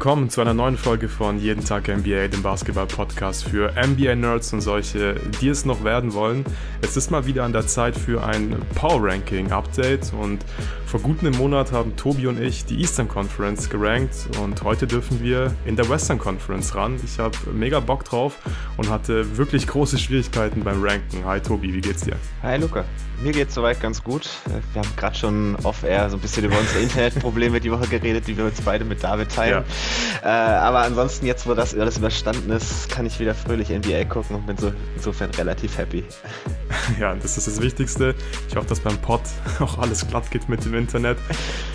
willkommen zu einer neuen Folge von Jeden Tag NBA, dem Basketball-Podcast für NBA-Nerds und solche, die es noch werden wollen. Es ist mal wieder an der Zeit für ein Power-Ranking-Update und vor gut einem Monat haben Tobi und ich die Eastern Conference gerankt und heute dürfen wir in der Western Conference ran. Ich habe mega Bock drauf und hatte wirklich große Schwierigkeiten beim Ranken. Hi Tobi, wie geht's dir? Hi Luca, mir geht's soweit ganz gut. Wir haben gerade schon off-air so ein bisschen über unsere Internetprobleme die Woche geredet, die wir uns beide mit David teilen. Ja. Äh, aber ansonsten, jetzt wo das alles überstanden ist, kann ich wieder fröhlich NBA gucken und bin so insofern relativ happy. Ja, das ist das Wichtigste. Ich hoffe, dass beim Pod auch alles glatt geht mit dem Internet.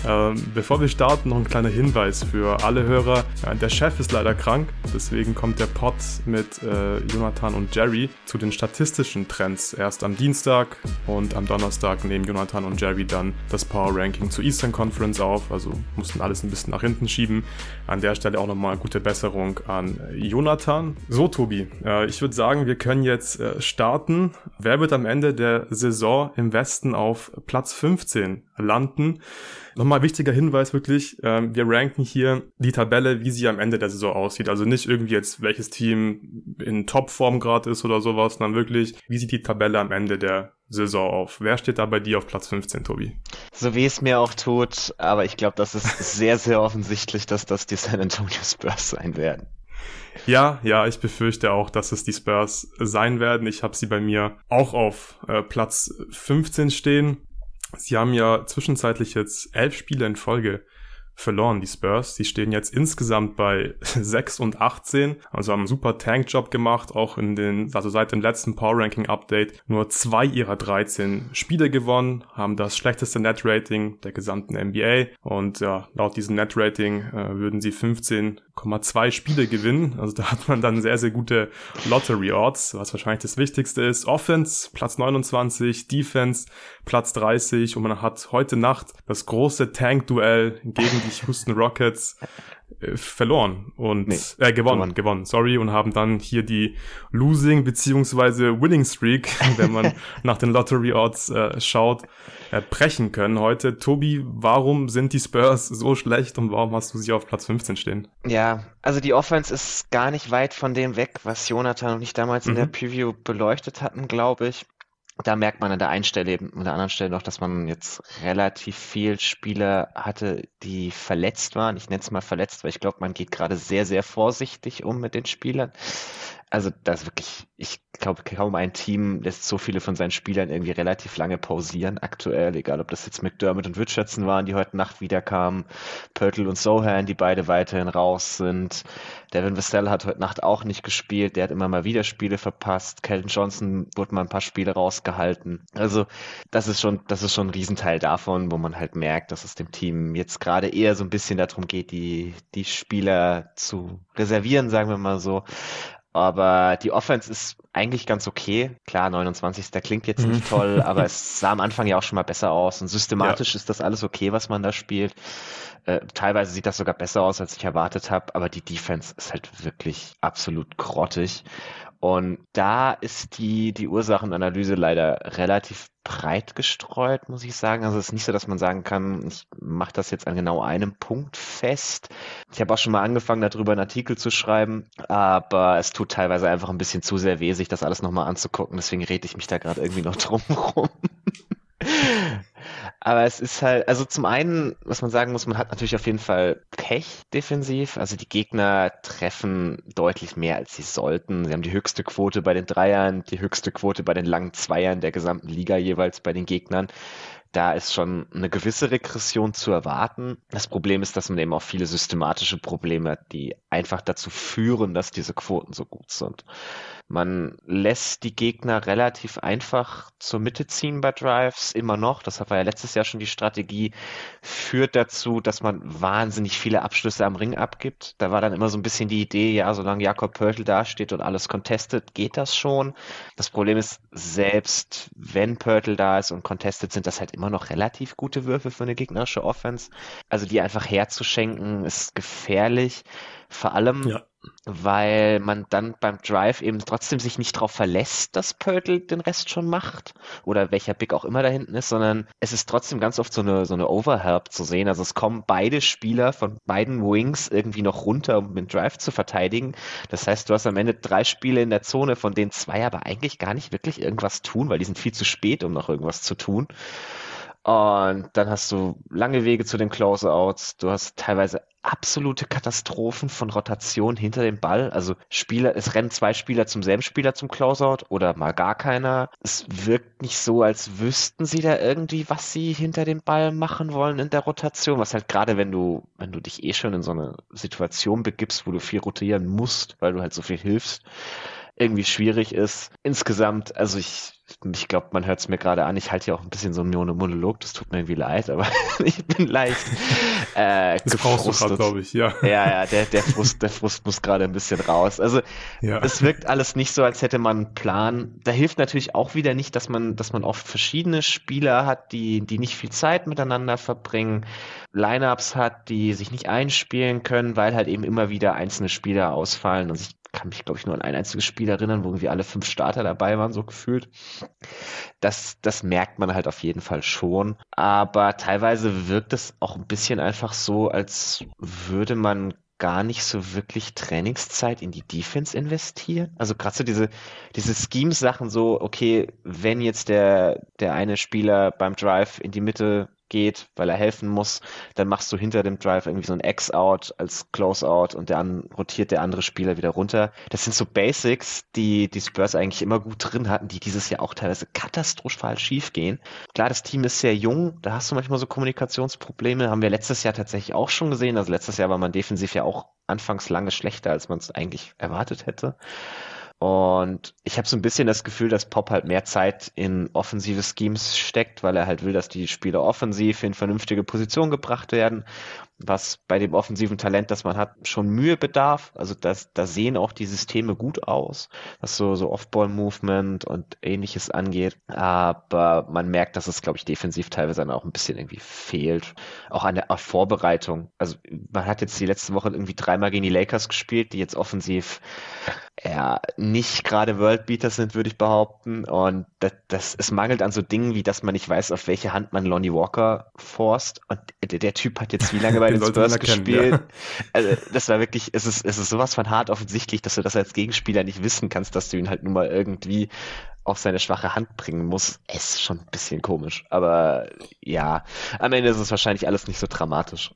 Ähm, bevor wir starten, noch ein kleiner Hinweis für alle Hörer. Ja, der Chef ist leider krank, deswegen kommt der Pod mit äh, Jonathan und Jerry zu den statistischen Trends erst am Dienstag und am Donnerstag nehmen Jonathan und Jerry dann das Power Ranking zur Eastern Conference auf. Also mussten alles ein bisschen nach hinten schieben. An der Stelle auch nochmal gute Besserung an Jonathan. So, Tobi, äh, ich würde sagen, wir können jetzt äh, starten. Wer wird am Ende der Saison im Westen auf Platz 15 landen? Nochmal wichtiger Hinweis wirklich, ähm, wir ranken hier die Tabelle, wie sie am Ende der Saison aussieht. Also nicht irgendwie jetzt, welches Team in Topform gerade ist oder sowas, sondern wirklich, wie sieht die Tabelle am Ende der Saison auf. Wer steht da bei dir auf Platz 15, Tobi? So wie es mir auch tut, aber ich glaube, das ist sehr, sehr offensichtlich, dass das die San Antonio Spurs sein werden. Ja, ja, ich befürchte auch, dass es die Spurs sein werden. Ich habe sie bei mir auch auf äh, Platz 15 stehen. Sie haben ja zwischenzeitlich jetzt elf Spiele in Folge verloren, die Spurs. Sie stehen jetzt insgesamt bei 6 und 18, also haben einen super Tankjob gemacht, auch in den, also seit dem letzten Power Ranking Update nur zwei ihrer 13 Spiele gewonnen, haben das schlechteste Net Rating der gesamten NBA und ja, laut diesem Net Rating äh, würden sie 15,2 Spiele gewinnen. Also da hat man dann sehr, sehr gute Lottery Odds, was wahrscheinlich das Wichtigste ist. Offense Platz 29, Defense Platz 30 und man hat heute Nacht das große Tank-Duell gegen die Houston Rockets äh, verloren und nee, äh, gewonnen, gewonnen, gewonnen, sorry, und haben dann hier die Losing beziehungsweise Winning Streak, wenn man nach den Lottery Odds äh, schaut, äh, brechen können heute. Tobi, warum sind die Spurs so schlecht und warum hast du sie auf Platz 15 stehen? Ja, also die Offense ist gar nicht weit von dem weg, was Jonathan und ich damals mhm. in der Preview beleuchtet hatten, glaube ich da merkt man an der einen Stelle eben, an der anderen Stelle noch, dass man jetzt relativ viel Spieler hatte, die verletzt waren. Ich nenne es mal verletzt, weil ich glaube, man geht gerade sehr, sehr vorsichtig um mit den Spielern. Also das ist wirklich, ich glaube, kaum ein Team lässt so viele von seinen Spielern irgendwie relativ lange pausieren aktuell, egal ob das jetzt McDermott und Richardson waren, die heute Nacht wiederkamen, Pörtl und Sohan, die beide weiterhin raus sind. Devin Vassell hat heute Nacht auch nicht gespielt, der hat immer mal wieder Spiele verpasst. Kelton Johnson wurde mal ein paar Spiele rausgehalten. Also das ist schon, das ist schon ein Riesenteil davon, wo man halt merkt, dass es dem Team jetzt gerade eher so ein bisschen darum geht, die, die Spieler zu reservieren, sagen wir mal so, aber die Offense ist eigentlich ganz okay. Klar, 29. Der klingt jetzt nicht mhm. toll, aber es sah am Anfang ja auch schon mal besser aus. Und systematisch ja. ist das alles okay, was man da spielt. Äh, teilweise sieht das sogar besser aus, als ich erwartet habe, aber die Defense ist halt wirklich absolut grottig. Und da ist die, die Ursachenanalyse leider relativ breit gestreut, muss ich sagen. Also es ist nicht so, dass man sagen kann, ich mache das jetzt an genau einem Punkt fest. Ich habe auch schon mal angefangen, darüber einen Artikel zu schreiben, aber es tut teilweise einfach ein bisschen zu sehr weh, sich das alles nochmal anzugucken. Deswegen rede ich mich da gerade irgendwie noch drum rum. Aber es ist halt, also zum einen, was man sagen muss, man hat natürlich auf jeden Fall Pech defensiv. Also die Gegner treffen deutlich mehr, als sie sollten. Sie haben die höchste Quote bei den Dreiern, die höchste Quote bei den langen Zweiern der gesamten Liga jeweils bei den Gegnern. Da ist schon eine gewisse Regression zu erwarten. Das Problem ist, dass man eben auch viele systematische Probleme hat, die einfach dazu führen, dass diese Quoten so gut sind. Man lässt die Gegner relativ einfach zur Mitte ziehen bei Drives, immer noch. Das war ja letztes Jahr schon die Strategie. Führt dazu, dass man wahnsinnig viele Abschlüsse am Ring abgibt. Da war dann immer so ein bisschen die Idee, ja, solange Jakob Pörtl dasteht und alles contestet, geht das schon. Das Problem ist, selbst wenn Pörtl da ist und contested, sind das halt immer noch relativ gute Würfe für eine gegnerische Offense. Also die einfach herzuschenken, ist gefährlich. Vor allem, ja weil man dann beim Drive eben trotzdem sich nicht darauf verlässt, dass Pörtl den Rest schon macht oder welcher Big auch immer da hinten ist, sondern es ist trotzdem ganz oft so eine, so eine Overhelp zu sehen. Also es kommen beide Spieler von beiden Wings irgendwie noch runter, um den Drive zu verteidigen. Das heißt, du hast am Ende drei Spiele in der Zone, von denen zwei aber eigentlich gar nicht wirklich irgendwas tun, weil die sind viel zu spät, um noch irgendwas zu tun. Und dann hast du lange Wege zu den Closeouts. Du hast teilweise absolute Katastrophen von Rotation hinter dem Ball. Also Spieler, es rennen zwei Spieler zum selben Spieler zum Closeout oder mal gar keiner. Es wirkt nicht so, als wüssten sie da irgendwie, was sie hinter dem Ball machen wollen in der Rotation. Was halt gerade, wenn du, wenn du dich eh schon in so eine Situation begibst, wo du viel rotieren musst, weil du halt so viel hilfst, irgendwie schwierig ist. Insgesamt, also ich, ich glaube, man hört es mir gerade an, ich halte ja auch ein bisschen so einen Monolog, das tut mir irgendwie leid, aber ich bin leicht äh, das gefrustet. glaube ich, ja. Ja, ja, der, der, Frust, der Frust muss gerade ein bisschen raus. Also ja. es wirkt alles nicht so, als hätte man einen Plan. Da hilft natürlich auch wieder nicht, dass man, dass man oft verschiedene Spieler hat, die, die nicht viel Zeit miteinander verbringen, Lineups hat, die sich nicht einspielen können, weil halt eben immer wieder einzelne Spieler ausfallen und sich kann mich, glaube ich, nur an ein einziges Spiel erinnern, wo irgendwie alle fünf Starter dabei waren, so gefühlt. Das, das merkt man halt auf jeden Fall schon. Aber teilweise wirkt es auch ein bisschen einfach so, als würde man gar nicht so wirklich Trainingszeit in die Defense investieren. Also gerade so diese, diese Schemes-Sachen so, okay, wenn jetzt der, der eine Spieler beim Drive in die Mitte geht, weil er helfen muss, dann machst du hinter dem Drive irgendwie so ein X-Out als Close-Out und dann rotiert der andere Spieler wieder runter. Das sind so Basics, die die Spurs eigentlich immer gut drin hatten, die dieses Jahr auch teilweise katastrophal schief gehen. Klar, das Team ist sehr jung, da hast du manchmal so Kommunikationsprobleme, haben wir letztes Jahr tatsächlich auch schon gesehen. Also letztes Jahr war man defensiv ja auch anfangs lange schlechter, als man es eigentlich erwartet hätte. Und ich habe so ein bisschen das Gefühl, dass Pop halt mehr Zeit in offensive Schemes steckt, weil er halt will, dass die Spieler offensiv in vernünftige Position gebracht werden was bei dem offensiven Talent, das man hat, schon Mühe bedarf. Also das, da sehen auch die Systeme gut aus, was so, so Off-Ball-Movement und ähnliches angeht. Aber man merkt, dass es, glaube ich, defensiv teilweise dann auch ein bisschen irgendwie fehlt. Auch an der Vorbereitung. Also man hat jetzt die letzte Woche irgendwie dreimal gegen die Lakers gespielt, die jetzt offensiv ja, nicht gerade Worldbeater sind, würde ich behaupten. Und das, das, es mangelt an so Dingen, wie dass man nicht weiß, auf welche Hand man Lonnie Walker forst. Und der, der Typ hat jetzt wie lange bei den, den Spurs gespielt? Ja. Also, das war wirklich, es ist, es ist sowas von hart offensichtlich, dass du das als Gegenspieler nicht wissen kannst, dass du ihn halt nun mal irgendwie auf seine schwache Hand bringen muss, ist schon ein bisschen komisch. Aber ja, am Ende ist es wahrscheinlich alles nicht so dramatisch.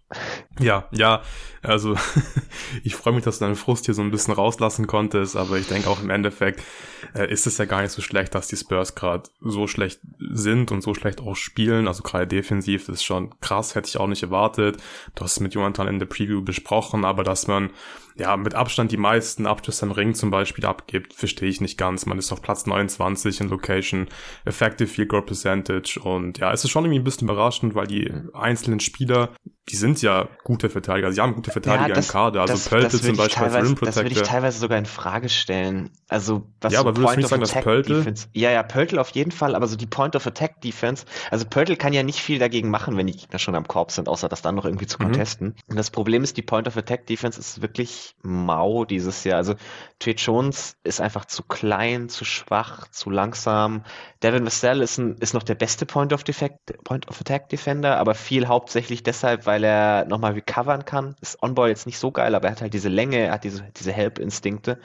Ja, ja, also ich freue mich, dass du deinen Frust hier so ein bisschen rauslassen konntest, aber ich denke auch im Endeffekt äh, ist es ja gar nicht so schlecht, dass die Spurs gerade so schlecht sind und so schlecht auch spielen. Also gerade defensiv ist schon krass, hätte ich auch nicht erwartet. Du hast es mit Jonathan in der Preview besprochen, aber dass man ja, mit Abstand die meisten Abschlüsse im Ring zum Beispiel abgibt, verstehe ich nicht ganz. Man ist auf Platz 29 in Location, Effective Field Goal Percentage und ja, es ist schon irgendwie ein bisschen überraschend, weil die einzelnen Spieler, die sind ja gute Verteidiger, sie haben gute Verteidiger ja, das, im Kader, also Pöltl zum Beispiel als Rim Protector. Das würde ich teilweise sogar in Frage stellen. Also, was ja, so aber würdest du nicht sagen, dass Pöltl? Defense, ja, ja, Pöltl auf jeden Fall, aber so die Point of Attack Defense, also Pöltl kann ja nicht viel dagegen machen, wenn die Gegner schon am Korb sind, außer das dann noch irgendwie zu mhm. contesten. Mhm. Und das Problem ist, die Point of Attack Defense ist wirklich mau dieses Jahr. Also Trey Jones ist einfach zu klein, zu schwach, zu langsam. Devin Vassell ist, ein, ist noch der beste Point of, Defect, Point of Attack Defender, aber viel hauptsächlich deshalb, weil er nochmal recovern kann. Ist On-Ball jetzt nicht so geil, aber er hat halt diese Länge, er hat diese, diese Help-Instinkte.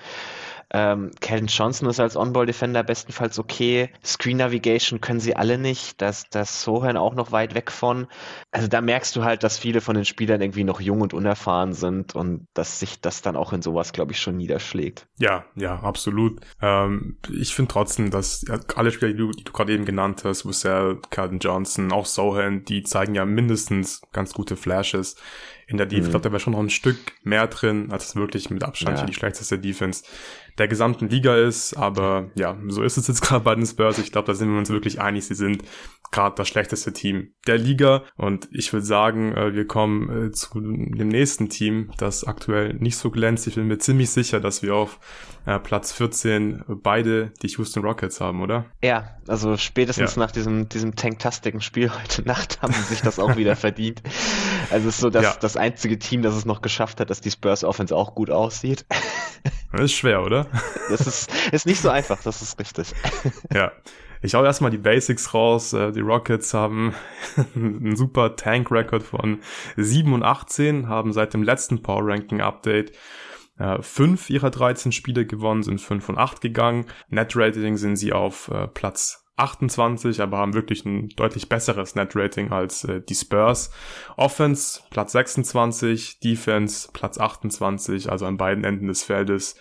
Ähm, Calvin Johnson ist als On-Ball-Defender bestenfalls okay. Screen Navigation können sie alle nicht. Das, das Sohan auch noch weit weg von. Also da merkst du halt, dass viele von den Spielern irgendwie noch jung und unerfahren sind und dass sich das dann auch in sowas, glaube ich, schon niederschlägt. Ja, ja, absolut. Ähm, ich finde trotzdem, dass alle Spieler, die du, du gerade eben genannt hast, Wissell, Calvin Johnson, auch Sohan, die zeigen ja mindestens ganz gute Flashes in der Defense. Mhm. Ich glaube, da wäre schon noch ein Stück mehr drin, als wirklich mit Abstand ja. die schlechteste Defense der gesamten Liga ist. Aber ja, so ist es jetzt gerade bei den Spurs. Ich glaube, da sind wir uns wirklich einig. Sie sind gerade das schlechteste Team der Liga. Und ich würde sagen, äh, wir kommen äh, zu dem nächsten Team, das aktuell nicht so glänzt. Ich bin mir ziemlich sicher, dass wir auf äh, Platz 14 beide die Houston Rockets haben, oder? Ja, also spätestens ja. nach diesem, diesem tanktastigen Spiel heute Nacht haben sie sich das auch wieder verdient. Also es ist so, dass, ja. dass das einzige Team, das es noch geschafft hat, dass die Spurs Offense auch gut aussieht. Das ist schwer, oder? Das ist, ist nicht so einfach, das ist richtig. Ja. Ich hau erstmal die Basics raus. Äh, die Rockets haben einen super Tank-Record von 7 und 18, haben seit dem letzten Power Ranking Update äh, fünf ihrer 13 Spiele gewonnen, sind 5 und 8 gegangen. Net Rating sind sie auf äh, Platz 28, aber haben wirklich ein deutlich besseres Net-Rating als äh, die Spurs. Offense Platz 26, Defense Platz 28, also an beiden Enden des Feldes.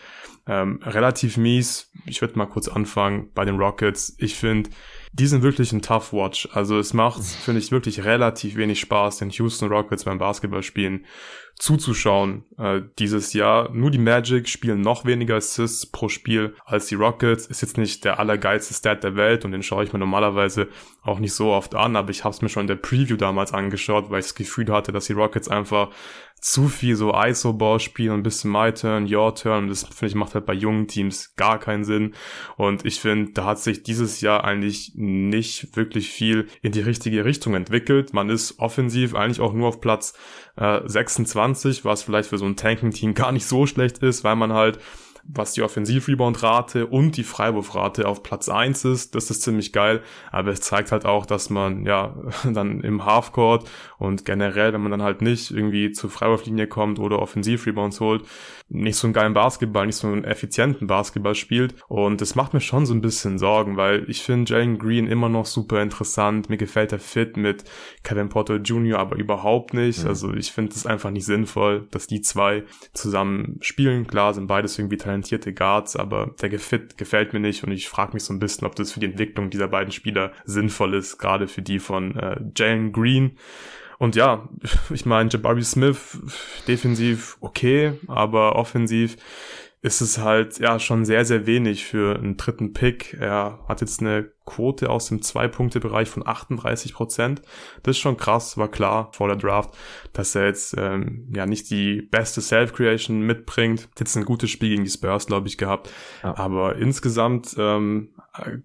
Ähm, relativ mies. Ich würde mal kurz anfangen bei den Rockets. Ich finde, die sind wirklich ein Tough Watch. Also es macht, finde ich, wirklich relativ wenig Spaß, den Houston Rockets beim Basketballspielen zuzuschauen äh, dieses Jahr. Nur die Magic spielen noch weniger Assists pro Spiel als die Rockets. Ist jetzt nicht der allergeilste Stat der Welt und den schaue ich mir normalerweise auch nicht so oft an, aber ich habe es mir schon in der Preview damals angeschaut, weil ich das Gefühl hatte, dass die Rockets einfach zu viel so ISO-Ball spielen und ein bisschen My Turn, Your Turn. Das finde ich macht halt bei jungen Teams gar keinen Sinn. Und ich finde, da hat sich dieses Jahr eigentlich nicht wirklich viel in die richtige Richtung entwickelt. Man ist offensiv eigentlich auch nur auf Platz äh, 26, was vielleicht für so ein Tanking-Team gar nicht so schlecht ist, weil man halt was die Offensiv-Rebound-Rate und die Freiwurfrate auf Platz eins ist. Das ist ziemlich geil, aber es zeigt halt auch, dass man ja dann im Halfcourt und generell, wenn man dann halt nicht irgendwie zur Freiwurflinie kommt oder Offensiv-Rebounds holt, nicht so einen geilen Basketball, nicht so einen effizienten Basketball spielt. Und das macht mir schon so ein bisschen Sorgen, weil ich finde Jalen Green immer noch super interessant. Mir gefällt der Fit mit Kevin Porter Jr. aber überhaupt nicht. Mhm. Also ich finde es einfach nicht sinnvoll, dass die zwei zusammen spielen. Klar sind beides irgendwie talentierte Guards, aber der Fit gefällt mir nicht und ich frage mich so ein bisschen, ob das für die Entwicklung dieser beiden Spieler sinnvoll ist, gerade für die von äh, Jalen Green. Und ja, ich meine, Jabari Smith defensiv okay, aber offensiv ist es halt ja schon sehr, sehr wenig für einen dritten Pick. Er hat jetzt eine Quote aus dem Zwei-Punkte-Bereich von 38 Prozent. Das ist schon krass, war klar vor der Draft, dass er jetzt ähm, ja nicht die beste Self-Creation mitbringt. Hat jetzt ein gutes Spiel gegen die Spurs, glaube ich, gehabt. Ja. Aber insgesamt, ähm,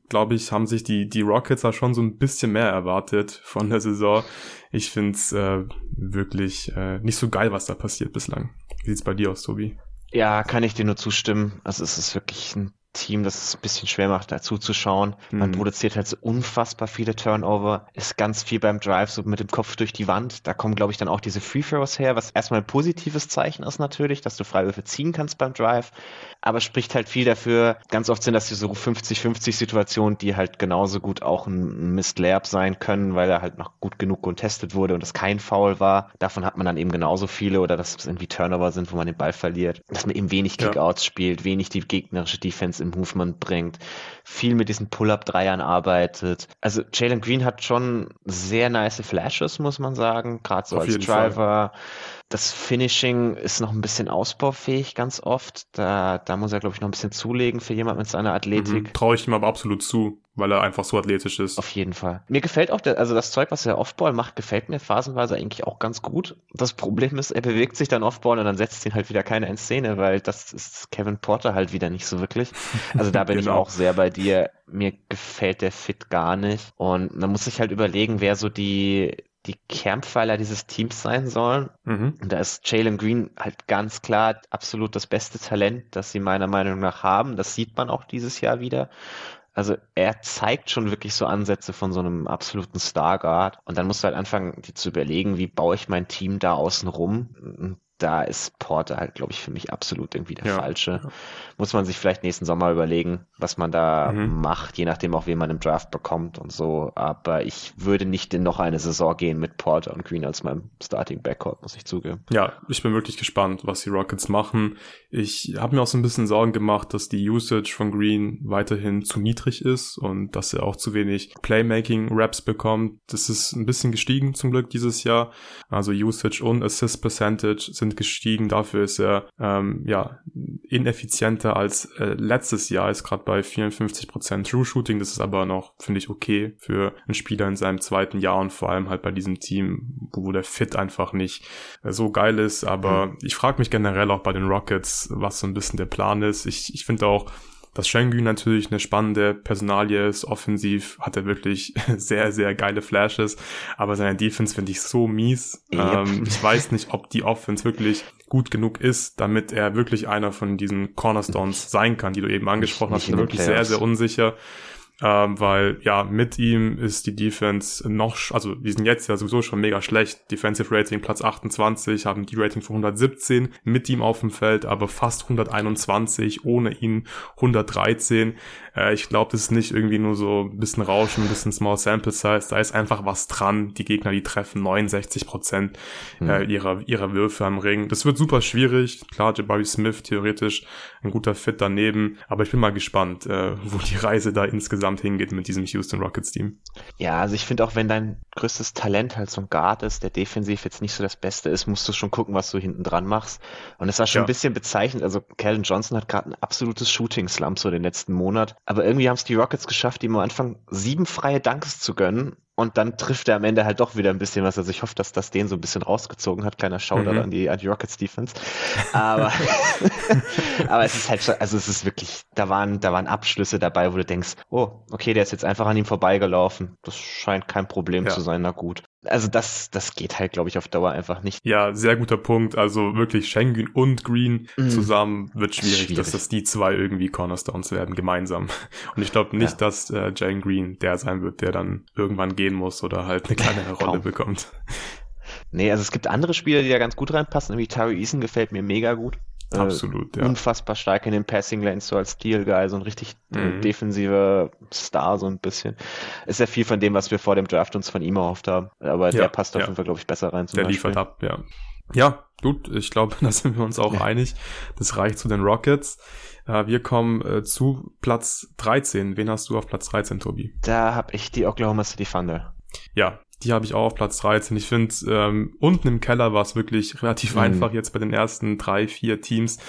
glaube ich, haben sich die, die Rockets da schon so ein bisschen mehr erwartet von der Saison. Ich finde es äh, wirklich äh, nicht so geil, was da passiert bislang. Wie sieht's bei dir aus, Tobi? Ja, kann ich dir nur zustimmen. Also es ist wirklich ein Team, das es ein bisschen schwer macht, dazu zu schauen. Man mhm. produziert halt so unfassbar viele Turnover, ist ganz viel beim Drive so mit dem Kopf durch die Wand. Da kommen, glaube ich, dann auch diese Free Throws her, was erstmal ein positives Zeichen ist natürlich, dass du Freiwürfe ziehen kannst beim Drive aber spricht halt viel dafür. Ganz oft sind das hier so 50-50 Situationen, die halt genauso gut auch ein Mist Layup sein können, weil er halt noch gut genug contestet wurde und es kein Foul war. Davon hat man dann eben genauso viele oder dass es irgendwie Turnover sind, wo man den Ball verliert. Dass man eben wenig Kickouts ja. spielt, wenig die gegnerische Defense im Movement bringt, viel mit diesen Pull-Up-Dreiern arbeitet. Also Jalen Green hat schon sehr nice Flashes, muss man sagen, gerade so Auf als Driver. Fall das Finishing ist noch ein bisschen ausbaufähig ganz oft. Da, da muss er, glaube ich, noch ein bisschen zulegen für jemand mit seiner Athletik. Mhm, Traue ich ihm aber absolut zu, weil er einfach so athletisch ist. Auf jeden Fall. Mir gefällt auch, der, also das Zeug, was er Offball macht, gefällt mir phasenweise eigentlich auch ganz gut. Das Problem ist, er bewegt sich dann Offball und dann setzt ihn halt wieder keiner in Szene, weil das ist Kevin Porter halt wieder nicht so wirklich. Also da bin genau. ich auch sehr bei dir. Mir gefällt der Fit gar nicht. Und man muss sich halt überlegen, wer so die, die Kernpfeiler dieses Teams sein sollen. Mhm. Und da ist Jalen Green halt ganz klar absolut das beste Talent, das sie meiner Meinung nach haben. Das sieht man auch dieses Jahr wieder. Also er zeigt schon wirklich so Ansätze von so einem absoluten Starguard. Und dann musst du halt anfangen, dir zu überlegen, wie baue ich mein Team da außen rum da ist Porter halt, glaube ich, für mich absolut irgendwie der ja, falsche. Muss man sich vielleicht nächsten Sommer überlegen, was man da mhm. macht, je nachdem auch, wen man im Draft bekommt und so. Aber ich würde nicht in noch eine Saison gehen mit Porter und Green als meinem Starting Backcourt, muss ich zugeben. Ja, ich bin wirklich gespannt, was die Rockets machen. Ich habe mir auch so ein bisschen Sorgen gemacht, dass die Usage von Green weiterhin zu niedrig ist und dass er auch zu wenig Playmaking-Raps bekommt. Das ist ein bisschen gestiegen zum Glück dieses Jahr. Also Usage und Assist Percentage sind gestiegen. Dafür ist er ähm, ja ineffizienter als äh, letztes Jahr. Ist gerade bei 54% True Shooting. Das ist aber noch, finde ich, okay für einen Spieler in seinem zweiten Jahr und vor allem halt bei diesem Team, wo der Fit einfach nicht äh, so geil ist. Aber mhm. ich frage mich generell auch bei den Rockets, was so ein bisschen der Plan ist. Ich, ich finde auch, dass Schengen natürlich eine spannende Personalie ist. Offensiv hat er wirklich sehr, sehr geile Flashes, aber seine Defense finde ich so mies. Yep. Ähm, ich weiß nicht, ob die Offense wirklich gut genug ist, damit er wirklich einer von diesen Cornerstones sein kann, die du eben angesprochen hast. Ich bin wirklich sehr, sehr unsicher ähm, weil ja, mit ihm ist die Defense noch, also die sind jetzt ja sowieso schon mega schlecht. Defensive Rating Platz 28, haben die Rating von 117 mit ihm auf dem Feld, aber fast 121, ohne ihn 113. Äh, ich glaube, das ist nicht irgendwie nur so ein bisschen Rauschen, ein bisschen Small Sample Size, da ist einfach was dran. Die Gegner, die treffen 69 Prozent äh, mhm. ihrer, ihrer Würfe am Ring. Das wird super schwierig. Klar, Jabari Smith theoretisch ein guter Fit daneben, aber ich bin mal gespannt, äh, wo die Reise da insgesamt insgesamt hingeht mit diesem Houston Rockets Team. Ja, also ich finde auch, wenn dein größtes Talent halt so ein Guard ist, der defensiv jetzt nicht so das Beste ist, musst du schon gucken, was du hinten dran machst. Und es war schon ja. ein bisschen bezeichnend. Also Calvin Johnson hat gerade ein absolutes Shooting-Slump so den letzten Monat. Aber irgendwie haben es die Rockets geschafft, ihm am Anfang sieben freie Dunks zu gönnen und dann trifft er am Ende halt doch wieder ein bisschen was. Also ich hoffe, dass das den so ein bisschen rausgezogen hat. Kleiner Shoutout mhm. an, die, an die Rockets Defense. Aber, aber es ist halt schon, also es ist wirklich, da waren, da waren Abschlüsse dabei, wo du denkst, oh, okay, der ist jetzt einfach an ihm vorbeigelaufen. Das scheint kein Problem ja. zu sein, na gut. Also das, das geht halt, glaube ich, auf Dauer einfach nicht. Ja, sehr guter Punkt. Also wirklich Schengen und Green mm. zusammen wird schwierig, schwierig, dass das die zwei irgendwie Cornerstones werden, gemeinsam. Und ich glaube nicht, ja. dass äh, Jane Green der sein wird, der dann irgendwann gehen muss oder halt eine kleinere Rolle bekommt. Nee, also es gibt andere Spieler, die da ganz gut reinpassen. Irgendwie Tari Eason gefällt mir mega gut. Äh, Absolut, äh, ja. Unfassbar stark in den Passing Lanes, so als Steel Guy, so ein richtig mhm. defensiver Star, so ein bisschen. Ist ja viel von dem, was wir vor dem Draft uns von ihm erhofft haben. Aber ja, der passt auf jeden Fall, glaube ich, besser rein. Zum der Beispiel. liefert ab, ja. Ja, gut, ich glaube, da sind wir uns auch ja. einig. Das reicht zu den Rockets. Äh, wir kommen äh, zu Platz 13. Wen hast du auf Platz 13, Tobi? Da habe ich die Oklahoma City Thunder. Ja, die habe ich auch auf Platz 13. Ich finde, ähm, unten im Keller war es wirklich relativ mhm. einfach jetzt bei den ersten drei, vier Teams.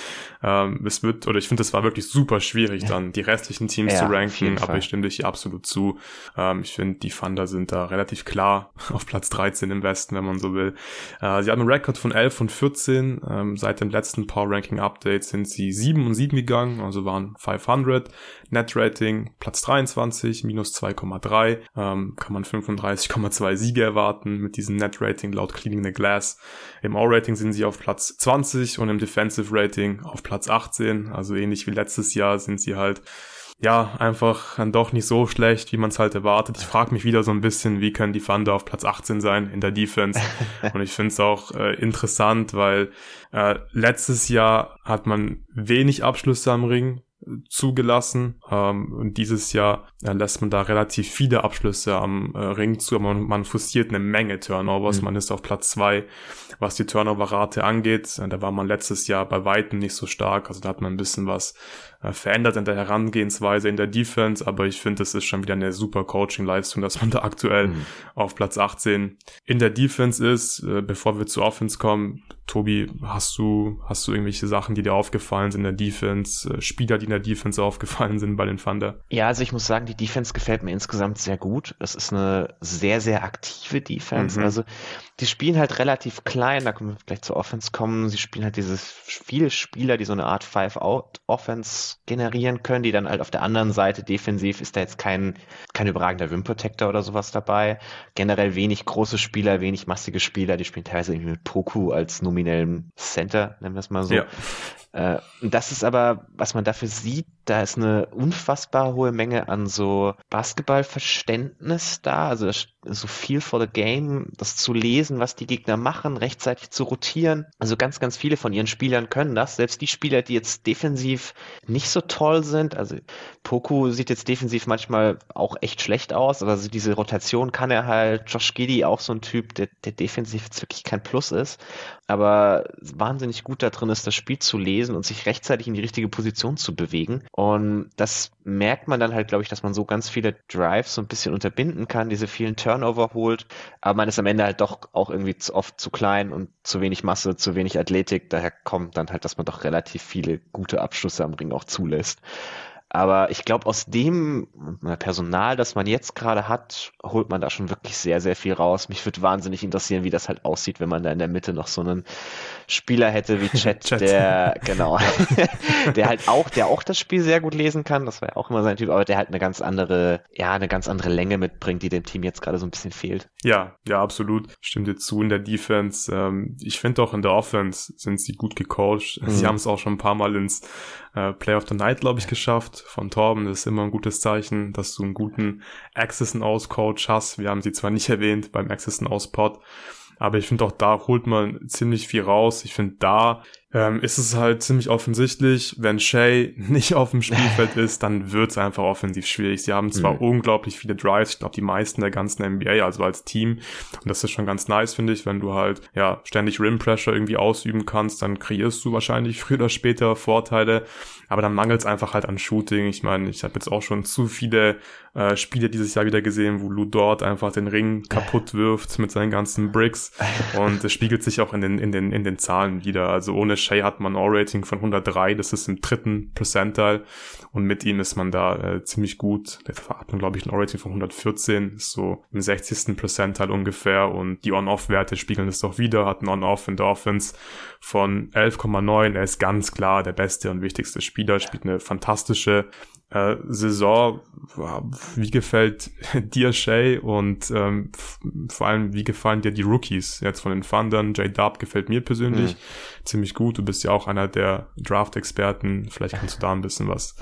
Ähm, es wird, oder ich finde, es war wirklich super schwierig, dann die restlichen Teams ja, zu ranken, aber ich stimme dich absolut zu. Ähm, ich finde, die Thunder sind da relativ klar auf Platz 13 im Westen, wenn man so will. Äh, sie haben einen Rekord von 11 und 14. Ähm, seit dem letzten Power Ranking Update sind sie 7 und 7 gegangen, also waren 500. Net Rating Platz 23, minus 2,3. Ähm, kann man 35,2 Siege erwarten mit diesem Net Rating laut Cleaning the Glass. Im All-Rating sind sie auf Platz 20 und im Defensive Rating auf Platz 18. Also ähnlich wie letztes Jahr sind sie halt ja, einfach dann doch nicht so schlecht, wie man es halt erwartet. Ich frage mich wieder so ein bisschen, wie können die Thunder auf Platz 18 sein in der Defense? Und ich finde es auch äh, interessant, weil äh, letztes Jahr hat man wenig Abschlüsse am Ring zugelassen. Ähm, und dieses Jahr äh, lässt man da relativ viele Abschlüsse am äh, Ring zu, aber man, man forciert eine Menge Turnovers. Mhm. Man ist auf Platz zwei, was die Turnover-Rate angeht. Äh, da war man letztes Jahr bei Weitem nicht so stark. Also da hat man ein bisschen was verändert in der Herangehensweise in der Defense, aber ich finde, es ist schon wieder eine super Coaching-Leistung, dass man da aktuell mhm. auf Platz 18 in der Defense ist. Äh, bevor wir zu Offense kommen, Tobi, hast du, hast du irgendwelche Sachen, die dir aufgefallen sind in der Defense, äh, Spieler, die in der Defense aufgefallen sind bei den Thunder? Ja, also ich muss sagen, die Defense gefällt mir insgesamt sehr gut. Es ist eine sehr, sehr aktive Defense. Mhm. Also die spielen halt relativ klein, da können wir vielleicht zur Offense kommen. Sie spielen halt diese viele Spieler, die so eine Art Five-Out-Offense generieren können, die dann halt auf der anderen Seite defensiv ist da jetzt kein, kein überragender Rim Protector oder sowas dabei. Generell wenig große Spieler, wenig massige Spieler, die spielen teilweise irgendwie mit Poku als nominellen Center, nennen wir es mal so. Ja. Äh, das ist aber, was man dafür sieht, da ist eine unfassbar hohe Menge an so Basketballverständnis da, also so viel for the game, das zu lesen, was die Gegner machen, rechtzeitig zu rotieren. Also ganz, ganz viele von ihren Spielern können das. Selbst die Spieler, die jetzt defensiv nicht so toll sind, also Poku sieht jetzt defensiv manchmal auch echt schlecht aus, aber also diese Rotation kann er halt. Josh Giddy auch so ein Typ, der, der defensiv jetzt wirklich kein Plus ist, aber wahnsinnig gut da drin ist, das Spiel zu lesen und sich rechtzeitig in die richtige Position zu bewegen. Und das merkt man dann halt, glaube ich, dass man so ganz viele Drives so ein bisschen unterbinden kann, diese vielen Turnover holt, aber man ist am Ende halt doch auch irgendwie zu oft zu klein und zu wenig Masse, zu wenig Athletik. Daher kommt dann halt, dass man doch relativ viele gute Abschlüsse am Ring auch zulässt. Aber ich glaube, aus dem Personal, das man jetzt gerade hat, holt man da schon wirklich sehr, sehr viel raus. Mich würde wahnsinnig interessieren, wie das halt aussieht, wenn man da in der Mitte noch so einen Spieler hätte wie Chat, Chat. der, genau, der halt auch, der auch das Spiel sehr gut lesen kann. Das war ja auch immer sein Typ, aber der halt eine ganz andere, ja, eine ganz andere Länge mitbringt, die dem Team jetzt gerade so ein bisschen fehlt. Ja, ja, absolut. Stimmt dir zu in der Defense. Ähm, ich finde auch in der Offense sind sie gut gecoacht. Mhm. Sie haben es auch schon ein paar Mal ins äh, Play of the Night, glaube ich, geschafft. Von Torben das ist immer ein gutes Zeichen, dass du einen guten Access and Aus Coach hast. Wir haben sie zwar nicht erwähnt beim Access and Aus Pod, aber ich finde auch da holt man ziemlich viel raus. Ich finde da ähm, ist es halt ziemlich offensichtlich, wenn Shay nicht auf dem Spielfeld ist, dann wird es einfach offensiv schwierig. Sie haben zwar mhm. unglaublich viele Drives, ich glaube die meisten der ganzen NBA, also als Team. Und das ist schon ganz nice, finde ich, wenn du halt ja ständig Rim Pressure irgendwie ausüben kannst, dann kreierst du wahrscheinlich früher oder später Vorteile. Aber dann mangelt es einfach halt an Shooting. Ich meine, ich habe jetzt auch schon zu viele äh, Spiele dieses Jahr wieder gesehen, wo Lou Dort einfach den Ring kaputt wirft mit seinen ganzen Bricks. Und es spiegelt sich auch in den, in den, in den Zahlen wieder. Also ohne Shea hat man ein O-Rating von 103, das ist im dritten Percentile und mit ihm ist man da äh, ziemlich gut. Der hat man, glaube ich, ein O-Rating von 114, ist so im 60. Percentile ungefähr und die On-Off-Werte spiegeln es doch wieder, hat ein On-Off in Offense von 11,9, er ist ganz klar der beste und wichtigste Spieler, spielt eine fantastische äh, Saison, wie gefällt dir Shay und ähm, vor allem, wie gefallen dir die Rookies jetzt von den Thundern? J Dub gefällt mir persönlich mhm. ziemlich gut. Du bist ja auch einer der Draft-Experten. Vielleicht kannst du da ein bisschen was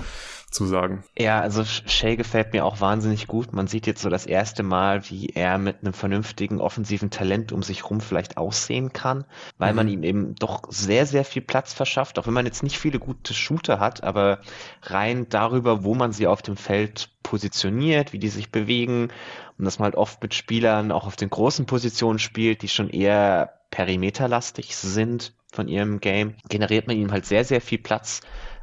zu sagen. Ja, also Shay gefällt mir auch wahnsinnig gut. Man sieht jetzt so das erste Mal, wie er mit einem vernünftigen offensiven Talent um sich rum vielleicht aussehen kann, weil mhm. man ihm eben doch sehr, sehr viel Platz verschafft, auch wenn man jetzt nicht viele gute Shooter hat, aber rein darüber, wo man sie auf dem Feld positioniert, wie die sich bewegen und dass man halt oft mit Spielern auch auf den großen Positionen spielt, die schon eher perimeterlastig sind von ihrem Game, generiert man ihm halt sehr, sehr viel Platz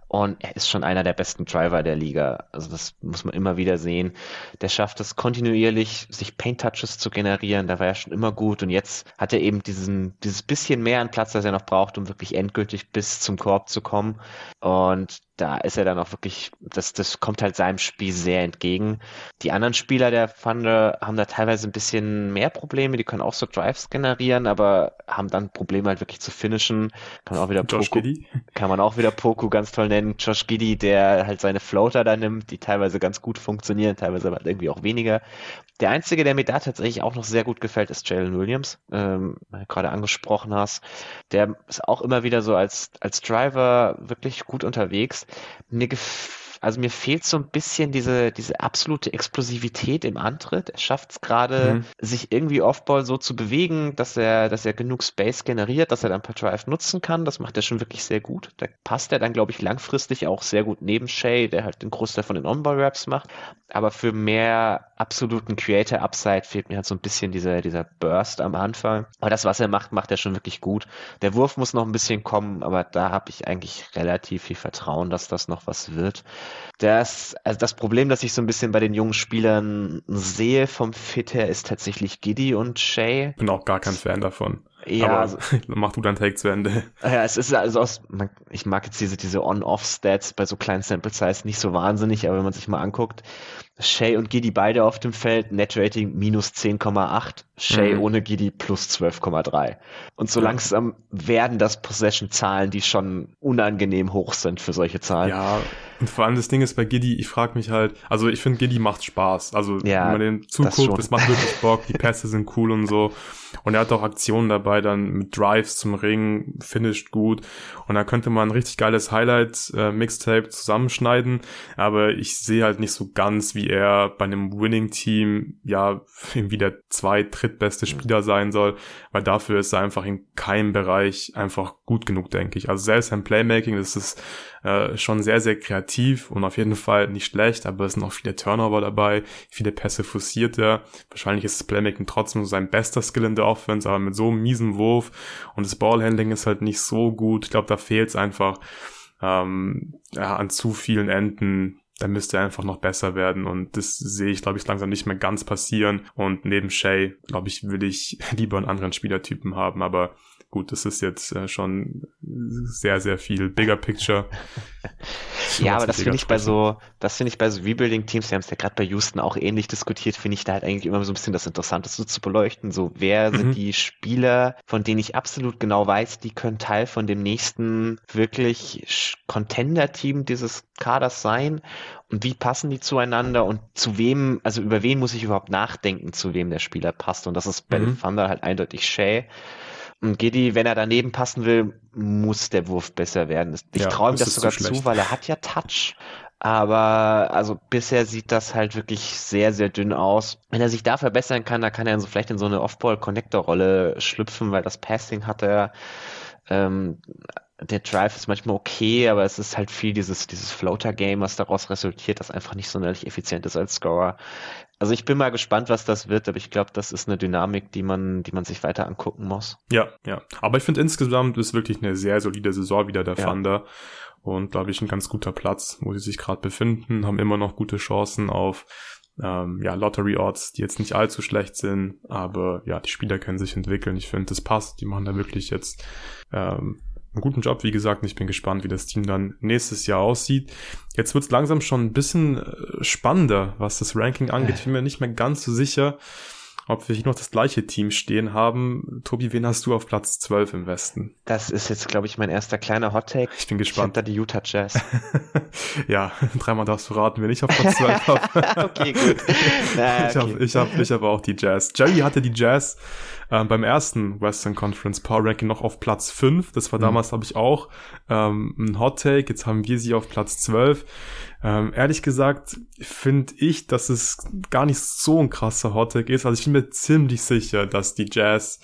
und er ist schon einer der besten Driver der Liga. Also das muss man immer wieder sehen. Der schafft es kontinuierlich, sich Paint-Touches zu generieren. Da war er schon immer gut. Und jetzt hat er eben diesen, dieses bisschen mehr an Platz, das er noch braucht, um wirklich endgültig bis zum Korb zu kommen. Und da ist er dann auch wirklich, das, das kommt halt seinem Spiel sehr entgegen. Die anderen Spieler der Thunder haben da teilweise ein bisschen mehr Probleme, die können auch so Drives generieren, aber haben dann Probleme halt wirklich zu finishen. Kann man auch wieder Josh Poku, Giddy. kann man auch wieder Poku ganz toll nennen. Josh Giddy, der halt seine Floater da nimmt, die teilweise ganz gut funktionieren, teilweise aber irgendwie auch weniger. Der einzige, der mir da tatsächlich auch noch sehr gut gefällt, ist Jalen Williams, ähm, gerade angesprochen hast. Der ist auch immer wieder so als, als Driver wirklich gut unterwegs. Mir gefällt also mir fehlt so ein bisschen diese, diese absolute Explosivität im Antritt. Er schafft es gerade, mhm. sich irgendwie Offball so zu bewegen, dass er, dass er genug Space generiert, dass er dann per Drive nutzen kann. Das macht er schon wirklich sehr gut. Da passt er dann, glaube ich, langfristig auch sehr gut neben Shay, der halt den Großteil von den On-Ball-Raps macht. Aber für mehr absoluten Creator-Upside fehlt mir halt so ein bisschen dieser, dieser Burst am Anfang. Aber das, was er macht, macht er schon wirklich gut. Der Wurf muss noch ein bisschen kommen, aber da habe ich eigentlich relativ viel Vertrauen, dass das noch was wird. Das, also das Problem, das ich so ein bisschen bei den jungen Spielern sehe vom Fit her, ist tatsächlich Giddy und Shay. Bin auch gar kein Fan davon. Ja, Aber also, mach du dein Take zu Ende. Ja, es ist also aus, ich mag jetzt diese, diese On-Off-Stats bei so kleinen Sample Size nicht so wahnsinnig, aber wenn man sich mal anguckt, Shay und Giddy beide auf dem Feld, Net-Rating minus 10,8, Shay mhm. ohne Giddy plus 12,3. Und so langsam werden das Possession-Zahlen, die schon unangenehm hoch sind für solche Zahlen. Ja, und vor allem das Ding ist bei Giddy, ich frage mich halt, also ich finde Giddy macht Spaß. Also ja, wenn man den zuguckt, das, das macht wirklich Bock, die Pässe sind cool und so. Und er hat auch Aktionen dabei, dann mit Drives zum Ring, finisht gut. Und da könnte man ein richtig geiles Highlight-Mixtape äh, zusammenschneiden. Aber ich sehe halt nicht so ganz, wie er bei einem Winning-Team ja irgendwie der zweit-, drittbeste Spieler sein soll. Weil dafür ist er einfach in keinem Bereich einfach gut genug, denke ich. Also selbst sein Playmaking, das ist äh, schon sehr, sehr kreativ und auf jeden Fall nicht schlecht, aber es sind auch viele Turnover dabei, viele Pässe forciert er. Wahrscheinlich ist Playmaking trotzdem sein bester Skill in der Offense, aber mit so einem miesen Wurf und das Ballhandling ist halt nicht so gut. Ich glaube, da fehlt es einfach ähm, ja, an zu vielen Enden da müsste er einfach noch besser werden und das sehe ich, glaube ich, langsam nicht mehr ganz passieren und neben Shay, glaube ich, will ich lieber einen anderen Spielertypen haben, aber Gut, das ist jetzt äh, schon sehr, sehr viel Bigger Picture. Ja, aber das finde ich bei so, das finde ich bei so Rebuilding-Teams, wir haben es ja gerade bei Houston auch ähnlich diskutiert, finde ich da halt eigentlich immer so ein bisschen das Interessanteste zu beleuchten. So, wer mhm. sind die Spieler, von denen ich absolut genau weiß, die können Teil von dem nächsten wirklich Contender-Team dieses Kaders sein und wie passen die zueinander und zu wem, also über wen muss ich überhaupt nachdenken, zu wem der Spieler passt. Und das ist bei mhm. Thunder halt eindeutig Shay. Und Giddy, wenn er daneben passen will, muss der Wurf besser werden. Ich ja, traue ihm das sogar zu, weil er hat ja Touch. Aber also bisher sieht das halt wirklich sehr, sehr dünn aus. Wenn er sich da verbessern kann, dann kann er so vielleicht in so eine Off-Ball-Connector-Rolle schlüpfen, weil das Passing hat er. Ähm, der Drive ist manchmal okay, aber es ist halt viel dieses, dieses Floater-Game, was daraus resultiert, das einfach nicht sonderlich effizient ist als Scorer. Also ich bin mal gespannt, was das wird, aber ich glaube, das ist eine Dynamik, die man, die man sich weiter angucken muss. Ja, ja. Aber ich finde insgesamt ist wirklich eine sehr solide Saison wieder der ja. Thunder und glaube ich ein ganz guter Platz, wo sie sich gerade befinden, haben immer noch gute Chancen auf ähm, ja, Lottery Odds, die jetzt nicht allzu schlecht sind, aber ja, die Spieler können sich entwickeln. Ich finde, das passt. Die machen da wirklich jetzt ähm, einen guten Job, wie gesagt, ich bin gespannt, wie das Team dann nächstes Jahr aussieht. Jetzt wird es langsam schon ein bisschen äh, spannender, was das Ranking angeht. Ich bin mir nicht mehr ganz so sicher, ob wir hier noch das gleiche Team stehen haben. Tobi, wen hast du auf Platz 12 im Westen? Das ist jetzt, glaube ich, mein erster kleiner Hot-Take. Ich bin gespannt. Ich da die Utah Jazz. ja, dreimal darfst du raten, wen ich auf Platz 12 habe. okay, gut. Na, okay. Ich habe ich hab, ich hab auch die Jazz. Jerry hatte die Jazz ähm, beim ersten Western Conference Power Ranking noch auf Platz 5. Das war mhm. damals, glaube ich, auch ähm, ein Hot Take. Jetzt haben wir sie auf Platz 12. Ähm, ehrlich gesagt finde ich, dass es gar nicht so ein krasser Hot Take ist. Also ich bin mir ziemlich sicher, dass die Jazz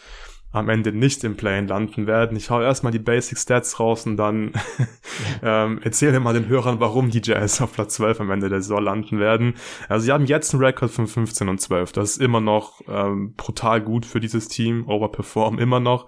am Ende nicht im Play landen werden. Ich hau erstmal die Basic Stats raus und dann ähm, erzähle mal den Hörern, warum die Jazz auf Platz 12 am Ende der Saison landen werden. Also sie haben jetzt einen Rekord von 15 und 12. Das ist immer noch ähm, brutal gut für dieses Team, overperform immer noch.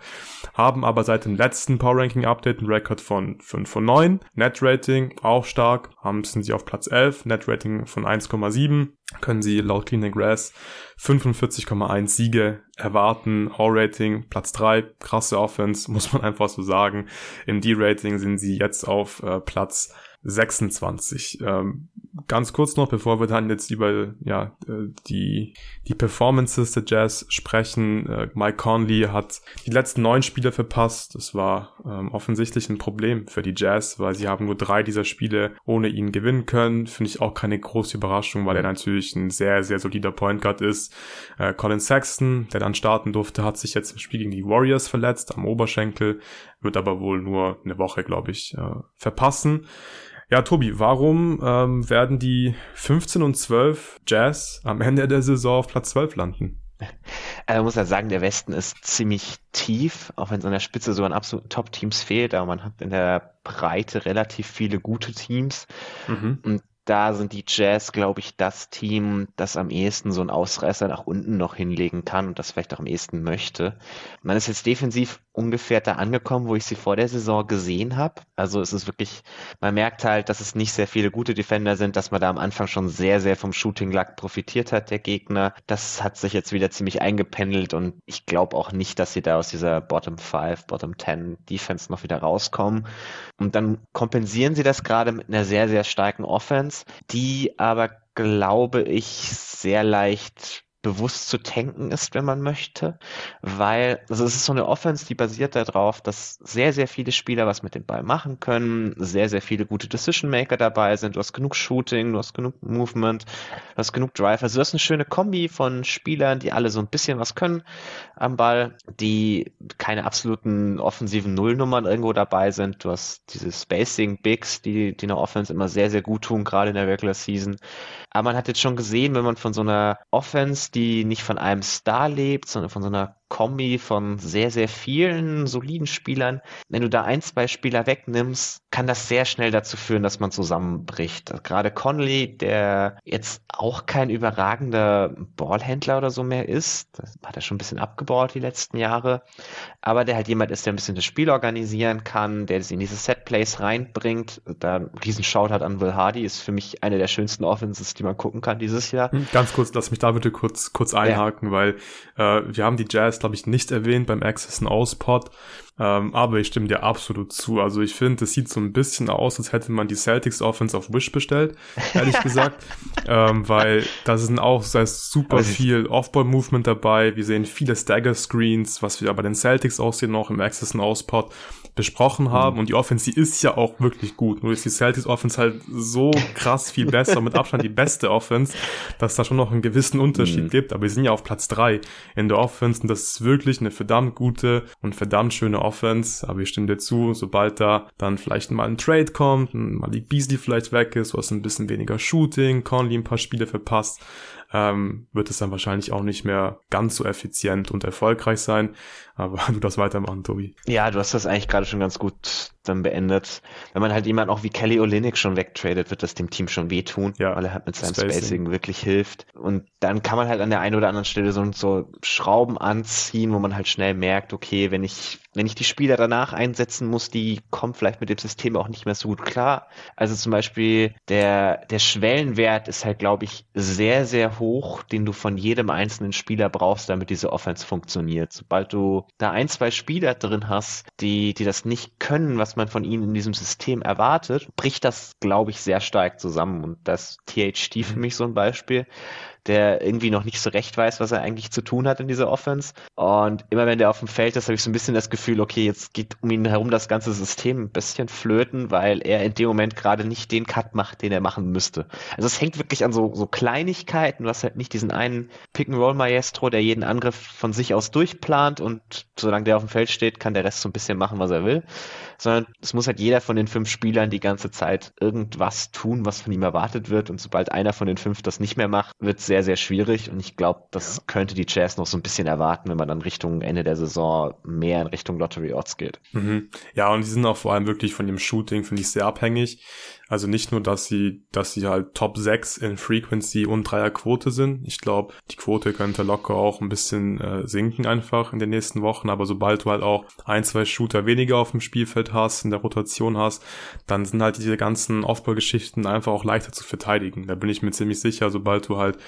Haben aber seit dem letzten Power Ranking Update einen Rekord von 5 und 9. Net Rating auch stark, haben sind sie auf Platz 11. Net Rating von 1,7 können sie laut Clean Grass 45,1 Siege erwarten. All-Rating Platz 3, krasse Offense, muss man einfach so sagen. Im D-Rating sind sie jetzt auf äh, Platz 26. Ähm, ganz kurz noch, bevor wir dann jetzt über ja, äh, die, die Performances der Jazz sprechen. Äh, Mike Conley hat die letzten neun Spiele verpasst. Das war ähm, offensichtlich ein Problem für die Jazz, weil sie haben nur drei dieser Spiele ohne ihn gewinnen können. Finde ich auch keine große Überraschung, weil er natürlich ein sehr, sehr solider Point Guard ist. Äh, Colin Sexton, der dann starten durfte, hat sich jetzt im Spiel gegen die Warriors verletzt am Oberschenkel, wird aber wohl nur eine Woche, glaube ich, äh, verpassen. Ja, Tobi, warum ähm, werden die 15 und 12 Jazz am Ende der Saison auf Platz 12 landen? Also man muss ja sagen, der Westen ist ziemlich tief, auch wenn es an der Spitze so an absoluten Top-Teams fehlt, aber man hat in der Breite relativ viele gute Teams. Mhm. Und da sind die Jazz, glaube ich, das Team, das am ehesten so einen Ausreißer nach unten noch hinlegen kann und das vielleicht auch am ehesten möchte. Man ist jetzt defensiv ungefähr da angekommen, wo ich sie vor der Saison gesehen habe. Also es ist wirklich, man merkt halt, dass es nicht sehr viele gute Defender sind, dass man da am Anfang schon sehr, sehr vom Shooting Luck profitiert hat, der Gegner. Das hat sich jetzt wieder ziemlich eingependelt und ich glaube auch nicht, dass sie da aus dieser Bottom 5, Bottom 10 Defense noch wieder rauskommen. Und dann kompensieren sie das gerade mit einer sehr, sehr starken Offense, die aber, glaube ich, sehr leicht bewusst zu tanken ist, wenn man möchte, weil also es ist so eine Offense, die basiert darauf, dass sehr, sehr viele Spieler was mit dem Ball machen können, sehr, sehr viele gute Decision Maker dabei sind, du hast genug Shooting, du hast genug Movement, du hast genug Drive, also du hast eine schöne Kombi von Spielern, die alle so ein bisschen was können am Ball, die keine absoluten offensiven Nullnummern irgendwo dabei sind, du hast diese Spacing Bigs, die, die einer Offense immer sehr, sehr gut tun, gerade in der Regular Season, aber man hat jetzt schon gesehen, wenn man von so einer Offense, die nicht von einem Star lebt, sondern von so einer Kombi von sehr, sehr vielen soliden Spielern. Wenn du da ein, zwei Spieler wegnimmst, kann das sehr schnell dazu führen, dass man zusammenbricht. Gerade Conley, der jetzt auch kein überragender Ballhändler oder so mehr ist, das hat er schon ein bisschen abgebaut die letzten Jahre, aber der halt jemand ist, der ein bisschen das Spiel organisieren kann, der es in diese Setplays reinbringt. Da ein riesen Shoutout an Will Hardy ist für mich eine der schönsten Offenses, die man gucken kann dieses Jahr. Hm, ganz kurz, lass mich da bitte kurz, kurz einhaken, ja. weil äh, wir haben die Jazz glaube ich, nicht erwähnt beim Access Now Spot. Ähm, aber ich stimme dir absolut zu. Also ich finde, es sieht so ein bisschen aus, als hätte man die Celtics Offense auf Wish bestellt, ehrlich gesagt. ähm, weil da sind auch da ist super viel Off-Ball-Movement dabei. Wir sehen viele Stagger-Screens, was wir bei den Celtics aussehen, noch im Access und Auspot besprochen haben. Mhm. Und die Offense, die ist ja auch wirklich gut. Nur ist die Celtics Offense halt so krass viel besser, mit Abstand die beste Offense, dass da schon noch einen gewissen Unterschied mhm. gibt. Aber wir sind ja auf Platz drei in der Offense und das ist wirklich eine verdammt gute und verdammt schöne Offense. Aber ich stimme dir zu, sobald da dann vielleicht mal ein Trade kommt, mal die Beasley vielleicht weg ist, was ein bisschen weniger Shooting, Conley ein paar Spiele verpasst, ähm, wird es dann wahrscheinlich auch nicht mehr ganz so effizient und erfolgreich sein. Aber du das weitermachen, Tobi. Ja, du hast das eigentlich gerade schon ganz gut dann beendet. Wenn man halt jemanden auch wie Kelly Olynyk schon wegtradet, wird das dem Team schon wehtun, ja, weil er halt mit seinem Spacing. Spacing. wirklich hilft. Und dann kann man halt an der einen oder anderen Stelle so, so Schrauben anziehen, wo man halt schnell merkt, okay, wenn ich, wenn ich die Spieler danach einsetzen muss, die kommen vielleicht mit dem System auch nicht mehr so gut klar. Also zum Beispiel der, der Schwellenwert ist halt, glaube ich, sehr, sehr hoch, den du von jedem einzelnen Spieler brauchst, damit diese Offense funktioniert. Sobald du da ein, zwei Spieler drin hast, die, die das nicht können, was man von ihnen in diesem System erwartet, bricht das, glaube ich, sehr stark zusammen. Und das THT für mich so ein Beispiel der irgendwie noch nicht so recht weiß, was er eigentlich zu tun hat in dieser Offense. Und immer wenn der auf dem Feld ist, habe ich so ein bisschen das Gefühl, okay, jetzt geht um ihn herum das ganze System ein bisschen flöten, weil er in dem Moment gerade nicht den Cut macht, den er machen müsste. Also es hängt wirklich an so, so Kleinigkeiten. Hast halt nicht diesen einen Pick-and-Roll-Maestro, der jeden Angriff von sich aus durchplant und solange der auf dem Feld steht, kann der Rest so ein bisschen machen, was er will sondern es muss halt jeder von den fünf Spielern die ganze Zeit irgendwas tun, was von ihm erwartet wird. Und sobald einer von den fünf das nicht mehr macht, wird es sehr, sehr schwierig. Und ich glaube, das ja. könnte die Jazz noch so ein bisschen erwarten, wenn man dann Richtung Ende der Saison mehr in Richtung Lottery Odds geht. Mhm. Ja, und die sind auch vor allem wirklich von dem Shooting, finde ich, sehr abhängig. Also nicht nur, dass sie, dass sie halt Top 6 in Frequency und Dreierquote sind. Ich glaube, die Quote könnte locker auch ein bisschen äh, sinken einfach in den nächsten Wochen. Aber sobald du halt auch ein, zwei Shooter weniger auf dem Spielfeld hast, in der Rotation hast, dann sind halt diese ganzen Aufbaugeschichten einfach auch leichter zu verteidigen. Da bin ich mir ziemlich sicher, sobald du halt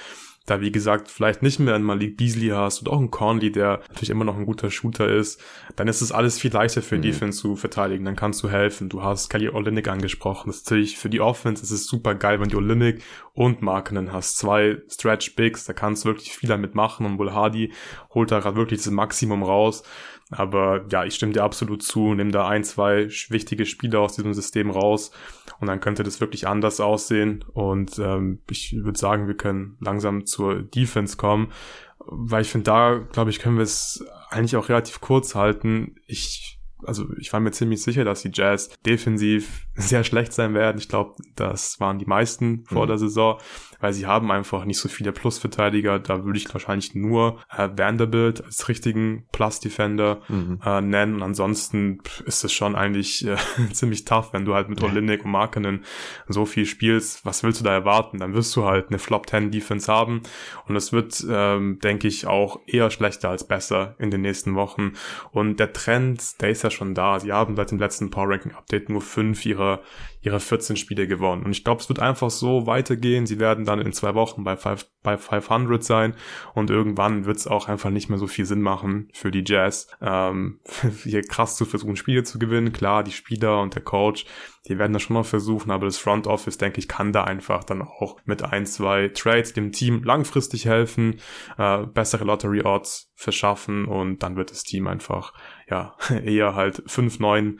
da wie gesagt vielleicht nicht mehr einen Malik Beasley hast und auch einen Conley, der natürlich immer noch ein guter Shooter ist, dann ist es alles viel leichter für mhm. Defense zu verteidigen. Dann kannst du helfen. Du hast Kelly Olynyk angesprochen. Das ist natürlich für die Offense ist es super geil, wenn du Olynyk und Markenen hast. Zwei Stretch Bigs, da kannst du wirklich viel damit machen und Bull Hardy holt da gerade wirklich das Maximum raus. Aber ja, ich stimme dir absolut zu, nimm da ein, zwei wichtige Spieler aus diesem System raus und dann könnte das wirklich anders aussehen. Und ähm, ich würde sagen, wir können langsam zur Defense kommen, weil ich finde, da, glaube ich, können wir es eigentlich auch relativ kurz halten. Ich also ich war mir ziemlich sicher, dass die Jazz defensiv sehr schlecht sein werden. Ich glaube, das waren die meisten vor mhm. der Saison weil sie haben einfach nicht so viele Plusverteidiger. Da würde ich wahrscheinlich nur äh, Vanderbilt als richtigen Plus-Defender mhm. äh, nennen. Und ansonsten ist es schon eigentlich äh, ziemlich tough, wenn du halt mit Olinik und Markenen so viel spielst. Was willst du da erwarten? Dann wirst du halt eine Flop-10-Defense haben. Und es wird, ähm, denke ich, auch eher schlechter als besser in den nächsten Wochen. Und der Trend, der ist ja schon da. Sie haben seit dem letzten Power Ranking Update nur fünf ihrer andere ihre 14 Spiele gewonnen. Und ich glaube, es wird einfach so weitergehen. Sie werden dann in zwei Wochen bei, five, bei 500 sein und irgendwann wird es auch einfach nicht mehr so viel Sinn machen für die Jazz, ähm, hier krass zu versuchen, Spiele zu gewinnen. Klar, die Spieler und der Coach, die werden das schon noch versuchen, aber das Front Office, denke ich, kann da einfach dann auch mit ein, zwei Trades dem Team langfristig helfen, äh, bessere Lottery Odds verschaffen und dann wird das Team einfach, ja, eher halt 5-9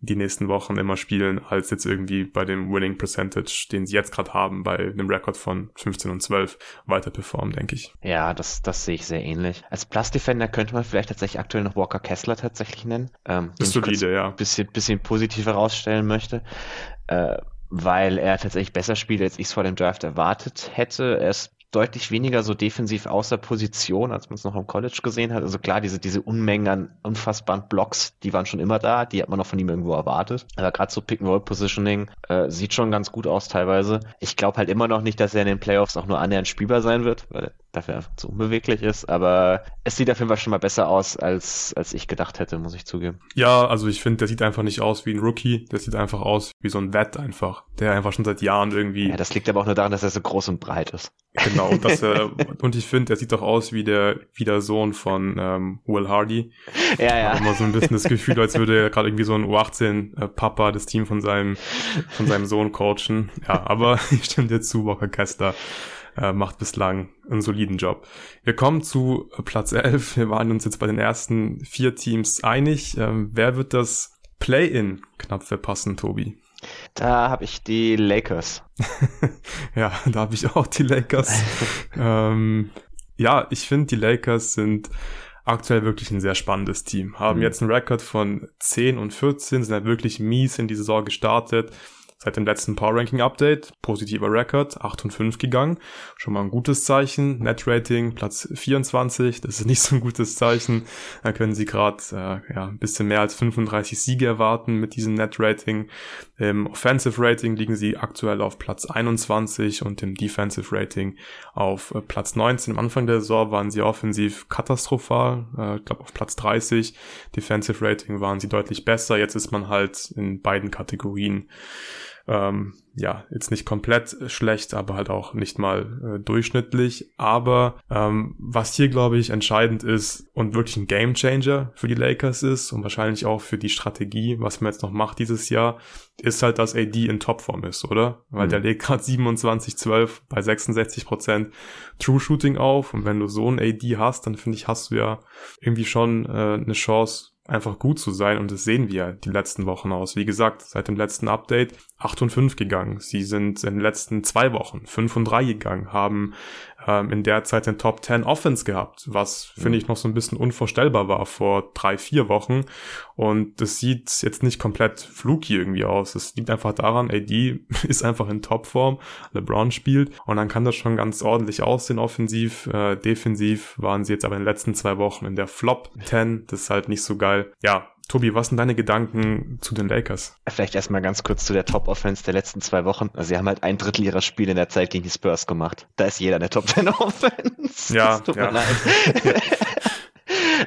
die nächsten Wochen immer spielen, als jetzt irgendwie bei dem Winning Percentage, den sie jetzt gerade haben, bei einem Rekord von 15 und 12 weiter performen, denke ich. Ja, das, das sehe ich sehr ähnlich. Als Plus Defender könnte man vielleicht tatsächlich aktuell noch Walker Kessler tatsächlich nennen. Ähm, ist solide, ja. Bisschen, bisschen positiv herausstellen möchte. Äh, weil er tatsächlich besser spielt, als ich es vor dem Draft erwartet hätte. Er ist deutlich weniger so defensiv außer Position, als man es noch im College gesehen hat. Also klar, diese, diese Unmengen an unfassbaren Blocks, die waren schon immer da, die hat man noch von ihm irgendwo erwartet. Aber gerade so Pick-and-Roll-Positioning äh, sieht schon ganz gut aus teilweise. Ich glaube halt immer noch nicht, dass er in den Playoffs auch nur annähernd spielbar sein wird, weil dafür einfach zu unbeweglich ist. Aber es sieht auf jeden Fall schon mal besser aus, als, als ich gedacht hätte, muss ich zugeben. Ja, also ich finde, der sieht einfach nicht aus wie ein Rookie. Der sieht einfach aus wie so ein Wett einfach, der einfach schon seit Jahren irgendwie. Ja, das liegt aber auch nur daran, dass er so groß und breit ist. Genau, dass er, und ich finde, der sieht doch aus wie der, wie der Sohn von ähm, Will Hardy. Ja, ja. immer so ein bisschen das Gefühl, als würde er gerade irgendwie so ein U18-Papa das Team von seinem, von seinem Sohn coachen. Ja, aber ich stimme dir zu, Walker Kester äh, macht bislang einen soliden Job. Wir kommen zu Platz 11. Wir waren uns jetzt bei den ersten vier Teams einig. Ähm, wer wird das Play-In knapp verpassen, Tobi? Da habe ich die Lakers. ja, da habe ich auch die Lakers. ähm, ja, ich finde, die Lakers sind aktuell wirklich ein sehr spannendes Team. Haben mhm. jetzt einen Rekord von 10 und 14, sind halt wirklich mies in die Saison gestartet seit dem letzten Power Ranking Update. Positiver Rekord, 8 und 5 gegangen. Schon mal ein gutes Zeichen. Net Rating Platz 24, das ist nicht so ein gutes Zeichen. Da können sie gerade äh, ja, ein bisschen mehr als 35 Siege erwarten mit diesem Net Rating. Im Offensive Rating liegen sie aktuell auf Platz 21 und im Defensive Rating auf äh, Platz 19. Am Anfang der Saison waren sie offensiv katastrophal, äh, ich glaube auf Platz 30. Defensive Rating waren sie deutlich besser. Jetzt ist man halt in beiden Kategorien ähm, ja, jetzt nicht komplett schlecht, aber halt auch nicht mal äh, durchschnittlich. Aber ähm, was hier, glaube ich, entscheidend ist und wirklich ein Gamechanger für die Lakers ist und wahrscheinlich auch für die Strategie, was man jetzt noch macht dieses Jahr, ist halt, dass AD in Topform ist, oder? Weil mhm. der legt gerade 27-12 bei 66% True Shooting auf und wenn du so ein AD hast, dann finde ich, hast du ja irgendwie schon äh, eine Chance, einfach gut zu sein und das sehen wir die letzten Wochen aus. Wie gesagt, seit dem letzten Update 8 und 5 gegangen. Sie sind in den letzten zwei Wochen 5 und 3 gegangen, haben ähm, in der Zeit den Top 10 Offense gehabt, was mhm. finde ich noch so ein bisschen unvorstellbar war vor drei, vier Wochen. Und das sieht jetzt nicht komplett fluky irgendwie aus. Es liegt einfach daran, AD ist einfach in Topform, LeBron spielt und dann kann das schon ganz ordentlich aussehen offensiv. Äh, defensiv waren sie jetzt aber in den letzten zwei Wochen in der Flop 10. Das ist halt nicht so geil. Ja, Tobi, was sind deine Gedanken zu den Lakers? Vielleicht erstmal ganz kurz zu der Top-Offense der letzten zwei Wochen. Also sie haben halt ein Drittel ihrer Spiele in der Zeit gegen die Spurs gemacht. Da ist jeder eine Top-10-Offense. Ja, tut ja. mir leid.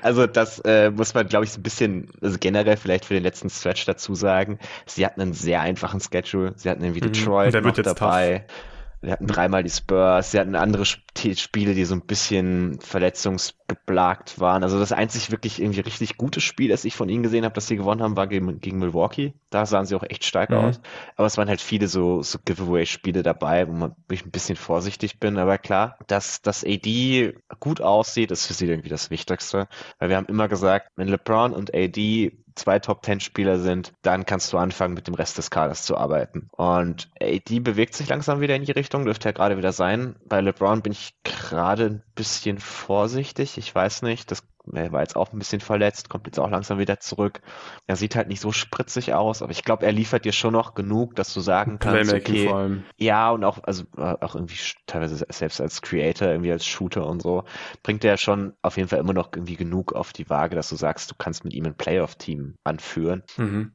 Also das äh, muss man, glaube ich, so ein bisschen, also generell vielleicht für den letzten Stretch dazu sagen. Sie hatten einen sehr einfachen Schedule. Sie hatten irgendwie mhm. Detroit mhm, noch dabei. Tough. Wir hatten dreimal die Spurs, sie hatten andere Spiele, die so ein bisschen verletzungsgeplagt waren. Also das einzig wirklich irgendwie richtig gute Spiel, das ich von ihnen gesehen habe, dass sie gewonnen haben, war gegen, gegen Milwaukee. Da sahen sie auch echt stark mhm. aus. Aber es waren halt viele so, so Giveaway-Spiele dabei, wo man ich ein bisschen vorsichtig bin. Aber klar, dass das AD gut aussieht, ist für sie irgendwie das Wichtigste. Weil wir haben immer gesagt, wenn LeBron und AD zwei Top-10-Spieler sind, dann kannst du anfangen, mit dem Rest des Kaders zu arbeiten. Und AD bewegt sich langsam wieder in die Richtung, dürfte ja gerade wieder sein. Bei LeBron bin ich gerade ein bisschen vorsichtig. Ich weiß nicht, das er war jetzt auch ein bisschen verletzt, kommt jetzt auch langsam wieder zurück. Er sieht halt nicht so spritzig aus, aber ich glaube, er liefert dir schon noch genug, dass du sagen kannst, okay, ja, und auch, also äh, auch irgendwie teilweise selbst als Creator, irgendwie als Shooter und so, bringt er schon auf jeden Fall immer noch irgendwie genug auf die Waage, dass du sagst, du kannst mit ihm ein Playoff-Team anführen. Mhm.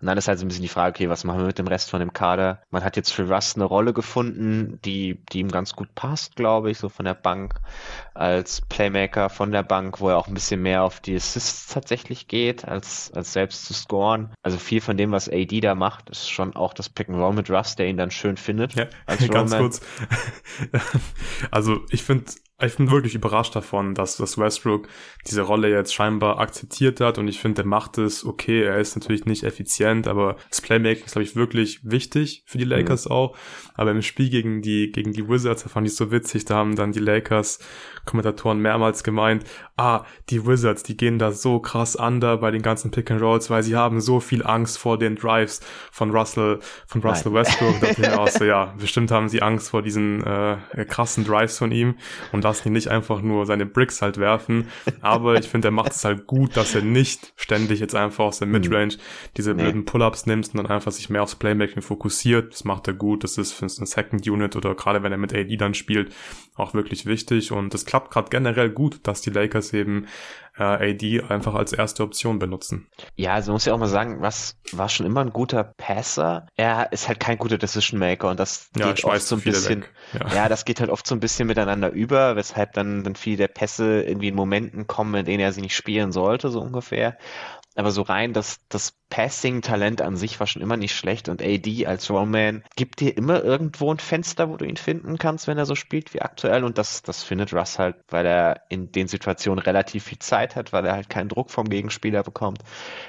Und dann ist halt so ein bisschen die Frage, okay, was machen wir mit dem Rest von dem Kader? Man hat jetzt für Russ eine Rolle gefunden, die, die ihm ganz gut passt, glaube ich, so von der Bank als Playmaker von der Bank, wo er auch ein bisschen mehr auf die Assists tatsächlich geht, als, als selbst zu scoren. Also viel von dem, was AD da macht, ist schon auch das Pick and Roll mit Russ, der ihn dann schön findet. Ja, ganz kurz. also ich finde ich bin wirklich überrascht davon, dass, dass Westbrook diese Rolle jetzt scheinbar akzeptiert hat und ich finde, er macht es okay. Er ist natürlich nicht effizient, aber das Playmaking ist, glaube ich, wirklich wichtig für die. Lakers mhm. auch. Aber im Spiel gegen die, gegen die Wizards, da fand ich so witzig, da haben dann die Lakers Kommentatoren mehrmals gemeint, ah, die Wizards, die gehen da so krass under bei den ganzen Pick and Rolls, weil sie haben so viel Angst vor den Drives von Russell, von Russell Nein. Westbrook. da ich auch so, ja, bestimmt haben sie Angst vor diesen äh, krassen Drives von ihm und lassen ihn nicht einfach nur seine Bricks halt werfen. Aber ich finde, er macht es halt gut, dass er nicht ständig jetzt einfach aus der Midrange diese nee. blöden Pull-Ups nimmt und dann einfach sich mehr aufs Playmaking fokussiert. Das macht er gut. Das ist für eine Second Unit oder gerade wenn er mit AD dann spielt, auch wirklich wichtig. Und das klappt gerade generell gut, dass die Lakers eben äh, AD einfach als erste Option benutzen. Ja, also muss ja auch mal sagen, was war schon immer ein guter Passer. Er ist halt kein guter Decision Maker und das ja, geht oft so ein bisschen. Ja. ja. das geht halt oft so ein bisschen miteinander über, weshalb dann, dann viele der Pässe irgendwie in Momenten kommen, in denen er sie nicht spielen sollte, so ungefähr. Aber so rein, das, das Passing-Talent an sich war schon immer nicht schlecht und AD als Roman gibt dir immer irgendwo ein Fenster, wo du ihn finden kannst, wenn er so spielt wie aktuell und das, das findet Russ halt, weil er in den Situationen relativ viel Zeit hat, weil er halt keinen Druck vom Gegenspieler bekommt.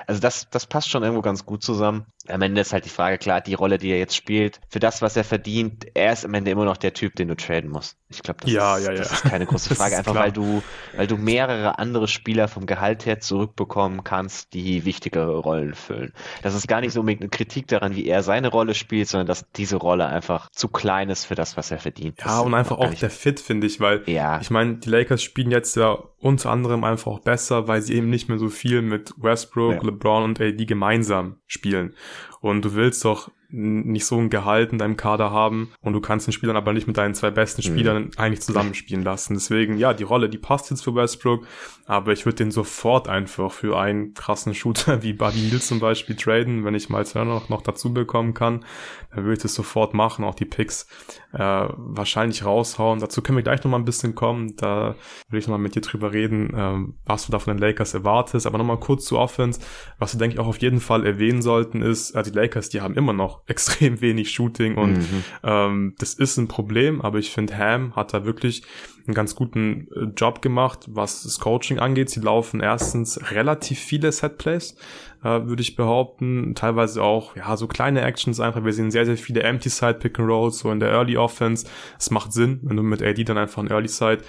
Also das, das passt schon irgendwo ganz gut zusammen. Am Ende ist halt die Frage, klar, die Rolle, die er jetzt spielt, für das, was er verdient, er ist am Ende immer noch der Typ, den du traden musst. Ich glaube, das, ja, ist, ja, ja. das ist keine große Frage, einfach weil du, weil du mehrere andere Spieler vom Gehalt her zurückbekommen kannst, die wichtigere Rollen füllen. Das ist gar nicht so unbedingt eine Kritik daran, wie er seine Rolle spielt, sondern dass diese Rolle einfach zu klein ist für das, was er verdient. Ja, das und einfach auch der Fit, finde ich, weil ja. ich meine, die Lakers spielen jetzt ja unter anderem einfach auch besser, weil sie eben nicht mehr so viel mit Westbrook, ja. LeBron und AD gemeinsam spielen. Und du willst doch nicht so ein Gehalt in deinem Kader haben und du kannst den Spielern aber nicht mit deinen zwei besten mhm. Spielern mhm. eigentlich zusammenspielen lassen. Deswegen, ja, die Rolle, die passt jetzt für Westbrook, aber ich würde den sofort einfach für einen krassen Shooter wie Buddy Hill zum Beispiel traden, wenn ich mal noch, noch dazu bekommen kann, dann würde ich das sofort machen, auch die Picks äh, wahrscheinlich raushauen. Dazu können wir gleich noch mal ein bisschen kommen, da würde ich noch mal mit dir drüber reden, äh, was du da von den Lakers erwartest, aber noch mal kurz zu Offense, was wir denke ich auch auf jeden Fall erwähnen sollten ist, äh, die Lakers, die haben immer noch extrem wenig Shooting und mhm. ähm, das ist ein Problem, aber ich finde, Ham hat da wirklich einen ganz guten äh, Job gemacht, was das Coaching angeht. Sie laufen erstens relativ viele Setplays, äh, würde ich behaupten. Teilweise auch, ja, so kleine Actions einfach. Wir sehen sehr, sehr viele Empty Side Pick and Rolls, so in der Early Offense. Es macht Sinn, wenn du mit AD dann einfach ein Early Side,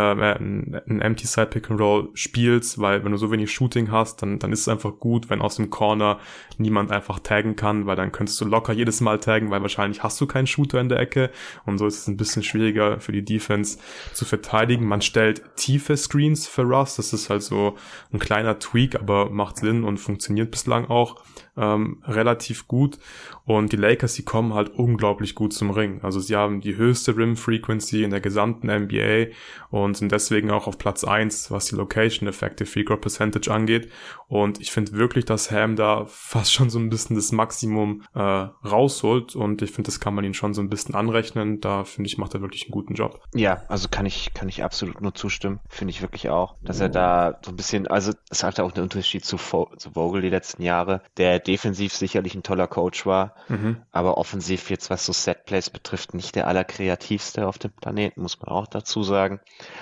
ein, ein Empty Side Pick and Roll spielst, weil wenn du so wenig Shooting hast, dann, dann ist es einfach gut, wenn aus dem Corner niemand einfach taggen kann, weil dann könntest du locker jedes Mal taggen, weil wahrscheinlich hast du keinen Shooter in der Ecke. Und so ist es ein bisschen schwieriger für die Defense zu verteidigen. Man stellt tiefe Screens für Russ, das ist halt so ein kleiner Tweak, aber macht Sinn und funktioniert bislang auch ähm, relativ gut. Und die Lakers, die kommen halt unglaublich gut zum Ring. Also sie haben die höchste Rim Frequency in der gesamten NBA und sind deswegen auch auf Platz eins, was die Location Effective Free Throw Percentage angeht. Und ich finde wirklich, dass Ham da fast schon so ein bisschen das Maximum äh, rausholt. Und ich finde, das kann man ihn schon so ein bisschen anrechnen. Da finde ich, macht er wirklich einen guten Job. Ja, also kann ich, kann ich absolut nur zustimmen. Finde ich wirklich auch, dass er da so ein bisschen, also es hat auch einen Unterschied zu, zu Vogel die letzten Jahre, der defensiv sicherlich ein toller Coach war, mhm. aber offensiv jetzt, was so Setplays betrifft, nicht der allerkreativste auf dem Planeten, muss man auch dazu sagen.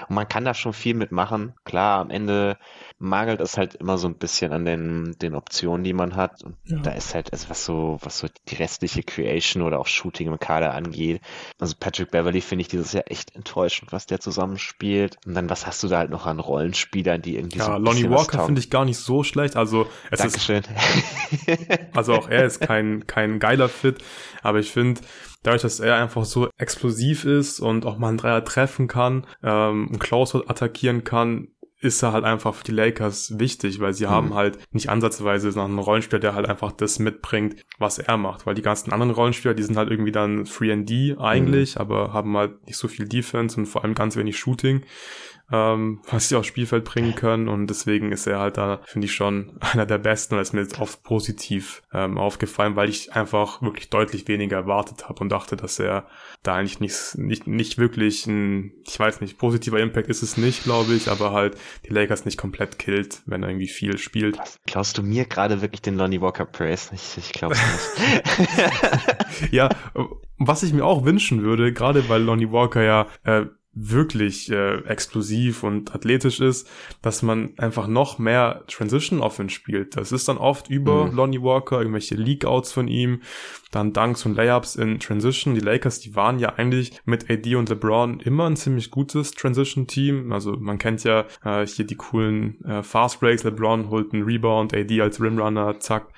Und man kann da schon viel mitmachen. Klar, am Ende mangelt es halt immer so ein bisschen an den, den Optionen, die man hat. Und ja. da ist halt, also was so, was so die restliche Creation oder auch Shooting im Kader angeht. Also Patrick Beverly finde ich dieses Jahr echt enttäuschend, was der zusammenspielt. Und dann, was hast du da halt noch an Rollenspielern, die irgendwie ja, so Lonnie Walker finde ich gar nicht so schlecht. Also, es Dankeschön. Ist, also auch er ist kein, kein geiler Fit. Aber ich finde, dadurch, dass er einfach so explosiv ist und auch mal einen Dreier treffen kann, ähm, einen Closeout attackieren kann, ist er halt einfach für die Lakers wichtig, weil sie mhm. haben halt nicht ansatzweise noch einen Rollenspieler, der halt einfach das mitbringt, was er macht, weil die ganzen anderen Rollenspieler, die sind halt irgendwie dann 3D eigentlich, mhm. aber haben halt nicht so viel Defense und vor allem ganz wenig Shooting ähm, was sie aufs Spielfeld bringen können. Und deswegen ist er halt da, finde ich schon, einer der besten. Und ist mir jetzt oft positiv ähm, aufgefallen, weil ich einfach wirklich deutlich weniger erwartet habe und dachte, dass er da eigentlich nicht, nicht, nicht wirklich ein, ich weiß nicht, positiver Impact ist es nicht, glaube ich, aber halt die Lakers nicht komplett killt, wenn er irgendwie viel spielt. Glaubst du mir gerade wirklich den Lonnie Walker Praise? Ich, ich glaube nicht. ja, was ich mir auch wünschen würde, gerade weil Lonnie Walker ja äh, wirklich äh, explosiv und athletisch ist, dass man einfach noch mehr Transition Offense spielt. Das ist dann oft über mhm. Lonnie Walker, irgendwelche Leak-Outs von ihm, dann Dunks und Layups in Transition. Die Lakers, die waren ja eigentlich mit AD und LeBron immer ein ziemlich gutes Transition-Team. Also man kennt ja äh, hier die coolen äh, Fast Breaks. LeBron holt einen Rebound, AD als Rimrunner, zack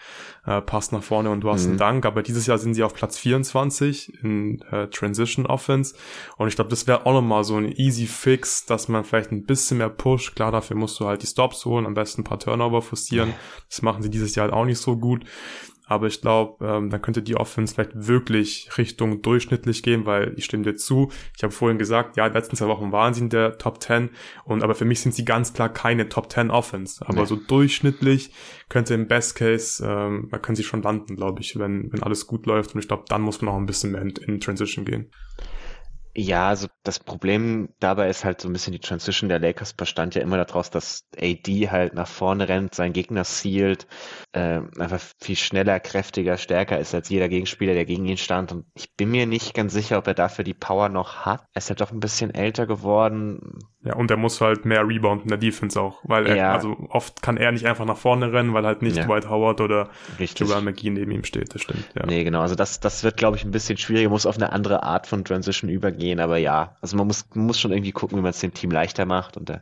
äh, passt nach vorne und du hast mhm. einen Dank. Aber dieses Jahr sind sie auf Platz 24 in äh, Transition Offense. Und ich glaube, das wäre auch nochmal so ein easy Fix, dass man vielleicht ein bisschen mehr pusht. Klar, dafür musst du halt die Stops holen, am besten ein paar Turnover forcieren. Das machen sie dieses Jahr halt auch nicht so gut. Aber ich glaube, ähm, dann könnte die Offense vielleicht wirklich Richtung durchschnittlich gehen, weil ich stimme dir zu. Ich habe vorhin gesagt, ja, die letzten zwei Wochen waren sie in der Top 10 und aber für mich sind sie ganz klar keine Top 10 Offense. Aber nee. so durchschnittlich könnte im Best Case, ähm, da können sie schon landen, glaube ich, wenn, wenn alles gut läuft. Und ich glaube, dann muss man auch ein bisschen mehr in, in Transition gehen. Ja, also das Problem dabei ist halt so ein bisschen die Transition der Lakers bestand ja immer daraus, dass AD halt nach vorne rennt, seinen Gegner sealt, äh, einfach viel schneller, kräftiger, stärker ist als jeder Gegenspieler, der gegen ihn stand. Und ich bin mir nicht ganz sicher, ob er dafür die Power noch hat. Er ist halt doch ein bisschen älter geworden. Ja, und er muss halt mehr Rebound in der Defense auch, weil er, ja. also oft kann er nicht einfach nach vorne rennen, weil halt nicht ja. Dwight Howard oder Jamal McGee neben ihm steht, das stimmt, ja. Nee, genau, also das, das wird, glaube ich, ein bisschen schwieriger, muss auf eine andere Art von Transition übergehen, aber ja, also man muss, man muss schon irgendwie gucken, wie man es dem Team leichter macht. Und da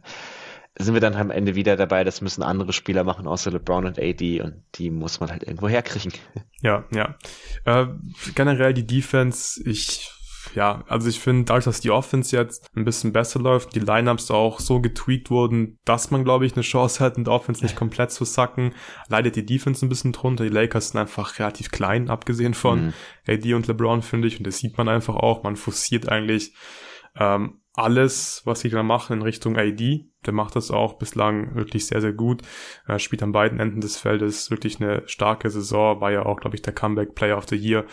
sind wir dann am Ende wieder dabei, das müssen andere Spieler machen, außer LeBron und AD und die muss man halt irgendwo herkriegen. Ja, ja. Äh, generell die Defense, ich ja, also ich finde, dadurch, dass die Offense jetzt ein bisschen besser läuft, die Lineups auch so getweakt wurden, dass man, glaube ich, eine Chance hat, in der Offense nicht komplett zu sacken, leidet die Defense ein bisschen drunter. Die Lakers sind einfach relativ klein, abgesehen von mhm. AD und LeBron, finde ich. Und das sieht man einfach auch. Man forciert eigentlich ähm, alles, was sie da machen, in Richtung AD. Der macht das auch bislang wirklich sehr, sehr gut. Er spielt an beiden Enden des Feldes wirklich eine starke Saison. War ja auch, glaube ich, der Comeback Player of the Year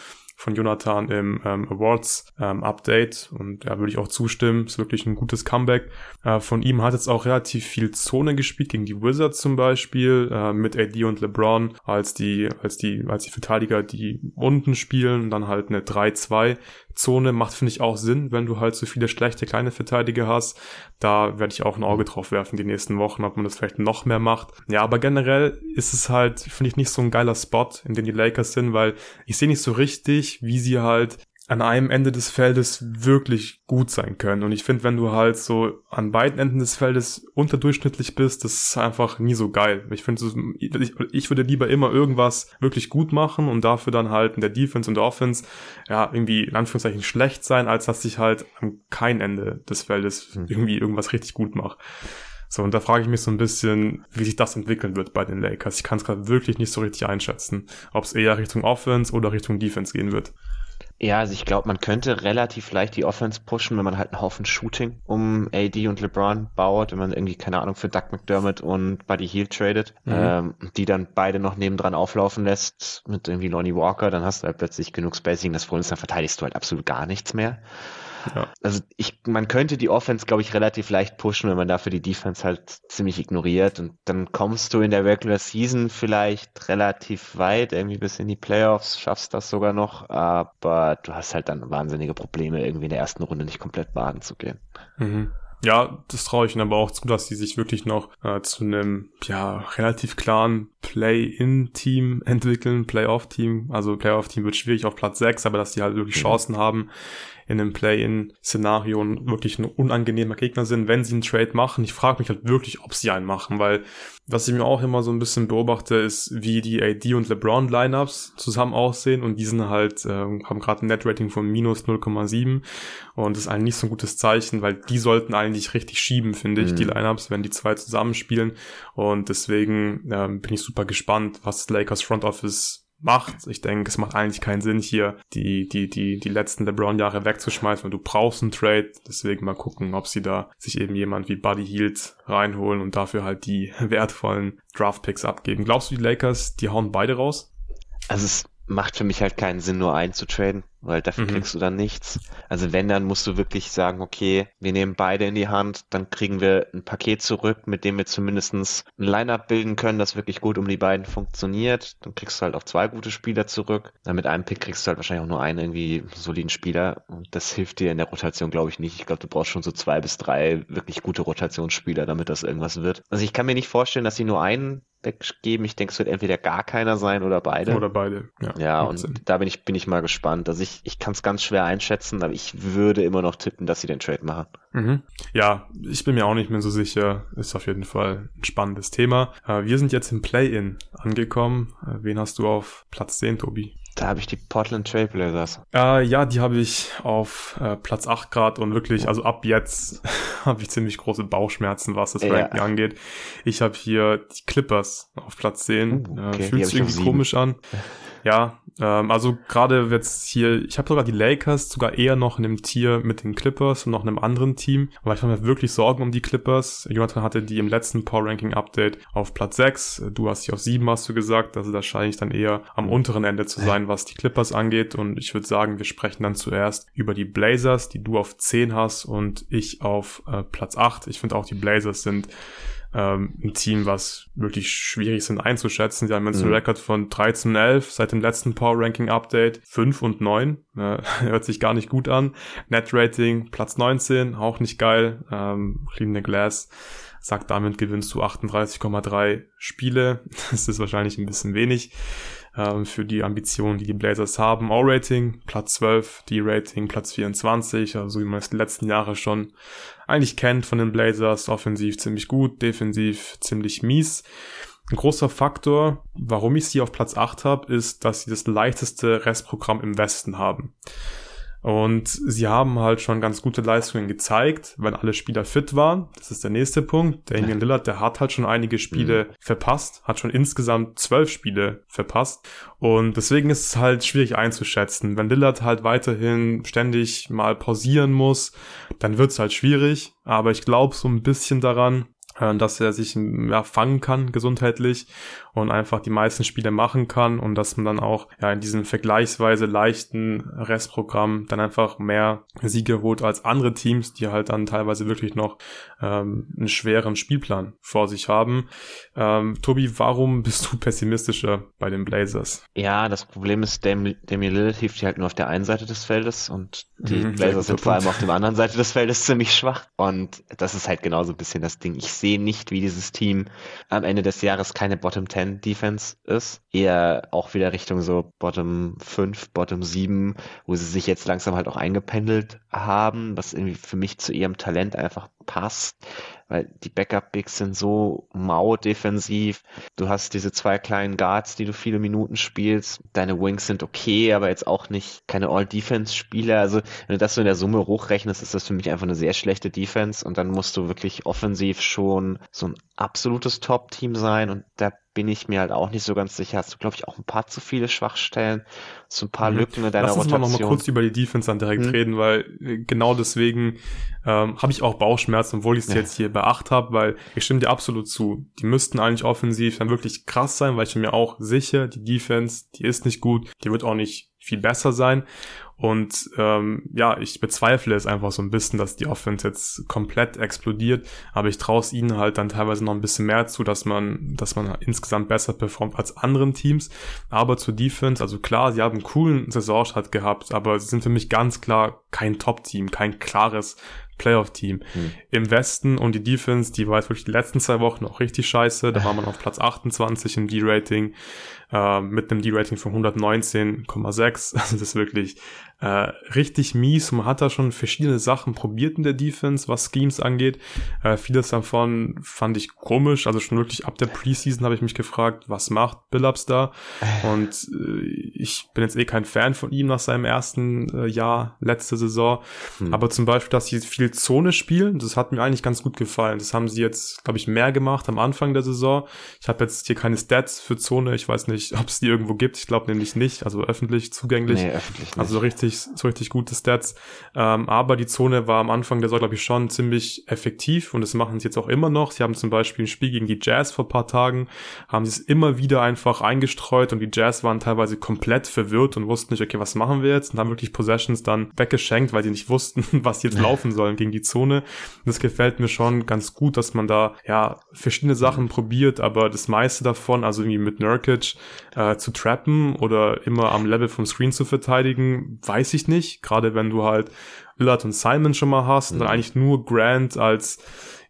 von Jonathan im ähm, Awards ähm, Update und da ja, würde ich auch zustimmen. Ist wirklich ein gutes Comeback. Äh, von ihm hat jetzt auch relativ viel Zone gespielt gegen die Wizards zum Beispiel äh, mit AD und LeBron als die als die als die Verteidiger, die unten spielen dann halt eine 3-2 Zone macht, finde ich, auch Sinn, wenn du halt so viele schlechte kleine Verteidiger hast. Da werde ich auch ein Auge drauf werfen die nächsten Wochen, ob man das vielleicht noch mehr macht. Ja, aber generell ist es halt, finde ich, nicht so ein geiler Spot, in dem die Lakers sind, weil ich sehe nicht so richtig, wie sie halt an einem Ende des Feldes wirklich gut sein können. Und ich finde, wenn du halt so an beiden Enden des Feldes unterdurchschnittlich bist, das ist einfach nie so geil. Ich finde, ich, ich würde lieber immer irgendwas wirklich gut machen und dafür dann halt in der Defense und der Offense ja irgendwie in Anführungszeichen schlecht sein, als dass ich halt an kein Ende des Feldes hm. irgendwie irgendwas richtig gut mache. So, und da frage ich mich so ein bisschen, wie sich das entwickeln wird bei den Lakers. Ich kann es gerade wirklich nicht so richtig einschätzen, ob es eher Richtung Offense oder Richtung Defense gehen wird. Ja, also ich glaube, man könnte relativ leicht die Offense pushen, wenn man halt einen Haufen Shooting um AD und LeBron baut, wenn man irgendwie, keine Ahnung, für Doug McDermott und Buddy Hield tradet, mhm. ähm, die dann beide noch nebendran auflaufen lässt mit irgendwie Lonnie Walker, dann hast du halt plötzlich genug Spacing. Das Problem ist, dann verteidigst du halt absolut gar nichts mehr. Ja. Also ich, man könnte die Offense, glaube ich, relativ leicht pushen, wenn man dafür die Defense halt ziemlich ignoriert. Und dann kommst du in der Regular Season vielleicht relativ weit, irgendwie bis in die Playoffs, schaffst das sogar noch, aber du hast halt dann wahnsinnige Probleme, irgendwie in der ersten Runde nicht komplett baden zu gehen. Mhm. Ja, das traue ich ihnen aber auch zu, dass sie sich wirklich noch äh, zu einem ja relativ klaren Play-in-Team entwickeln, Playoff-Team. Also Playoff-Team wird schwierig auf Platz 6, aber dass die halt wirklich mhm. Chancen haben, in einem Play-in-Szenario wirklich ein unangenehmer Gegner sind, wenn sie einen Trade machen. Ich frage mich halt wirklich, ob sie einen machen, weil was ich mir auch immer so ein bisschen beobachte, ist, wie die AD und LeBron Lineups zusammen aussehen und die sind halt, äh, haben gerade ein Net-Rating von minus 0,7 und das ist eigentlich nicht so ein gutes Zeichen, weil die sollten eigentlich richtig schieben, finde ich, mhm. die Lineups, wenn die zwei zusammenspielen und deswegen äh, bin ich super gespannt, was Lakers Front Office macht. Ich denke, es macht eigentlich keinen Sinn, hier die, die, die, die letzten LeBron-Jahre wegzuschmeißen, weil du brauchst einen Trade. Deswegen mal gucken, ob sie da sich eben jemand wie Buddy Hield reinholen und dafür halt die wertvollen Draft-Picks abgeben. Glaubst du, die Lakers, die hauen beide raus? Also es macht für mich halt keinen Sinn, nur einen zu traden, weil dafür mhm. kriegst du dann nichts. Also wenn, dann musst du wirklich sagen, okay, wir nehmen beide in die Hand, dann kriegen wir ein Paket zurück, mit dem wir zumindestens ein Line-Up bilden können, das wirklich gut um die beiden funktioniert. Dann kriegst du halt auch zwei gute Spieler zurück. Dann mit einem Pick kriegst du halt wahrscheinlich auch nur einen irgendwie soliden Spieler. Und das hilft dir in der Rotation, glaube ich, nicht. Ich glaube, du brauchst schon so zwei bis drei wirklich gute Rotationsspieler, damit das irgendwas wird. Also ich kann mir nicht vorstellen, dass sie nur einen weggeben. Ich denke, es wird entweder gar keiner sein oder beide. Oder beide, ja. Ja, und Sinn. da bin ich, bin ich mal gespannt. Also ich, ich kann es ganz schwer einschätzen, aber ich würde immer noch tippen, dass sie den Trade machen. Mhm. Ja, ich bin mir auch nicht mehr so sicher. Ist auf jeden Fall ein spannendes Thema. Äh, wir sind jetzt im Play-In angekommen. Äh, wen hast du auf Platz 10, Tobi? Da habe ich die Portland Trailblazers. Äh, ja, die habe ich auf äh, Platz 8 Grad und wirklich, also ab jetzt habe ich ziemlich große Bauchschmerzen, was das ja. Ranking angeht. Ich habe hier die Clippers auf Platz 10. Uh, okay, Fühlt sich irgendwie komisch an. Ja, ähm, also gerade jetzt hier, ich habe sogar die Lakers sogar eher noch in dem Tier mit den Clippers und noch in einem anderen Team, aber ich habe mir wirklich Sorgen um die Clippers. Jonathan hatte die im letzten Power Ranking Update auf Platz 6, du hast die auf 7, hast du gesagt, also da scheine ich dann eher am unteren Ende zu sein, was die Clippers angeht und ich würde sagen, wir sprechen dann zuerst über die Blazers, die du auf 10 hast und ich auf äh, Platz 8. Ich finde auch die Blazers sind ähm, ein Team, was wirklich schwierig sind einzuschätzen. Sie haben jetzt mhm. einen Rekord von 13 und 11 seit dem letzten Power Ranking Update, 5 und 9. Äh, hört sich gar nicht gut an. Net Rating Platz 19, auch nicht geil. Ähm, Clean Glass sagt, damit gewinnst du 38,3 Spiele. Das ist wahrscheinlich ein bisschen wenig ähm, für die Ambitionen, die die Blazers haben. O-Rating Platz 12, D-Rating Platz 24, also wie man es die letzten Jahre schon eigentlich kennt von den Blazers. Offensiv ziemlich gut, defensiv ziemlich mies. Ein großer Faktor, warum ich sie auf Platz 8 habe, ist, dass sie das leichteste Restprogramm im Westen haben. Und sie haben halt schon ganz gute Leistungen gezeigt, wenn alle Spieler fit waren. Das ist der nächste Punkt. Damian Lillard, der hat halt schon einige Spiele mhm. verpasst, hat schon insgesamt zwölf Spiele verpasst. Und deswegen ist es halt schwierig einzuschätzen. Wenn Lillard halt weiterhin ständig mal pausieren muss, dann wird es halt schwierig. Aber ich glaube so ein bisschen daran, äh, dass er sich ja, fangen kann gesundheitlich und einfach die meisten Spiele machen kann und dass man dann auch ja in diesem vergleichsweise leichten Restprogramm dann einfach mehr Siege holt als andere Teams, die halt dann teilweise wirklich noch ähm, einen schweren Spielplan vor sich haben. Ähm, Tobi, warum bist du pessimistischer bei den Blazers? Ja, das Problem ist, Damian Lillard hilft halt nur auf der einen Seite des Feldes und die mhm, Blazers sind vor allem auf der anderen Seite des Feldes ziemlich schwach und das ist halt genauso ein bisschen das Ding. Ich sehe nicht, wie dieses Team am Ende des Jahres keine Bottom 10 10 Defense ist. Eher auch wieder Richtung so Bottom 5, Bottom 7, wo sie sich jetzt langsam halt auch eingependelt haben, was irgendwie für mich zu ihrem Talent einfach passt weil die Backup-Bigs sind so mau defensiv. Du hast diese zwei kleinen Guards, die du viele Minuten spielst. Deine Wings sind okay, aber jetzt auch nicht keine All-Defense-Spieler. Also wenn du das so in der Summe hochrechnest, ist das für mich einfach eine sehr schlechte Defense und dann musst du wirklich offensiv schon so ein absolutes Top-Team sein und da bin ich mir halt auch nicht so ganz sicher. Hast du, glaube ich, auch ein paar zu viele Schwachstellen, so ein paar mhm. Lücken in deiner Lass uns Rotation. Lass uns mal noch mal kurz über die Defense dann direkt mhm. reden, weil äh, genau deswegen ähm, habe ich auch Bauchschmerzen, obwohl ich es ja. jetzt hier beacht habe, weil ich stimme dir absolut zu. Die müssten eigentlich offensiv dann wirklich krass sein, weil ich bin mir auch sicher, die Defense, die ist nicht gut, die wird auch nicht viel besser sein. Und ähm, ja, ich bezweifle es einfach so ein bisschen, dass die Offense jetzt komplett explodiert. Aber ich traue es ihnen halt dann teilweise noch ein bisschen mehr zu, dass man, dass man insgesamt besser performt als anderen Teams. Aber zur Defense, also klar, sie haben einen coolen Saisonstart gehabt, aber sie sind für mich ganz klar kein Top-Team, kein klares Playoff-Team. Hm. Im Westen und die Defense, die war jetzt wirklich die letzten zwei Wochen auch richtig scheiße. Da war man auf Platz 28 im D-Rating äh, mit einem D-Rating von 119,6. Also das ist wirklich äh, richtig mies. Man hat da schon verschiedene Sachen probiert in der Defense, was Schemes angeht. Äh, vieles davon fand ich komisch. Also schon wirklich ab der Preseason habe ich mich gefragt, was macht Billups da? Und äh, ich bin jetzt eh kein Fan von ihm nach seinem ersten äh, Jahr, letzte Saison. Hm. Aber zum Beispiel, dass sie viel Zone spielen, das hat mir eigentlich ganz gut gefallen. Das haben sie jetzt, glaube ich, mehr gemacht am Anfang der Saison. Ich habe jetzt hier keine Stats für Zone. Ich weiß nicht, ob es die irgendwo gibt. Ich glaube nämlich nicht. Also öffentlich zugänglich. Nee, öffentlich nicht. Also so richtig richtig, so richtig gute Stats. Ähm, aber die Zone war am Anfang der Saison, glaube ich, schon ziemlich effektiv und das machen sie jetzt auch immer noch. Sie haben zum Beispiel ein Spiel gegen die Jazz vor paar Tagen, haben sie es immer wieder einfach eingestreut und die Jazz waren teilweise komplett verwirrt und wussten nicht, okay, was machen wir jetzt? Und haben wirklich Possessions dann weggeschenkt, weil sie nicht wussten, was jetzt laufen sollen gegen die Zone. Und das gefällt mir schon ganz gut, dass man da ja verschiedene Sachen probiert, aber das meiste davon, also irgendwie mit Nurkic äh, zu trappen oder immer am Level vom Screen zu verteidigen, weiß ich nicht. Gerade wenn du halt Lillard und Simon schon mal hast mhm. und dann eigentlich nur Grant als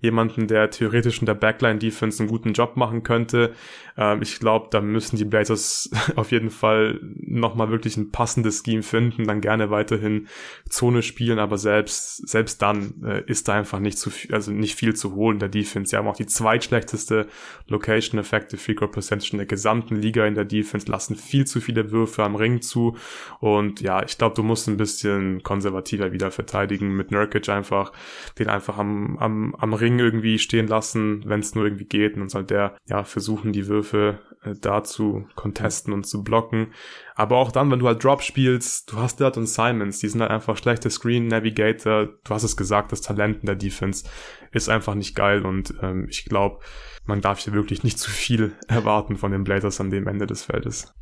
jemanden, der theoretisch in der Backline-Defense einen guten Job machen könnte. Ähm, ich glaube, da müssen die Blazers auf jeden Fall nochmal wirklich ein passendes Scheme finden, dann gerne weiterhin Zone spielen, aber selbst, selbst dann äh, ist da einfach nicht zu viel, also nicht viel zu holen der Defense. Sie haben auch die zweitschlechteste Location Effective Free Throw Percentage in der gesamten Liga in der Defense, lassen viel zu viele Würfe am Ring zu und ja, ich glaube, du musst ein bisschen konservativer wieder verteidigen mit Nurkic einfach, den einfach am, am, am Ring irgendwie stehen lassen, wenn es nur irgendwie geht und dann soll der ja versuchen, die Würfe äh, da zu contesten und zu blocken. Aber auch dann, wenn du halt Drop spielst, du hast Dillard und Simons, die sind halt einfach schlechte Screen Navigator. Du hast es gesagt, das Talent in der Defense ist einfach nicht geil und ähm, ich glaube, man darf hier wirklich nicht zu viel erwarten von den Blazers an dem Ende des Feldes.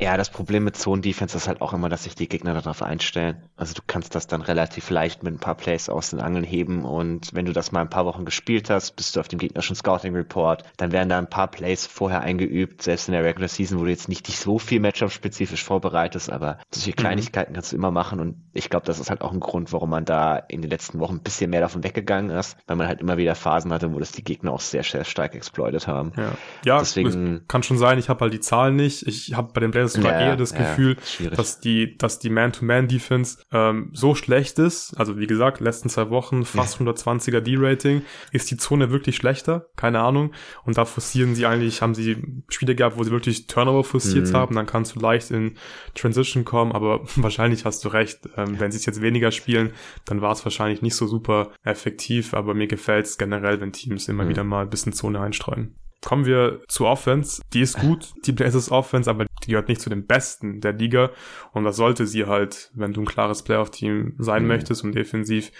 Ja, das Problem mit Zone-Defense ist halt auch immer, dass sich die Gegner darauf einstellen. Also du kannst das dann relativ leicht mit ein paar Plays aus den Angeln heben und wenn du das mal ein paar Wochen gespielt hast, bist du auf dem gegnerischen Scouting-Report, dann werden da ein paar Plays vorher eingeübt, selbst in der Regular Season, wo du jetzt nicht dich so viel Matchup-spezifisch vorbereitest, aber solche mhm. Kleinigkeiten mhm. kannst du immer machen und ich glaube, das ist halt auch ein Grund, warum man da in den letzten Wochen ein bisschen mehr davon weggegangen ist, weil man halt immer wieder Phasen hatte, wo das die Gegner auch sehr, sehr stark exploitet haben. Ja, ja Deswegen, kann schon sein, ich habe halt die Zahlen nicht. Ich habe bei den Blazers es war ja, eher das Gefühl, ja, dass die, dass die Man-to-Man-Defense ähm, so schlecht ist. Also wie gesagt, letzten zwei Wochen fast 120er D-Rating. Ist die Zone wirklich schlechter? Keine Ahnung. Und da forcieren sie eigentlich, haben sie Spiele gehabt, wo sie wirklich Turnover forciert mhm. haben. Dann kannst du leicht in Transition kommen, aber wahrscheinlich hast du recht. Ähm, wenn sie es jetzt weniger spielen, dann war es wahrscheinlich nicht so super effektiv. Aber mir gefällt es generell, wenn Teams immer mhm. wieder mal ein bisschen Zone einstreuen. Kommen wir zu Offense. Die ist gut, die Blazers Offense, aber die gehört nicht zu den besten der Liga. Und das sollte sie halt, wenn du ein klares Playoff-Team sein mhm. möchtest und defensiv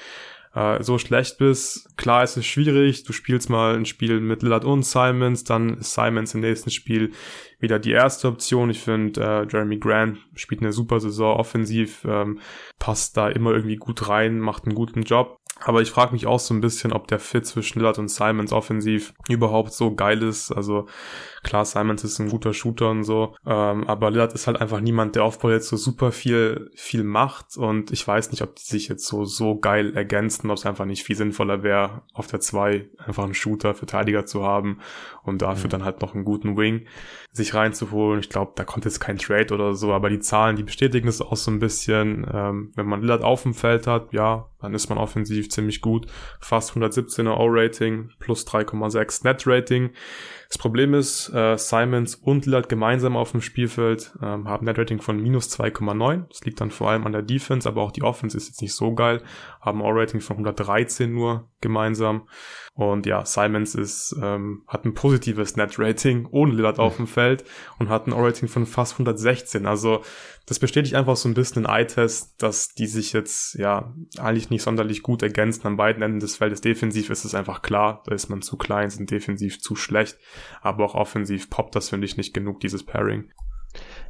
äh, so schlecht bist. Klar ist es schwierig. Du spielst mal ein Spiel mit Lillard und Simons, dann ist Simons im nächsten Spiel wieder die erste Option. Ich finde, äh, Jeremy Grant spielt eine super Saison offensiv, ähm, passt da immer irgendwie gut rein, macht einen guten Job. Aber ich frage mich auch so ein bisschen, ob der Fit zwischen Lillard und Simons offensiv überhaupt so geil ist. Also klar, Simons ist ein guter Shooter und so, ähm, aber Lillard ist halt einfach niemand, der Aufbau jetzt so super viel, viel macht. Und ich weiß nicht, ob die sich jetzt so, so geil ergänzen, ob es einfach nicht viel sinnvoller wäre, auf der 2 einfach einen Shooter, Verteidiger zu haben und dafür mhm. dann halt noch einen guten Wing sich reinzuholen. Ich glaube, da kommt jetzt kein Trade oder so, aber die Zahlen, die bestätigen es auch so ein bisschen. Ähm, wenn man Lillard auf dem Feld hat, ja, dann ist man offensiv ziemlich gut. Fast 117er O-Rating, plus 3,6 Net-Rating. Das Problem ist, äh, Simons und Lillard gemeinsam auf dem Spielfeld ähm, haben Net-Rating von minus 2,9. Das liegt dann vor allem an der Defense, aber auch die Offense ist jetzt nicht so geil. Haben O-Rating von 113 nur gemeinsam. Und ja, Simons ist, ähm, hat ein positives Net-Rating ohne Lillard auf dem Feld und hat ein O-Rating von fast 116. Also das bestätigt einfach so ein bisschen den Eye-Test, dass die sich jetzt ja eigentlich nicht sonderlich gut ergänzen an beiden Enden des Feldes. Defensiv ist es einfach klar, da ist man zu klein, sind defensiv zu schlecht, aber auch offensiv poppt das, finde ich, nicht genug, dieses Pairing.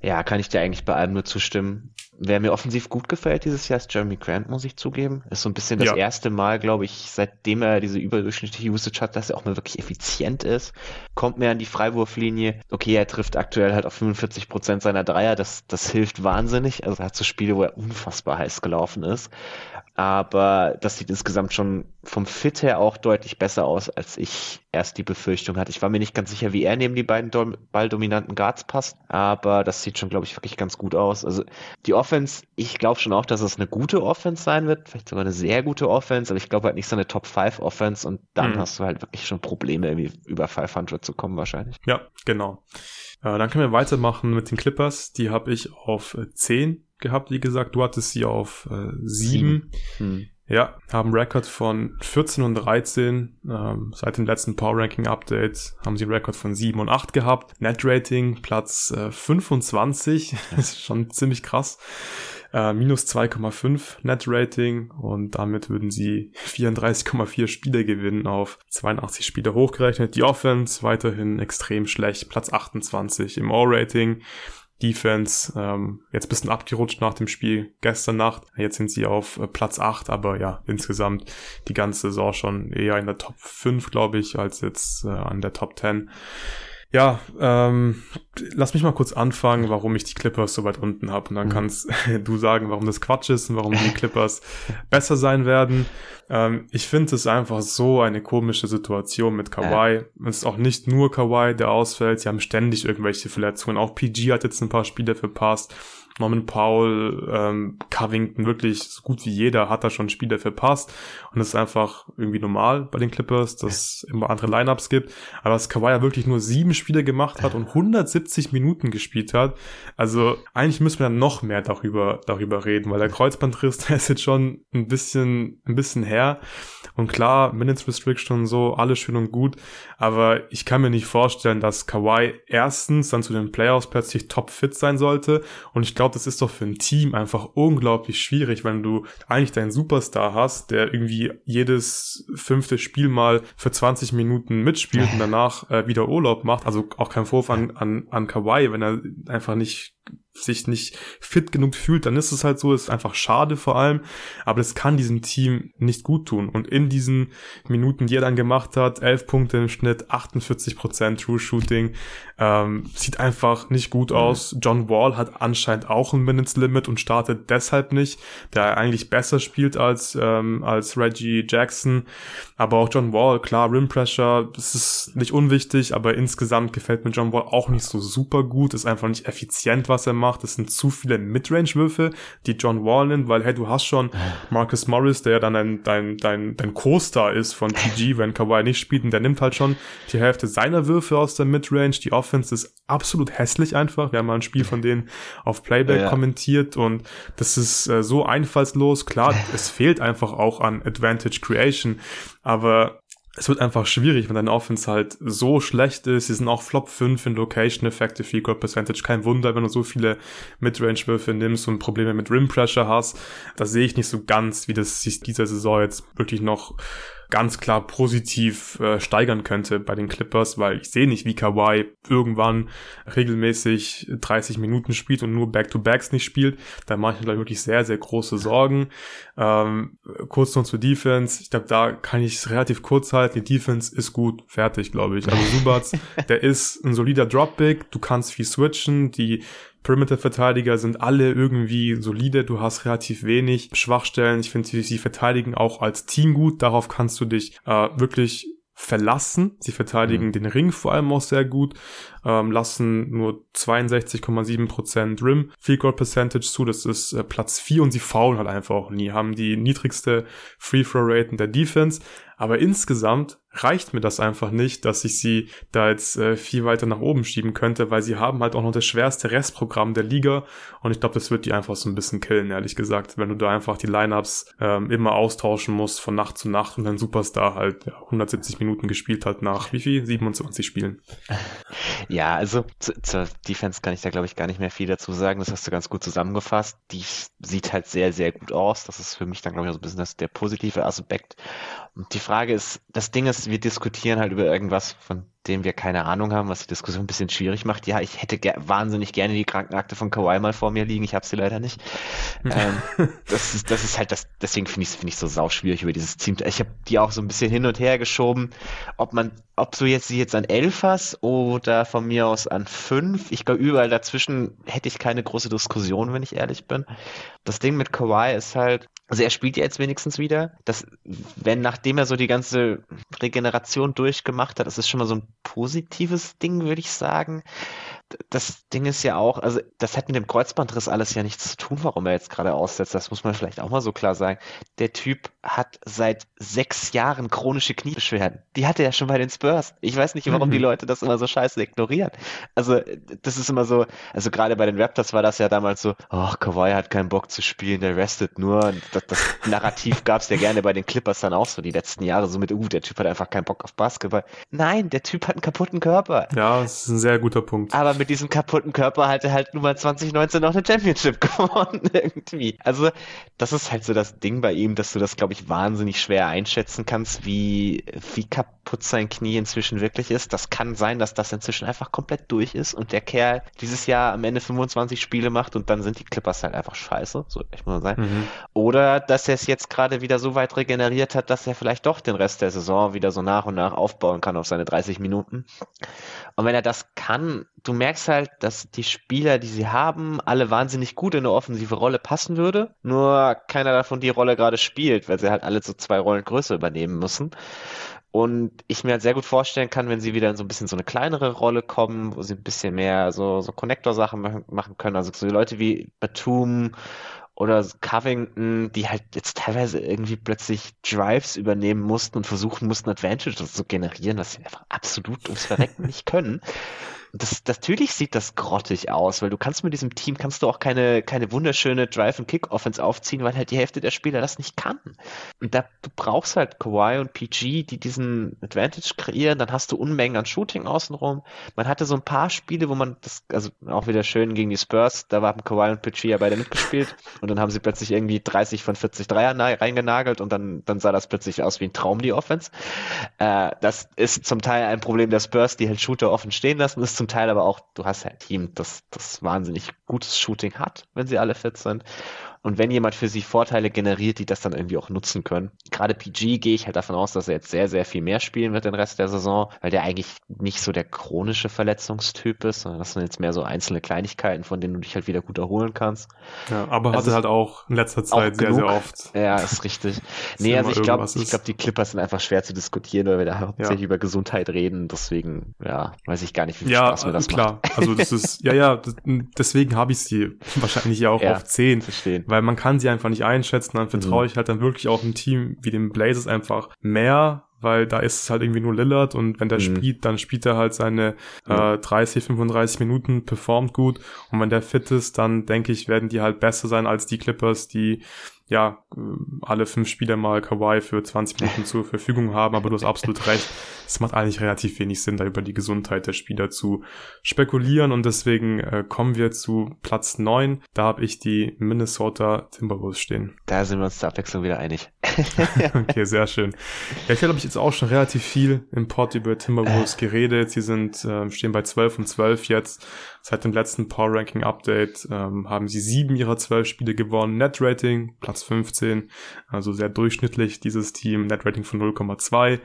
Ja, kann ich dir eigentlich bei allem nur zustimmen. Wer mir offensiv gut gefällt dieses Jahr ist Jeremy Grant, muss ich zugeben. Ist so ein bisschen das ja. erste Mal, glaube ich, seitdem er diese überdurchschnittliche Usage hat, dass er auch mal wirklich effizient ist. Kommt mehr an die Freiwurflinie. Okay, er trifft aktuell halt auf 45 Prozent seiner Dreier. Das, das hilft wahnsinnig. Also er hat so Spiele, wo er unfassbar heiß gelaufen ist aber das sieht insgesamt schon vom Fit her auch deutlich besser aus, als ich erst die Befürchtung hatte. Ich war mir nicht ganz sicher, wie er neben die beiden balldominanten Guards passt, aber das sieht schon, glaube ich, wirklich ganz gut aus. Also die Offense, ich glaube schon auch, dass es eine gute Offense sein wird, vielleicht sogar eine sehr gute Offense, aber ich glaube halt nicht so eine Top 5 Offense und dann mhm. hast du halt wirklich schon Probleme, irgendwie über 500 zu kommen wahrscheinlich. Ja, genau. Äh, dann können wir weitermachen mit den Clippers. Die habe ich auf 10 gehabt, wie gesagt. Du hattest sie auf äh, 7. Hm. Ja, haben Rekord von 14 und 13. Ähm, seit dem letzten Power Ranking Update haben sie Rekord von 7 und 8 gehabt. Net Rating Platz äh, 25. das ist schon ziemlich krass. Äh, minus 2,5 Net Rating und damit würden sie 34,4 Spiele gewinnen auf 82 Spiele hochgerechnet. Die Offense weiterhin extrem schlecht. Platz 28 im All-Rating. Defense ähm, jetzt bisschen abgerutscht nach dem Spiel gestern Nacht. Jetzt sind sie auf äh, Platz 8, aber ja, insgesamt die ganze Saison schon eher in der Top 5, glaube ich, als jetzt äh, an der Top 10. Ja, ähm, lass mich mal kurz anfangen, warum ich die Clippers so weit unten habe. Und dann mhm. kannst du sagen, warum das Quatsch ist und warum die Clippers besser sein werden. Ähm, ich finde es einfach so eine komische Situation mit Kawhi. Ja. Es ist auch nicht nur Kawhi, der ausfällt. Sie haben ständig irgendwelche Verletzungen. Auch PG hat jetzt ein paar Spiele verpasst. Norman Powell, ähm, Covington, wirklich so gut wie jeder hat da schon Spiele verpasst. Und das ist einfach irgendwie normal bei den Clippers, dass es immer andere Lineups gibt. Aber dass Kawhi ja wirklich nur sieben Spiele gemacht hat und 170 Minuten gespielt hat. Also eigentlich müssen wir dann noch mehr darüber, darüber reden, weil der Kreuzbandriss, der ist jetzt schon ein bisschen, ein bisschen her. Und klar, Minutes Restriction und so, alles schön und gut. Aber ich kann mir nicht vorstellen, dass Kawhi erstens dann zu den Playoffs plötzlich top fit sein sollte. Und ich glaube, das ist doch für ein Team einfach unglaublich schwierig, wenn du eigentlich deinen Superstar hast, der irgendwie jedes fünfte Spiel mal für 20 Minuten mitspielt und danach äh, wieder Urlaub macht. Also auch kein Vorwurf an, an, an Kawhi, wenn er einfach nicht sich nicht fit genug fühlt, dann ist es halt so, ist einfach schade vor allem, aber das kann diesem Team nicht gut tun. Und in diesen Minuten, die er dann gemacht hat, 11 Punkte im Schnitt, 48% True Shooting, ähm, sieht einfach nicht gut mhm. aus. John Wall hat anscheinend auch ein Minutes Limit und startet deshalb nicht, der eigentlich besser spielt als, ähm, als Reggie Jackson. Aber auch John Wall, klar, Rim Pressure, das ist nicht unwichtig, aber insgesamt gefällt mir John Wall auch nicht so super gut, ist einfach nicht effizient, was er macht. Es sind zu viele Midrange-Würfe, die John Wall nimmt, weil hey, du hast schon Marcus Morris, der ja dann dein, dein, dein, dein Co-Star ist von PG, wenn Kawhi nicht spielt und der nimmt halt schon die Hälfte seiner Würfe aus der Midrange, die Offense ist absolut hässlich einfach. Wir haben mal ein Spiel von denen auf Playback ja. kommentiert und das ist äh, so einfallslos. Klar, es fehlt einfach auch an Advantage Creation, aber es wird einfach schwierig, wenn deine Offense halt so schlecht ist. Sie sind auch Flop 5 in Location Effective Field Goal Percentage. Kein Wunder, wenn du so viele Midrange-Würfe nimmst und Probleme mit Rim Pressure hast. Da sehe ich nicht so ganz, wie das sich dieser Saison jetzt wirklich noch ganz klar positiv äh, steigern könnte bei den Clippers, weil ich sehe nicht, wie Kawhi irgendwann regelmäßig 30 Minuten spielt und nur Back-to-Backs nicht spielt. Da mache ich mir wirklich sehr, sehr große Sorgen. Ähm, kurz noch zur Defense. Ich glaube, da kann ich es relativ kurz halten. Die Defense ist gut, fertig, glaube ich. Also Subats, der ist ein solider Dropback. Du kannst viel switchen. Die Perimeter-Verteidiger sind alle irgendwie solide, du hast relativ wenig Schwachstellen. Ich finde, sie, sie verteidigen auch als Team gut. Darauf kannst du dich äh, wirklich verlassen. Sie verteidigen mhm. den Ring vor allem auch sehr gut, ähm, lassen nur 62,7% Rim Field Goal Percentage zu. Das ist äh, Platz 4 und sie faulen halt einfach auch nie. Haben die niedrigste Free Throw Rate in der Defense. Aber insgesamt reicht mir das einfach nicht, dass ich sie da jetzt äh, viel weiter nach oben schieben könnte, weil sie haben halt auch noch das schwerste Restprogramm der Liga und ich glaube, das wird die einfach so ein bisschen killen, ehrlich gesagt, wenn du da einfach die Lineups ähm, immer austauschen musst von Nacht zu Nacht und ein Superstar halt ja, 170 Minuten gespielt hat nach wie viel? 27 Spielen. Ja, also zu, zur Defense kann ich da glaube ich gar nicht mehr viel dazu sagen, das hast du ganz gut zusammengefasst. Die sieht halt sehr, sehr gut aus. Das ist für mich dann glaube ich so ein bisschen das, der positive Aspekt. Und die Frage ist, das Ding ist, wir diskutieren halt über irgendwas, von dem wir keine Ahnung haben, was die Diskussion ein bisschen schwierig macht. Ja, ich hätte ger wahnsinnig gerne die Krankenakte von Kawhi mal vor mir liegen. Ich habe sie leider nicht. ähm, das, ist, das ist halt das, deswegen finde ich es find ich so sauschwierig über dieses Team. Ich habe die auch so ein bisschen hin und her geschoben, ob man, ob du jetzt sie jetzt an elf hast oder von mir aus an fünf. Ich glaube, überall dazwischen hätte ich keine große Diskussion, wenn ich ehrlich bin. Das Ding mit Kawhi ist halt, also er spielt ja jetzt wenigstens wieder. Das, wenn nachdem er so die ganze Regeneration durchgemacht hat, das ist schon mal so ein positives Ding, würde ich sagen das Ding ist ja auch, also das hat mit dem Kreuzbandriss alles ja nichts zu tun, warum er jetzt gerade aussetzt. Das muss man vielleicht auch mal so klar sagen. Der Typ hat seit sechs Jahren chronische Kniebeschwerden. Die hatte er schon bei den Spurs. Ich weiß nicht, warum mhm. die Leute das immer so scheiße ignorieren. Also das ist immer so, also gerade bei den Raptors war das ja damals so, ach, oh, Kawhi hat keinen Bock zu spielen, der restet nur. Das, das Narrativ gab es ja gerne bei den Clippers dann auch so die letzten Jahre, so mit, uh, der Typ hat einfach keinen Bock auf Basketball. Nein, der Typ hat einen kaputten Körper. Ja, das ist ein sehr guter Punkt. Aber mit diesem kaputten Körper hat er halt Nummer 2019 noch eine Championship gewonnen irgendwie. Also das ist halt so das Ding bei ihm, dass du das, glaube ich, wahnsinnig schwer einschätzen kannst, wie, wie kaputt kaputt sein Knie inzwischen wirklich ist. Das kann sein, dass das inzwischen einfach komplett durch ist und der Kerl dieses Jahr am Ende 25 Spiele macht und dann sind die Clippers halt einfach scheiße, so ich muss sagen. Mhm. Oder dass er es jetzt gerade wieder so weit regeneriert hat, dass er vielleicht doch den Rest der Saison wieder so nach und nach aufbauen kann auf seine 30 Minuten. Und wenn er das kann, du merkst halt, dass die Spieler, die sie haben, alle wahnsinnig gut in eine offensive Rolle passen würde. Nur keiner davon die Rolle gerade spielt, weil sie halt alle so zwei Rollen größer übernehmen müssen. Und ich mir halt sehr gut vorstellen kann, wenn sie wieder in so ein bisschen so eine kleinere Rolle kommen, wo sie ein bisschen mehr so, so Connector-Sachen machen können. Also so Leute wie Batum oder Covington, die halt jetzt teilweise irgendwie plötzlich Drives übernehmen mussten und versuchen mussten, Advantages zu generieren, was sie einfach absolut ums Verrecken nicht können das, natürlich sieht das grottig aus, weil du kannst mit diesem Team kannst du auch keine, keine wunderschöne Drive- and Kick-Offense aufziehen, weil halt die Hälfte der Spieler das nicht kann. Und da, du brauchst halt Kawhi und PG, die diesen Advantage kreieren, dann hast du Unmengen an Shooting außenrum. Man hatte so ein paar Spiele, wo man das, also auch wieder schön gegen die Spurs, da haben Kawhi und PG ja beide mitgespielt und dann haben sie plötzlich irgendwie 30 von 40 Dreier reingenagelt und dann, dann sah das plötzlich aus wie ein Traum, die Offense. Äh, das ist zum Teil ein Problem der Spurs, die halt Shooter offen stehen lassen, ist zum Teil aber auch, du hast ja ein Team, das, das wahnsinnig gutes Shooting hat, wenn sie alle fit sind. Und wenn jemand für sie Vorteile generiert, die das dann irgendwie auch nutzen können. Gerade PG gehe ich halt davon aus, dass er jetzt sehr, sehr viel mehr spielen wird den Rest der Saison, weil der eigentlich nicht so der chronische Verletzungstyp ist, sondern das sind jetzt mehr so einzelne Kleinigkeiten, von denen du dich halt wieder gut erholen kannst. Ja, aber also hatte halt auch in letzter Zeit sehr, genug. sehr oft. Ja, ist richtig. nee, also ich glaube, ich glaube, die Clippers sind einfach schwer zu diskutieren, weil wir da hauptsächlich ja. über Gesundheit reden. Deswegen, ja, weiß ich gar nicht, wie viel ja, Spaß mir das klar. macht. Also das ist, ja, ja, deswegen habe ich sie wahrscheinlich ja auch ja, auf 10. Verstehen weil man kann sie einfach nicht einschätzen. Dann vertraue mhm. ich halt dann wirklich auch einem Team wie dem Blazers einfach mehr, weil da ist es halt irgendwie nur Lillard und wenn der mhm. spielt, dann spielt er halt seine äh, 30, 35 Minuten, performt gut und wenn der fit ist, dann denke ich, werden die halt besser sein als die Clippers, die ja, äh, alle fünf Spieler mal Kawhi für 20 Minuten zur Verfügung haben, aber du hast absolut recht. Es macht eigentlich relativ wenig Sinn, da über die Gesundheit der Spieler zu spekulieren und deswegen äh, kommen wir zu Platz neun. Da habe ich die Minnesota Timberwolves stehen. Da sind wir uns zur Abwechslung wieder einig. okay, sehr schön. Ja, ich habe ich jetzt auch schon relativ viel im Pod über Timberwolves geredet. Sie sind äh, stehen bei 12 und 12 jetzt. Seit dem letzten Power Ranking Update ähm, haben sie sieben ihrer zwölf Spiele gewonnen. Net Rating Platz 15, also sehr durchschnittlich dieses Team. Net Rating von 0,2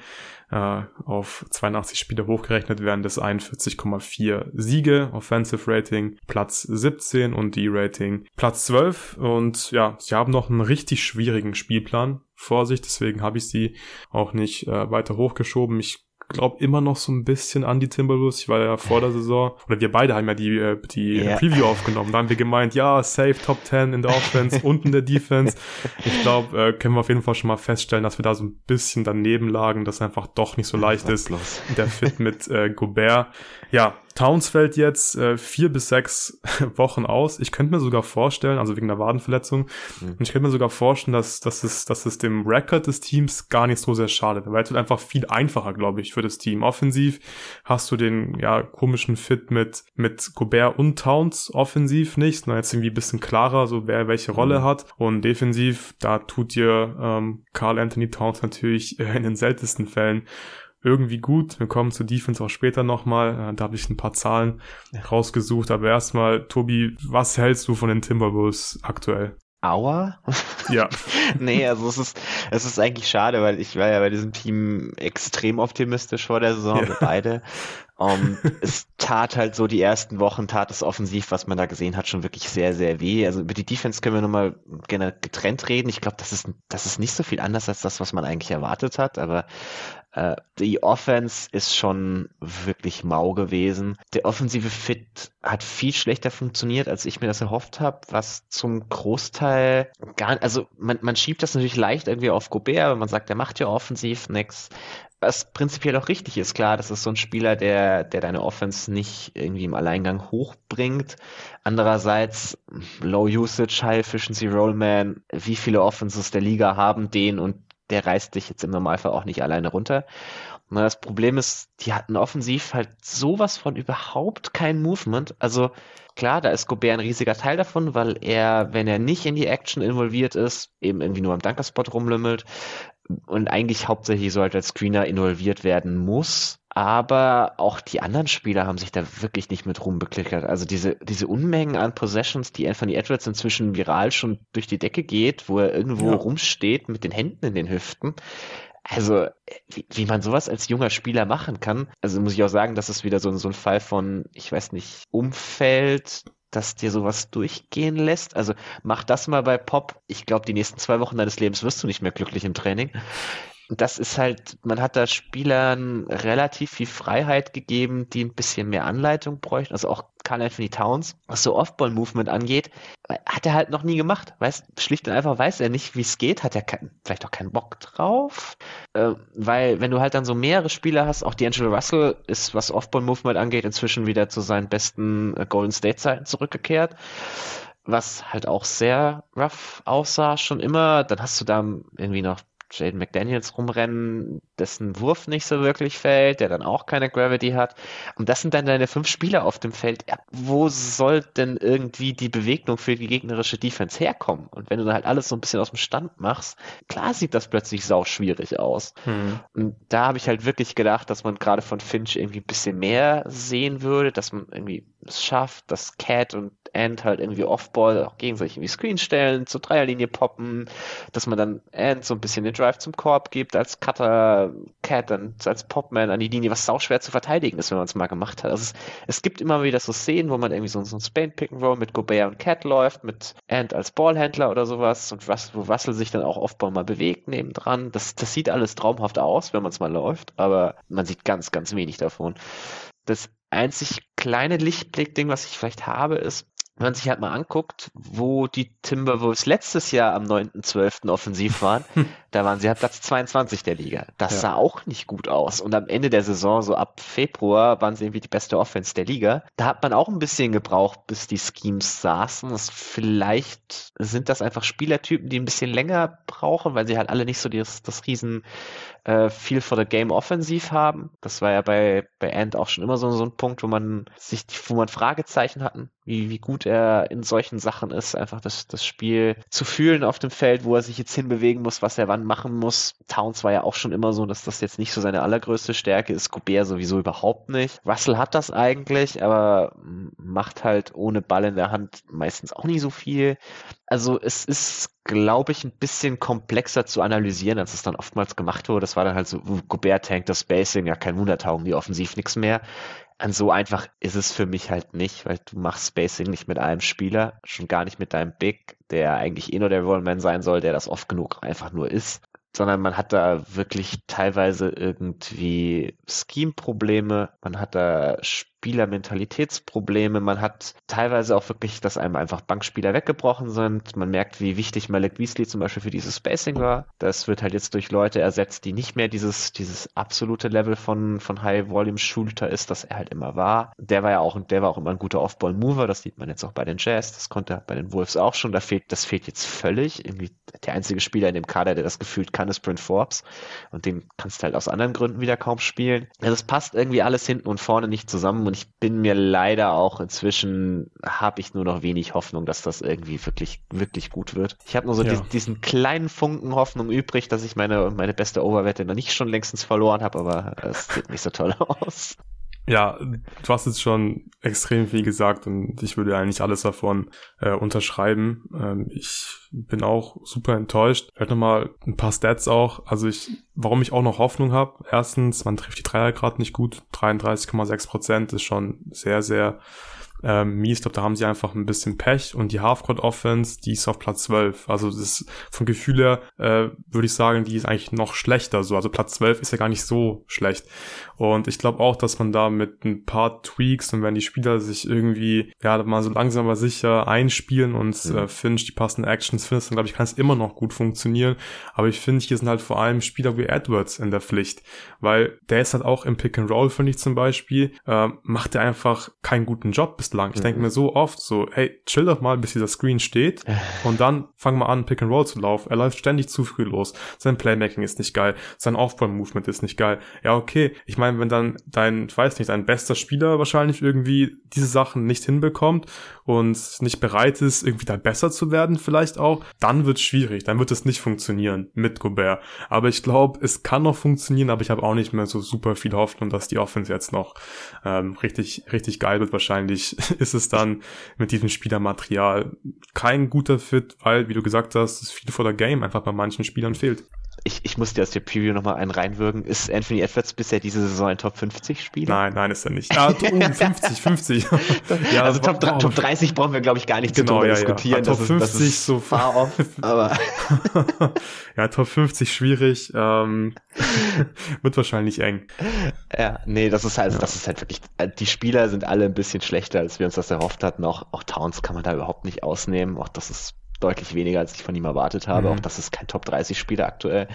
äh, auf 82 Spiele hochgerechnet werden das 41,4 Siege. Offensive Rating Platz 17 und D-Rating Platz 12. Und ja, sie haben noch einen richtig schwierigen Spielplan vor sich, deswegen habe ich sie auch nicht äh, weiter hochgeschoben. Ich glaube immer noch so ein bisschen an die Timberwolves. Ich war ja vor der Saison, oder wir beide haben ja die, äh, die yeah. Preview aufgenommen. Da haben wir gemeint, ja, safe Top 10 in der Offense und in der Defense. Ich glaube, äh, können wir auf jeden Fall schon mal feststellen, dass wir da so ein bisschen daneben lagen, dass einfach doch nicht so leicht ist. Der Fit mit äh, Gobert. Ja, Towns fällt jetzt äh, vier bis sechs Wochen aus. Ich könnte mir sogar vorstellen, also wegen der Wadenverletzung, mhm. und ich könnte mir sogar vorstellen, dass, dass, es, dass es dem Record des Teams gar nicht so sehr schadet. Weil es wird einfach viel einfacher, glaube ich, für das Team. Offensiv hast du den ja komischen Fit mit, mit Gobert und Towns offensiv nicht, sondern jetzt irgendwie ein bisschen klarer, so wer welche Rolle mhm. hat. Und defensiv, da tut dir ähm, Carl Anthony Towns natürlich äh, in den seltensten Fällen irgendwie gut. Wir kommen zu Defense auch später nochmal. Äh, da habe ich ein paar Zahlen rausgesucht. Aber erstmal, Tobi, was hältst du von den Timberwolves aktuell? Aua? Ja. nee, also es ist, es ist eigentlich schade, weil ich war ja bei diesem Team extrem optimistisch vor der Saison, ja. beide. Um, es tat halt so die ersten Wochen, tat es offensiv, was man da gesehen hat, schon wirklich sehr, sehr weh. Also über die Defense können wir nochmal gerne getrennt reden. Ich glaube, das ist, das ist nicht so viel anders als das, was man eigentlich erwartet hat, aber äh, die Offense ist schon wirklich mau gewesen. Der offensive Fit hat viel schlechter funktioniert, als ich mir das erhofft habe, was zum Großteil gar, also man, man schiebt das natürlich leicht irgendwie auf Gobert, wenn man sagt, der macht ja offensiv nichts was prinzipiell auch richtig ist. Klar, das ist so ein Spieler, der, der deine Offense nicht irgendwie im Alleingang hochbringt. Andererseits, Low Usage, High Efficiency Rollman, wie viele Offenses der Liga haben den und der reißt dich jetzt im Normalfall auch nicht alleine runter. Na, das Problem ist, die hatten offensiv halt sowas von überhaupt kein Movement. Also klar, da ist Gobert ein riesiger Teil davon, weil er, wenn er nicht in die Action involviert ist, eben irgendwie nur am Dunkerspot rumlümmelt und eigentlich hauptsächlich so halt als Screener involviert werden muss. Aber auch die anderen Spieler haben sich da wirklich nicht mit Ruhm beklickert. Also diese, diese Unmengen an Possessions, die Anthony Edwards inzwischen viral schon durch die Decke geht, wo er irgendwo ja. rumsteht mit den Händen in den Hüften. Also, wie, wie man sowas als junger Spieler machen kann. Also muss ich auch sagen, das ist wieder so, so ein Fall von, ich weiß nicht, Umfeld, das dir sowas durchgehen lässt. Also mach das mal bei Pop. Ich glaube, die nächsten zwei Wochen deines Lebens wirst du nicht mehr glücklich im Training das ist halt, man hat da Spielern relativ viel Freiheit gegeben, die ein bisschen mehr Anleitung bräuchten. Also auch Carl Anthony Towns, was so Off-Ball-Movement angeht, hat er halt noch nie gemacht. Weiß, schlicht und einfach weiß er nicht, wie es geht, hat er kein, vielleicht auch keinen Bock drauf. Äh, weil, wenn du halt dann so mehrere Spieler hast, auch D'Angelo Russell ist, was Off-Ball-Movement angeht, inzwischen wieder zu seinen besten äh, Golden State-Zeiten zurückgekehrt was halt auch sehr rough aussah schon immer. Dann hast du da irgendwie noch Jaden McDaniels rumrennen, dessen Wurf nicht so wirklich fällt, der dann auch keine Gravity hat. Und das sind dann deine fünf Spieler auf dem Feld. Ja, wo soll denn irgendwie die Bewegung für die gegnerische Defense herkommen? Und wenn du dann halt alles so ein bisschen aus dem Stand machst, klar sieht das plötzlich sau schwierig aus. Hm. Und da habe ich halt wirklich gedacht, dass man gerade von Finch irgendwie ein bisschen mehr sehen würde, dass man irgendwie es schafft, dass Cat und Ant halt irgendwie Offball auch gegenseitig irgendwie Screen stellen, zur Dreierlinie poppen, dass man dann Ant so ein bisschen den Drive zum Korb gibt, als Cutter, Cat dann als Popman an die Linie, was sau schwer zu verteidigen ist, wenn man es mal gemacht hat. Also es, es, gibt immer wieder so Szenen, wo man irgendwie so, so ein Spain Pick and Roll mit Gobert und Cat läuft, mit Ant als Ballhändler oder sowas und Russell, wo Russell sich dann auch Offball mal bewegt nebendran. Das, das sieht alles traumhaft aus, wenn man es mal läuft, aber man sieht ganz, ganz wenig davon. Das einzig kleine Lichtblick-Ding, was ich vielleicht habe, ist, wenn man sich halt mal anguckt, wo die Timberwolves letztes Jahr am 9.12. offensiv waren, da waren sie halt Platz 22 der Liga. Das ja. sah auch nicht gut aus. Und am Ende der Saison, so ab Februar, waren sie irgendwie die beste Offense der Liga. Da hat man auch ein bisschen gebraucht, bis die Schemes saßen. Das vielleicht sind das einfach Spielertypen, die ein bisschen länger brauchen, weil sie halt alle nicht so das, das riesen äh, viel for the Game offensiv haben. Das war ja bei, bei Ant auch schon immer so, so ein Punkt, wo man sich, wo man Fragezeichen hatten, wie, wie gut er in solchen Sachen ist, einfach das, das Spiel zu fühlen auf dem Feld, wo er sich jetzt hinbewegen muss, was er wann machen muss. Towns war ja auch schon immer so, dass das jetzt nicht so seine allergrößte Stärke ist. Gobert sowieso überhaupt nicht. Russell hat das eigentlich, aber macht halt ohne Ball in der Hand meistens auch nicht so viel. Also es ist, glaube ich, ein bisschen komplexer zu analysieren, als es dann oftmals gemacht wurde. Das war dann halt so, Gobert tankt das Spacing, ja kein Wunder, taugen die offensiv nichts mehr. An so einfach ist es für mich halt nicht, weil du machst Spacing nicht mit einem Spieler, schon gar nicht mit deinem Big, der eigentlich eh nur der Rollman sein soll, der das oft genug einfach nur ist sondern man hat da wirklich teilweise irgendwie Scheme-Probleme, man hat da Spielermentalitätsprobleme. Man hat teilweise auch wirklich, dass einem einfach Bankspieler weggebrochen sind. Man merkt, wie wichtig Malik Beasley zum Beispiel für dieses Spacing war. Das wird halt jetzt durch Leute ersetzt, die nicht mehr dieses, dieses absolute Level von, von High-Volume-Shooter ist, das er halt immer war. Der war ja auch, der war auch immer ein guter Off-Ball-Mover. Das sieht man jetzt auch bei den Jazz. Das konnte er bei den Wolves auch schon. Da fehlt, das fehlt jetzt völlig. Irgendwie der einzige Spieler in dem Kader, der das gefühlt kann, ist Brent Forbes. Und den kannst du halt aus anderen Gründen wieder kaum spielen. Also es passt irgendwie alles hinten und vorne nicht zusammen und ich bin mir leider auch inzwischen, habe ich nur noch wenig Hoffnung, dass das irgendwie wirklich, wirklich gut wird. Ich habe nur so ja. diesen, diesen, kleinen Funken Hoffnung übrig, dass ich meine, meine beste Overwette noch nicht schon längstens verloren habe, aber es sieht nicht so toll aus. Ja, du hast jetzt schon extrem viel gesagt und ich würde eigentlich alles davon äh, unterschreiben. Ähm, ich bin auch super enttäuscht. Vielleicht nochmal ein paar Stats auch. Also ich, warum ich auch noch Hoffnung habe. Erstens, man trifft die Dreier gerade nicht gut. 33,6 Prozent ist schon sehr, sehr ähm, mies. Ich glaube, da haben sie einfach ein bisschen Pech und die Halfcourt Offense, die ist auf Platz 12. Also das ist vom Gefühl her, äh, würde ich sagen, die ist eigentlich noch schlechter. So, also Platz 12 ist ja gar nicht so schlecht. Und ich glaube auch, dass man da mit ein paar Tweaks und wenn die Spieler sich irgendwie, ja, mal so langsam aber sicher einspielen und mhm. äh, Finch die passenden Actions findest, dann glaube ich, kann es immer noch gut funktionieren. Aber ich finde, hier sind halt vor allem Spieler wie Edwards in der Pflicht, weil der ist halt auch im Pick and Roll, finde ich zum Beispiel, äh, macht er einfach keinen guten Job bis bislang. Ich denke mir so oft so, hey, chill doch mal, bis dieser Screen steht und dann fang mal an, Pick and Roll zu laufen. Er läuft ständig zu früh los. Sein Playmaking ist nicht geil. Sein Aufbau-Movement ist nicht geil. Ja, okay. Ich meine, wenn dann dein, ich weiß nicht, dein bester Spieler wahrscheinlich irgendwie diese Sachen nicht hinbekommt und nicht bereit ist, irgendwie da besser zu werden vielleicht auch, dann wird es schwierig. Dann wird es nicht funktionieren mit Gobert. Aber ich glaube, es kann noch funktionieren, aber ich habe auch nicht mehr so super viel Hoffnung, dass die Offense jetzt noch ähm, richtig, richtig geil wird. Wahrscheinlich ist es dann mit diesem Spielermaterial kein guter Fit, weil, wie du gesagt hast, es viel vor der Game einfach bei manchen Spielern fehlt ich, ich muss dir aus der Preview nochmal einen reinwürgen. Ist Anthony Edwards bisher diese Saison ein Top 50 Spieler? Nein, nein, ist er nicht. Ah, oh, 50, 50. ja, also Top, wow. Top 30 brauchen wir, glaube ich, gar nicht genau, zu ja, diskutieren. Ja. Top 50 das ist so far off, aber. ja, Top 50 schwierig. Ähm, wird wahrscheinlich eng. Ja, nee, das ist halt, ja. das ist halt wirklich, äh, die Spieler sind alle ein bisschen schlechter, als wir uns das erhofft hatten. Auch, auch Towns kann man da überhaupt nicht ausnehmen. Auch das ist deutlich weniger, als ich von ihm erwartet habe. Mhm. Auch das ist kein Top 30 Spieler aktuell.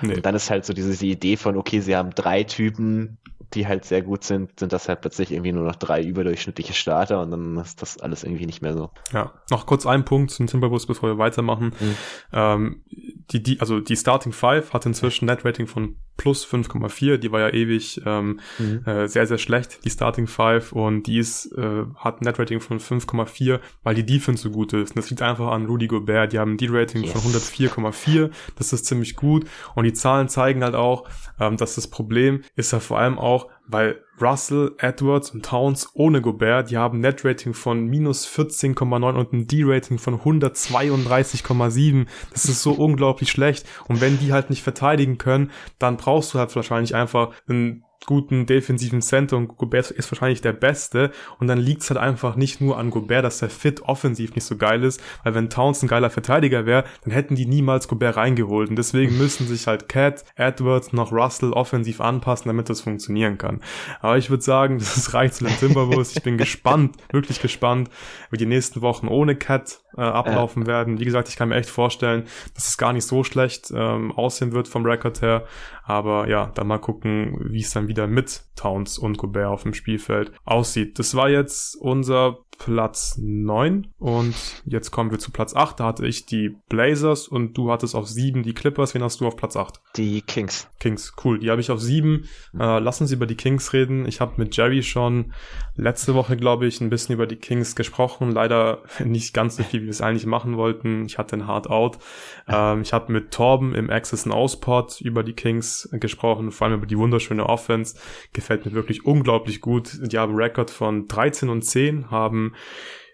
Nee. Und dann ist halt so diese Idee von, okay, sie haben drei Typen, die halt sehr gut sind, sind das halt plötzlich irgendwie nur noch drei überdurchschnittliche Starter und dann ist das alles irgendwie nicht mehr so. Ja, noch kurz ein Punkt zum Timberwolves, bevor wir weitermachen. Mhm. Ähm, die, die, also die Starting Five hat inzwischen Net Rating von plus 5,4. Die war ja ewig ähm, mhm. äh, sehr, sehr schlecht, die Starting Five. Und die ist, äh, hat ein Net-Rating von 5,4, weil die Defense so gut ist. Und das liegt einfach an Rudy Gobert. Die haben ein D-Rating yes. von 104,4. Das ist ziemlich gut. Und die Zahlen zeigen halt auch, ähm, dass das Problem ist ja vor allem auch, weil Russell, Edwards und Towns ohne Gobert, die haben Net-Rating von minus 14,9 und ein D-Rating von 132,7. Das ist so unglaublich schlecht. Und wenn die halt nicht verteidigen können, dann brauchst du halt wahrscheinlich einfach einen guten defensiven Center und Gobert ist wahrscheinlich der Beste und dann liegt es halt einfach nicht nur an Gobert, dass der Fit offensiv nicht so geil ist, weil wenn Towns ein geiler Verteidiger wäre, dann hätten die niemals Gobert reingeholt und deswegen müssen sich halt Cat, Edwards noch Russell offensiv anpassen, damit das funktionieren kann. Aber ich würde sagen, das reicht zu den Timberwolves. Ich bin gespannt, wirklich gespannt, wie die nächsten Wochen ohne Cat äh, ablaufen ja. werden. Wie gesagt, ich kann mir echt vorstellen, dass es gar nicht so schlecht ähm, aussehen wird vom Rekord her. Aber ja, dann mal gucken, wie es dann wieder mit Towns und Gobert auf dem Spielfeld aussieht. Das war jetzt unser Platz 9 und jetzt kommen wir zu Platz 8. Da hatte ich die Blazers und du hattest auf 7 die Clippers. Wen hast du auf Platz 8? Die Kings. Kings, cool. Die habe ich auf 7. Äh, lass uns über die Kings reden. Ich habe mit Jerry schon letzte Woche, glaube ich, ein bisschen über die Kings gesprochen. Leider nicht ganz so viel, wie wir es eigentlich machen wollten. Ich hatte ein Hard Out. Ähm, ich habe mit Torben im Access and Ausport über die Kings gesprochen, vor allem über die wunderschöne Offense. Gefällt mir wirklich unglaublich gut. Die haben Rekord von 13 und 10, haben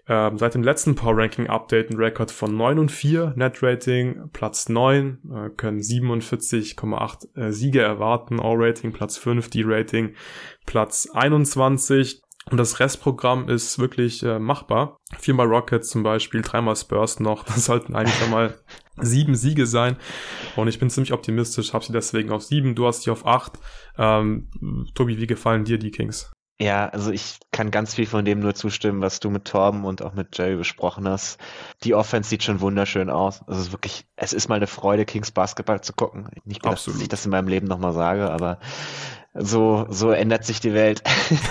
ähm, seit dem letzten Power Ranking Update ein Rekord von 9 und 4, Net Rating Platz 9, äh, können 47,8 äh, Siege erwarten, All Rating Platz 5, D-Rating Platz 21. Und das Restprogramm ist wirklich äh, machbar. Viermal Rockets zum Beispiel, dreimal Spurs noch. Das sollten eigentlich einmal sieben Siege sein. Und ich bin ziemlich optimistisch, habe sie deswegen auf sieben, du hast sie auf acht. Ähm, Tobi, wie gefallen dir die Kings? Ja, also ich kann ganz viel von dem nur zustimmen, was du mit Torben und auch mit Jerry besprochen hast. Die Offense sieht schon wunderschön aus. Also es ist wirklich, es ist mal eine Freude, Kings Basketball zu gucken. Nicht gedacht, dass ich das in meinem Leben nochmal sage, aber so, so ändert sich die Welt.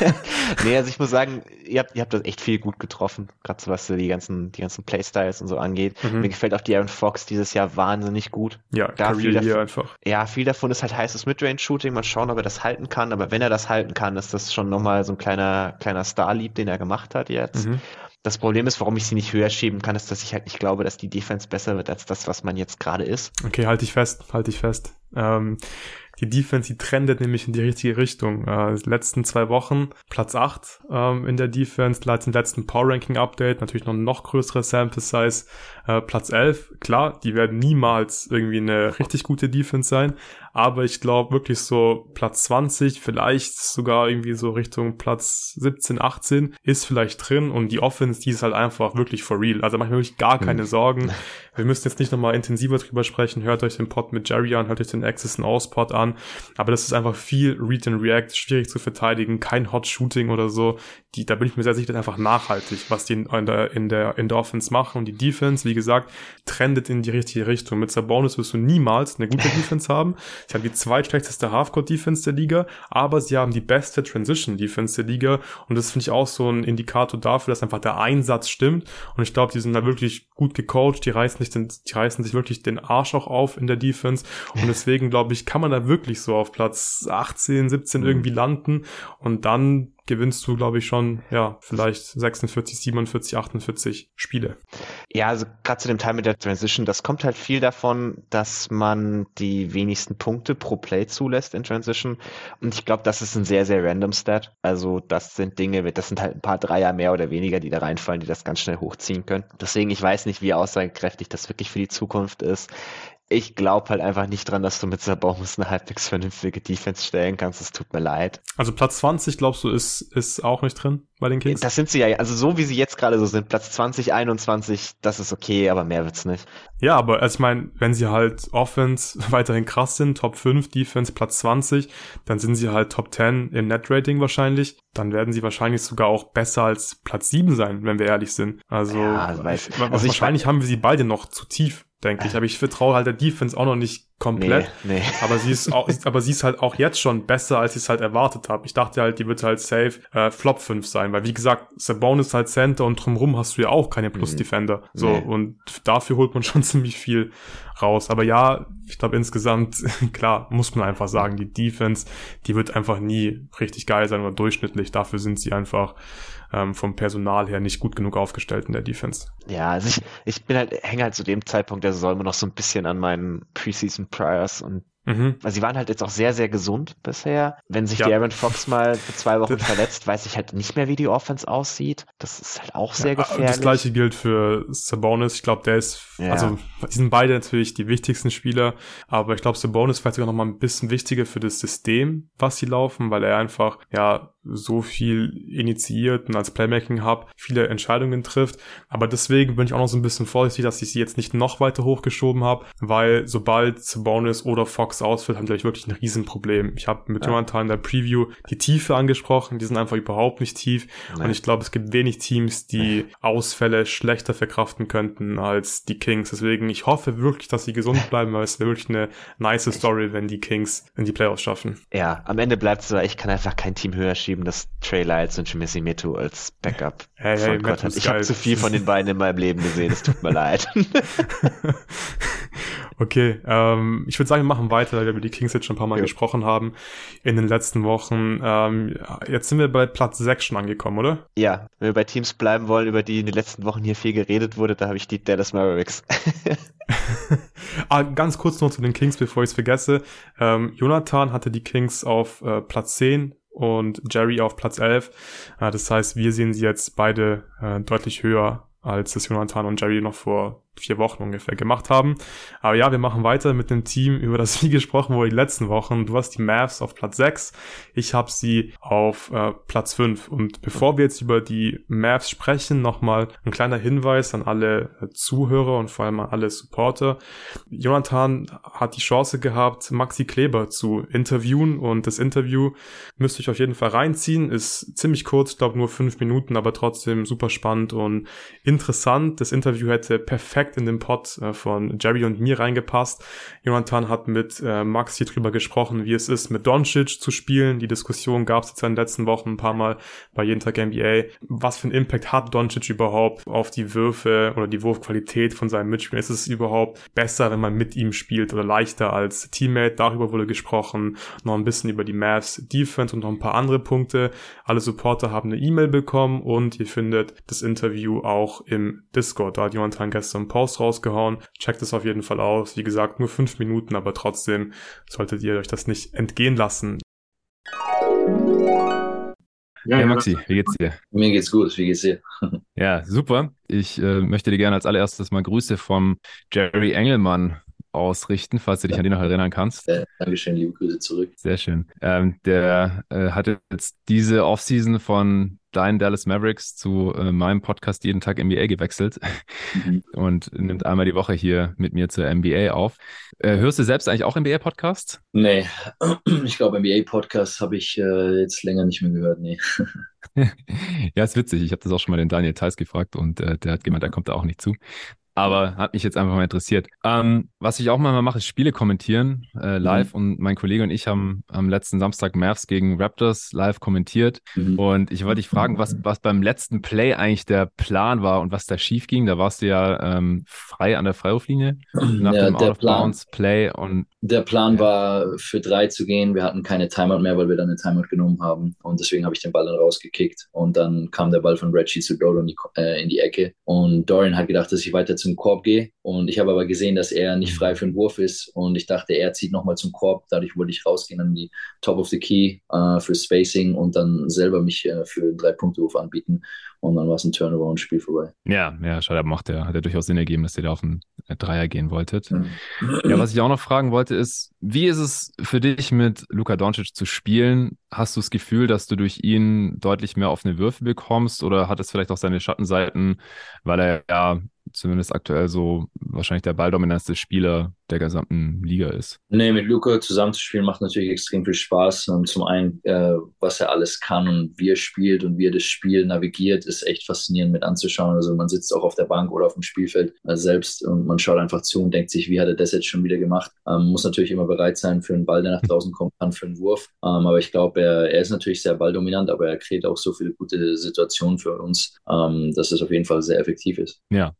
nee, also ich muss sagen, ihr habt, ihr habt das echt viel gut getroffen, gerade so was die ganzen, die ganzen Playstyles und so angeht. Mhm. Mir gefällt auch die Aaron Fox dieses Jahr wahnsinnig gut. Ja, da viel davon, einfach. Ja, viel davon ist halt heißes Midrange-Shooting. Mal schauen, ob er das halten kann. Aber wenn er das halten kann, ist das schon nochmal so ein kleiner, kleiner Star-Lieb, den er gemacht hat jetzt. Mhm. Das Problem ist, warum ich sie nicht höher schieben kann, ist, dass ich halt nicht glaube, dass die Defense besser wird als das, was man jetzt gerade ist. Okay, halte ich fest, halte ich fest. Ähm, die Defense, die trendet nämlich in die richtige Richtung. Äh, die letzten zwei Wochen Platz 8 ähm, in der Defense, seit dem letzten Power Ranking Update, natürlich noch ein noch größere Sample Size. Äh, Platz 11, klar, die werden niemals irgendwie eine richtig gute Defense sein, aber ich glaube wirklich so Platz 20, vielleicht sogar irgendwie so Richtung Platz 17, 18 ist vielleicht drin und die Offense, die ist halt einfach wirklich for real. Also mache ich mir wirklich gar keine mhm. Sorgen. Wir müssen jetzt nicht nochmal intensiver drüber sprechen. Hört euch den Pod mit Jerry an, hört euch den Access and Aus Pod an. Aber das ist einfach viel Read and React, schwierig zu verteidigen, kein Hot Shooting oder so. Die, da bin ich mir sehr sicher, das ist einfach nachhaltig, was die in der, in der, in der Offense machen. Und die Defense, wie gesagt, trendet in die richtige Richtung. Mit Sabonis wirst du niemals eine gute Defense haben. Sie haben die zweitschlechteste Halfcourt-Defense der Liga, aber sie haben die beste Transition-Defense der Liga. Und das finde ich auch so ein Indikator dafür, dass einfach der Einsatz stimmt. Und ich glaube, die sind da wirklich gut gecoacht. Die reißen, nicht den, die reißen sich wirklich den Arsch auch auf in der Defense. Und deswegen, glaube ich, kann man da wirklich so auf Platz 18, 17 mhm. irgendwie landen. Und dann gewinnst du, glaube ich, schon, ja, vielleicht 46, 47, 48 Spiele. Ja, also gerade zu dem Teil mit der Transition, das kommt halt viel davon, dass man die wenigsten Punkte pro Play zulässt in Transition. Und ich glaube, das ist ein sehr, sehr random Stat. Also das sind Dinge, das sind halt ein paar Dreier mehr oder weniger, die da reinfallen, die das ganz schnell hochziehen können. Deswegen, ich weiß nicht, wie aussagekräftig das wirklich für die Zukunft ist ich glaube halt einfach nicht dran, dass du mit Sabonis eine halbwegs vernünftige Defense stellen kannst. Es tut mir leid. Also Platz 20, glaubst du, ist, ist auch nicht drin bei den Kings? Das sind sie ja, also so wie sie jetzt gerade so sind, Platz 20, 21, das ist okay, aber mehr wird's nicht. Ja, aber also ich meine, wenn sie halt Offense weiterhin krass sind, Top 5, Defense Platz 20, dann sind sie halt Top 10 im Net-Rating wahrscheinlich. Dann werden sie wahrscheinlich sogar auch besser als Platz 7 sein, wenn wir ehrlich sind. Also, ja, also, ich, also wahrscheinlich haben wir sie beide noch zu tief denke ich. Aber ich vertraue halt der Defense auch noch nicht komplett. Nee, nee. Aber sie ist auch, aber sie ist halt auch jetzt schon besser, als ich es halt erwartet habe. Ich dachte halt, die wird halt safe äh, Flop 5 sein, weil wie gesagt, Sabonis ist halt Center und drumherum hast du ja auch keine Plus Defender. Mhm. So nee. und dafür holt man schon ziemlich viel raus. Aber ja, ich glaube insgesamt klar muss man einfach sagen, die Defense, die wird einfach nie richtig geil sein oder durchschnittlich. Dafür sind sie einfach ähm, vom Personal her nicht gut genug aufgestellt in der Defense. Ja, also ich, ich bin halt, hänge halt zu dem Zeitpunkt der Saison immer noch so ein bisschen an meinen Preseason Priors und Mhm. Also sie waren halt jetzt auch sehr, sehr gesund bisher. Wenn sich ja. Aaron Fox mal für zwei Wochen verletzt, weiß ich halt nicht mehr, wie die Offense aussieht. Das ist halt auch sehr ja, gefährlich. Das gleiche gilt für Sabonis. Ich glaube, der ist, ja. also die sind beide natürlich die wichtigsten Spieler, aber ich glaube, Sabonis vielleicht sogar noch mal ein bisschen wichtiger für das System, was sie laufen, weil er einfach, ja, so viel initiiert und als Playmaking Hub viele Entscheidungen trifft. Aber deswegen bin ich auch noch so ein bisschen vorsichtig, dass ich sie jetzt nicht noch weiter hochgeschoben habe, weil sobald Sabonis oder Fox ausfällt, haben die wirklich ein Riesenproblem. Ich habe mit ja. Jonathan in der Preview die Tiefe angesprochen, die sind einfach überhaupt nicht tief. Nein. Und ich glaube, es gibt wenig Teams, die Ausfälle schlechter verkraften könnten als die Kings. Deswegen, ich hoffe wirklich, dass sie gesund bleiben, weil es wäre wirklich eine nice Story, wenn die Kings in die Playoffs schaffen. Ja, am Ende bleibt es so, ich kann einfach kein Team höher schieben, dass Trey Lyles und Shimizi Metu als Backup hey, hey, Gott hat. Ich habe zu viel von den beiden in meinem Leben gesehen, es tut mir leid. okay, ähm, ich würde sagen, wir machen weiter, weil wir über die Kings jetzt schon ein paar Mal ja. gesprochen haben in den letzten Wochen. Ähm, jetzt sind wir bei Platz 6 schon angekommen, oder? Ja, wenn wir bei Teams bleiben wollen, über die in den letzten Wochen hier viel geredet wurde, da habe ich die Dallas Mavericks. ah, ganz kurz noch zu den Kings, bevor ich es vergesse. Ähm, Jonathan hatte die Kings auf äh, Platz 10 und Jerry auf Platz 11. Äh, das heißt, wir sehen sie jetzt beide äh, deutlich höher, als es Jonathan und Jerry noch vor vier Wochen ungefähr gemacht haben. Aber ja, wir machen weiter mit dem Team, über das wir gesprochen wurde die letzten Wochen. Du hast die Mavs auf Platz 6, ich habe sie auf äh, Platz 5. Und bevor wir jetzt über die Mavs sprechen, nochmal ein kleiner Hinweis an alle äh, Zuhörer und vor allem an alle Supporter. Jonathan hat die Chance gehabt, Maxi Kleber zu interviewen und das Interview müsst ihr euch auf jeden Fall reinziehen. Ist ziemlich kurz, ich glaube nur fünf Minuten, aber trotzdem super spannend und interessant. Das Interview hätte perfekt perfekt in den Pod äh, von Jerry und mir reingepasst. Jonathan hat mit äh, Max hier drüber gesprochen, wie es ist, mit Doncic zu spielen. Die Diskussion gab es jetzt in den letzten Wochen ein paar Mal bei jeden Tag NBA. Was für einen Impact hat Doncic überhaupt auf die Würfe oder die Wurfqualität von seinem Mitspielern? Ist es überhaupt besser, wenn man mit ihm spielt oder leichter als Teammate? Darüber wurde gesprochen. Noch ein bisschen über die Mavs Defense und noch ein paar andere Punkte. Alle Supporter haben eine E-Mail bekommen und ihr findet das Interview auch im Discord. Da hat Jonathan gestern Post rausgehauen. Checkt es auf jeden Fall aus. Wie gesagt, nur fünf Minuten, aber trotzdem solltet ihr euch das nicht entgehen lassen. Ja, hey Maxi, wie geht's dir? Mir geht's gut, wie geht's dir? Ja, super. Ich äh, möchte dir gerne als allererstes mal Grüße vom Jerry Engelmann ausrichten, falls du dich an den noch erinnern kannst. Ja, Dankeschön, liebe Grüße zurück. Sehr schön. Ähm, der äh, hatte jetzt diese Offseason von deinen Dallas Mavericks zu äh, meinem Podcast jeden Tag NBA gewechselt mhm. und nimmt einmal die Woche hier mit mir zur NBA auf. Äh, hörst du selbst eigentlich auch NBA-Podcasts? Nee, ich glaube, NBA-Podcasts habe ich äh, jetzt länger nicht mehr gehört. Nee. ja, ist witzig. Ich habe das auch schon mal den Daniel Theiss gefragt und äh, der hat gemeint, er kommt da auch nicht zu. Aber hat mich jetzt einfach mal interessiert. Ähm, was ich auch mal mache, ist Spiele kommentieren äh, live mhm. und mein Kollege und ich haben am letzten Samstag Mavs gegen Raptors live kommentiert mhm. und ich wollte dich fragen, was, was beim letzten Play eigentlich der Plan war und was da schief ging. Da warst du ja ähm, frei an der Freiwurflinie nach ja, dem Out-of-Bounds-Play und der Plan ja. war, für drei zu gehen. Wir hatten keine Timeout mehr, weil wir dann eine Timeout genommen haben. Und deswegen habe ich den Ball dann rausgekickt. Und dann kam der Ball von Reggie zu Dorian in, äh, in die Ecke. Und Dorian hat gedacht, dass ich weiter zum Korb gehe. Und ich habe aber gesehen, dass er nicht frei für den Wurf ist. Und ich dachte, er zieht nochmal zum Korb. Dadurch wollte ich rausgehen an die Top of the Key äh, für Spacing und dann selber mich äh, für einen Drei-Punkte-Wurf anbieten. Und dann war es ein Turnover und Spiel vorbei. Ja, ja, schade, macht der, hat ja durchaus Sinn ergeben, dass ihr da auf einen äh, Dreier gehen wolltet. Mhm. Ja, was ich auch noch fragen wollte, ist, wie ist es für dich mit Luka Doncic zu spielen? Hast du das Gefühl, dass du durch ihn deutlich mehr offene Würfe bekommst oder hat es vielleicht auch seine Schattenseiten, weil er ja zumindest aktuell so wahrscheinlich der balldominantste Spieler der gesamten Liga ist. Nee, mit Luca zusammenzuspielen macht natürlich extrem viel Spaß. Und zum einen, äh, was er alles kann und wie er spielt und wie er das Spiel navigiert, ist echt faszinierend mit anzuschauen. Also man sitzt auch auf der Bank oder auf dem Spielfeld äh, selbst und man schaut einfach zu und denkt sich, wie hat er das jetzt schon wieder gemacht? Ähm, muss natürlich immer bereit sein für einen Ball, der nach draußen kommen kann, für einen Wurf. Ähm, aber ich glaube, er, er ist natürlich sehr balldominant, aber er kreiert auch so viele gute Situationen für uns, ähm, dass es auf jeden Fall sehr effektiv ist. Ja.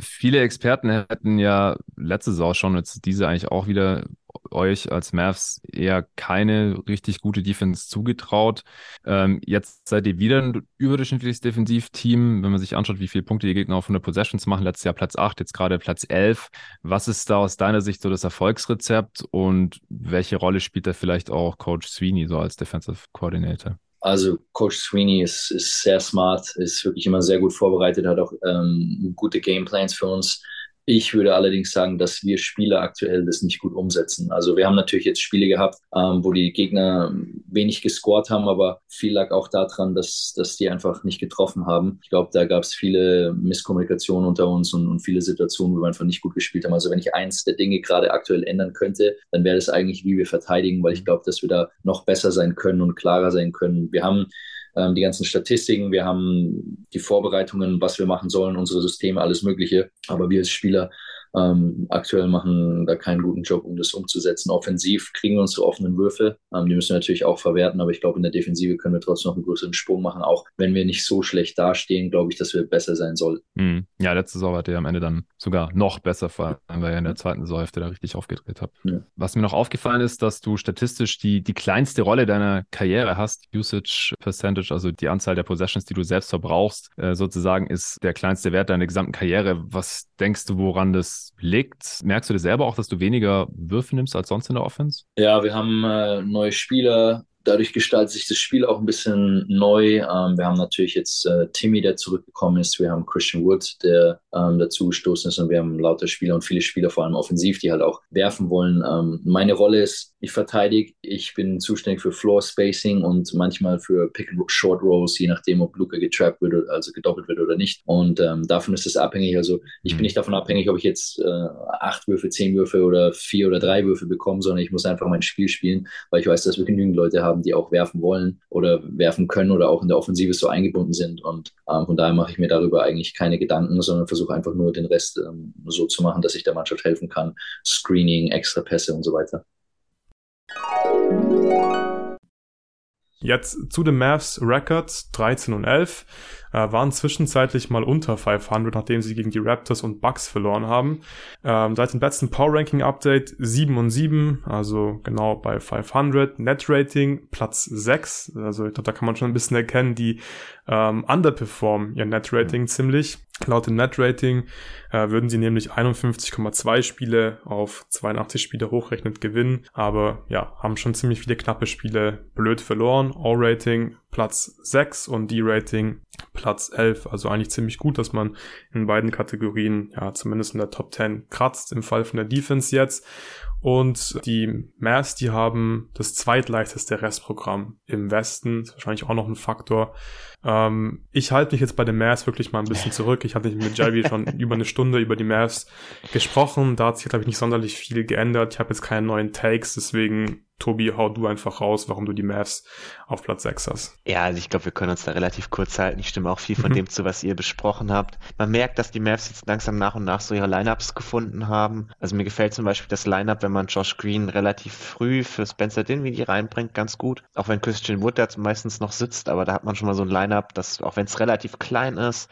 Viele Experten hätten ja letzte Saison schon, jetzt diese eigentlich auch wieder, euch als Mavs eher keine richtig gute Defense zugetraut. Ähm, jetzt seid ihr wieder ein überdurchschnittliches Defensivteam. Wenn man sich anschaut, wie viele Punkte die Gegner auf 100 Possessions machen, letztes Jahr Platz 8, jetzt gerade Platz 11. Was ist da aus deiner Sicht so das Erfolgsrezept und welche Rolle spielt da vielleicht auch Coach Sweeney so als Defensive Coordinator? Also Coach Sweeney ist, ist sehr smart, ist wirklich immer sehr gut vorbereitet, hat auch ähm, gute Gameplans für uns. Ich würde allerdings sagen, dass wir Spieler aktuell das nicht gut umsetzen. Also wir haben natürlich jetzt Spiele gehabt, ähm, wo die Gegner wenig gescored haben, aber viel lag auch daran, dass, dass die einfach nicht getroffen haben. Ich glaube, da gab es viele Misskommunikationen unter uns und, und, viele Situationen, wo wir einfach nicht gut gespielt haben. Also wenn ich eins der Dinge gerade aktuell ändern könnte, dann wäre das eigentlich, wie wir verteidigen, weil ich glaube, dass wir da noch besser sein können und klarer sein können. Wir haben ähm, die ganzen Statistiken, wir haben die Vorbereitungen, was wir machen sollen, unsere Systeme, alles Mögliche. Aber wir als Spieler ähm, aktuell machen da keinen guten Job, um das umzusetzen. Offensiv kriegen wir unsere offenen Würfe. Ähm, die müssen wir natürlich auch verwerten, aber ich glaube, in der Defensive können wir trotzdem noch einen größeren Sprung machen. Auch wenn wir nicht so schlecht dastehen, glaube ich, dass wir besser sein sollten. Mhm. Ja, letzte Saison hat ihr am Ende dann sogar noch besser, vor allem, weil ihr in der zweiten Saisonhälfte da richtig aufgedreht habt. Ja. Was mir noch aufgefallen ist, dass du statistisch die, die kleinste Rolle deiner Karriere hast, Usage Percentage, also die Anzahl der Possessions, die du selbst verbrauchst, äh, sozusagen ist der kleinste Wert deiner gesamten Karriere. Was denkst du, woran das liegt? Merkst du dir selber auch, dass du weniger Würfe nimmst als sonst in der Offense? Ja, wir haben äh, neue Spieler, dadurch gestaltet sich das Spiel auch ein bisschen neu. Ähm, wir haben natürlich jetzt äh, Timmy, der zurückgekommen ist. Wir haben Christian Wood, der ähm, dazu gestoßen ist. Und wir haben lauter Spieler und viele Spieler, vor allem offensiv, die halt auch werfen wollen. Ähm, meine Rolle ist, ich verteidige. Ich bin zuständig für Floor Spacing und manchmal für Pick and Short Rolls, je nachdem, ob Luca getrappt wird, also gedoppelt wird oder nicht. Und ähm, davon ist es abhängig. Also ich bin mhm. nicht davon abhängig, ob ich jetzt äh, acht Würfe, zehn Würfe oder vier oder drei Würfe bekomme, sondern ich muss einfach mein Spiel spielen, weil ich weiß, dass wir genügend Leute haben, haben, die auch werfen wollen oder werfen können oder auch in der Offensive so eingebunden sind. Und ähm, von daher mache ich mir darüber eigentlich keine Gedanken, sondern versuche einfach nur den Rest ähm, so zu machen, dass ich der Mannschaft helfen kann. Screening, extra Pässe und so weiter. Jetzt zu den Mavs Records 13 und 11 äh, waren zwischenzeitlich mal unter 500, nachdem sie gegen die Raptors und Bucks verloren haben. Ähm, seit dem letzten Power Ranking Update 7 und 7, also genau bei 500. Net Rating Platz 6, also ich glaube, da kann man schon ein bisschen erkennen, die ähm, underperformen ihr Net Rating mhm. ziemlich. Laut dem Net Rating äh, würden sie nämlich 51,2 Spiele auf 82 Spiele hochrechnet gewinnen, aber ja, haben schon ziemlich viele knappe Spiele blöd verloren. All Rating Platz 6 und D-Rating Platz 11. Also eigentlich ziemlich gut, dass man in beiden Kategorien ja zumindest in der Top 10 kratzt, im Fall von der Defense jetzt. Und die Mavs, die haben das zweitleichteste Restprogramm im Westen. Das ist wahrscheinlich auch noch ein Faktor. Ähm, ich halte mich jetzt bei den Mavs wirklich mal ein bisschen zurück. Ich hatte mit Javi schon über eine Stunde über die Mavs gesprochen. Da hat sich, glaube ich, nicht sonderlich viel geändert. Ich habe jetzt keine neuen Takes, deswegen Tobi, hau du einfach raus, warum du die Mavs auf Platz 6 hast. Ja, also ich glaube, wir können uns da relativ kurz halten. Ich stimme auch viel von mhm. dem zu, was ihr besprochen habt. Man merkt, dass die Mavs jetzt langsam nach und nach so ihre Lineups gefunden haben. Also mir gefällt zum Beispiel das Lineup, wenn man Josh Green relativ früh für Spencer Dinwiddie reinbringt, ganz gut. Auch wenn Christian Wood da meistens noch sitzt, aber da hat man schon mal so ein Lineup, das, auch wenn es relativ klein ist,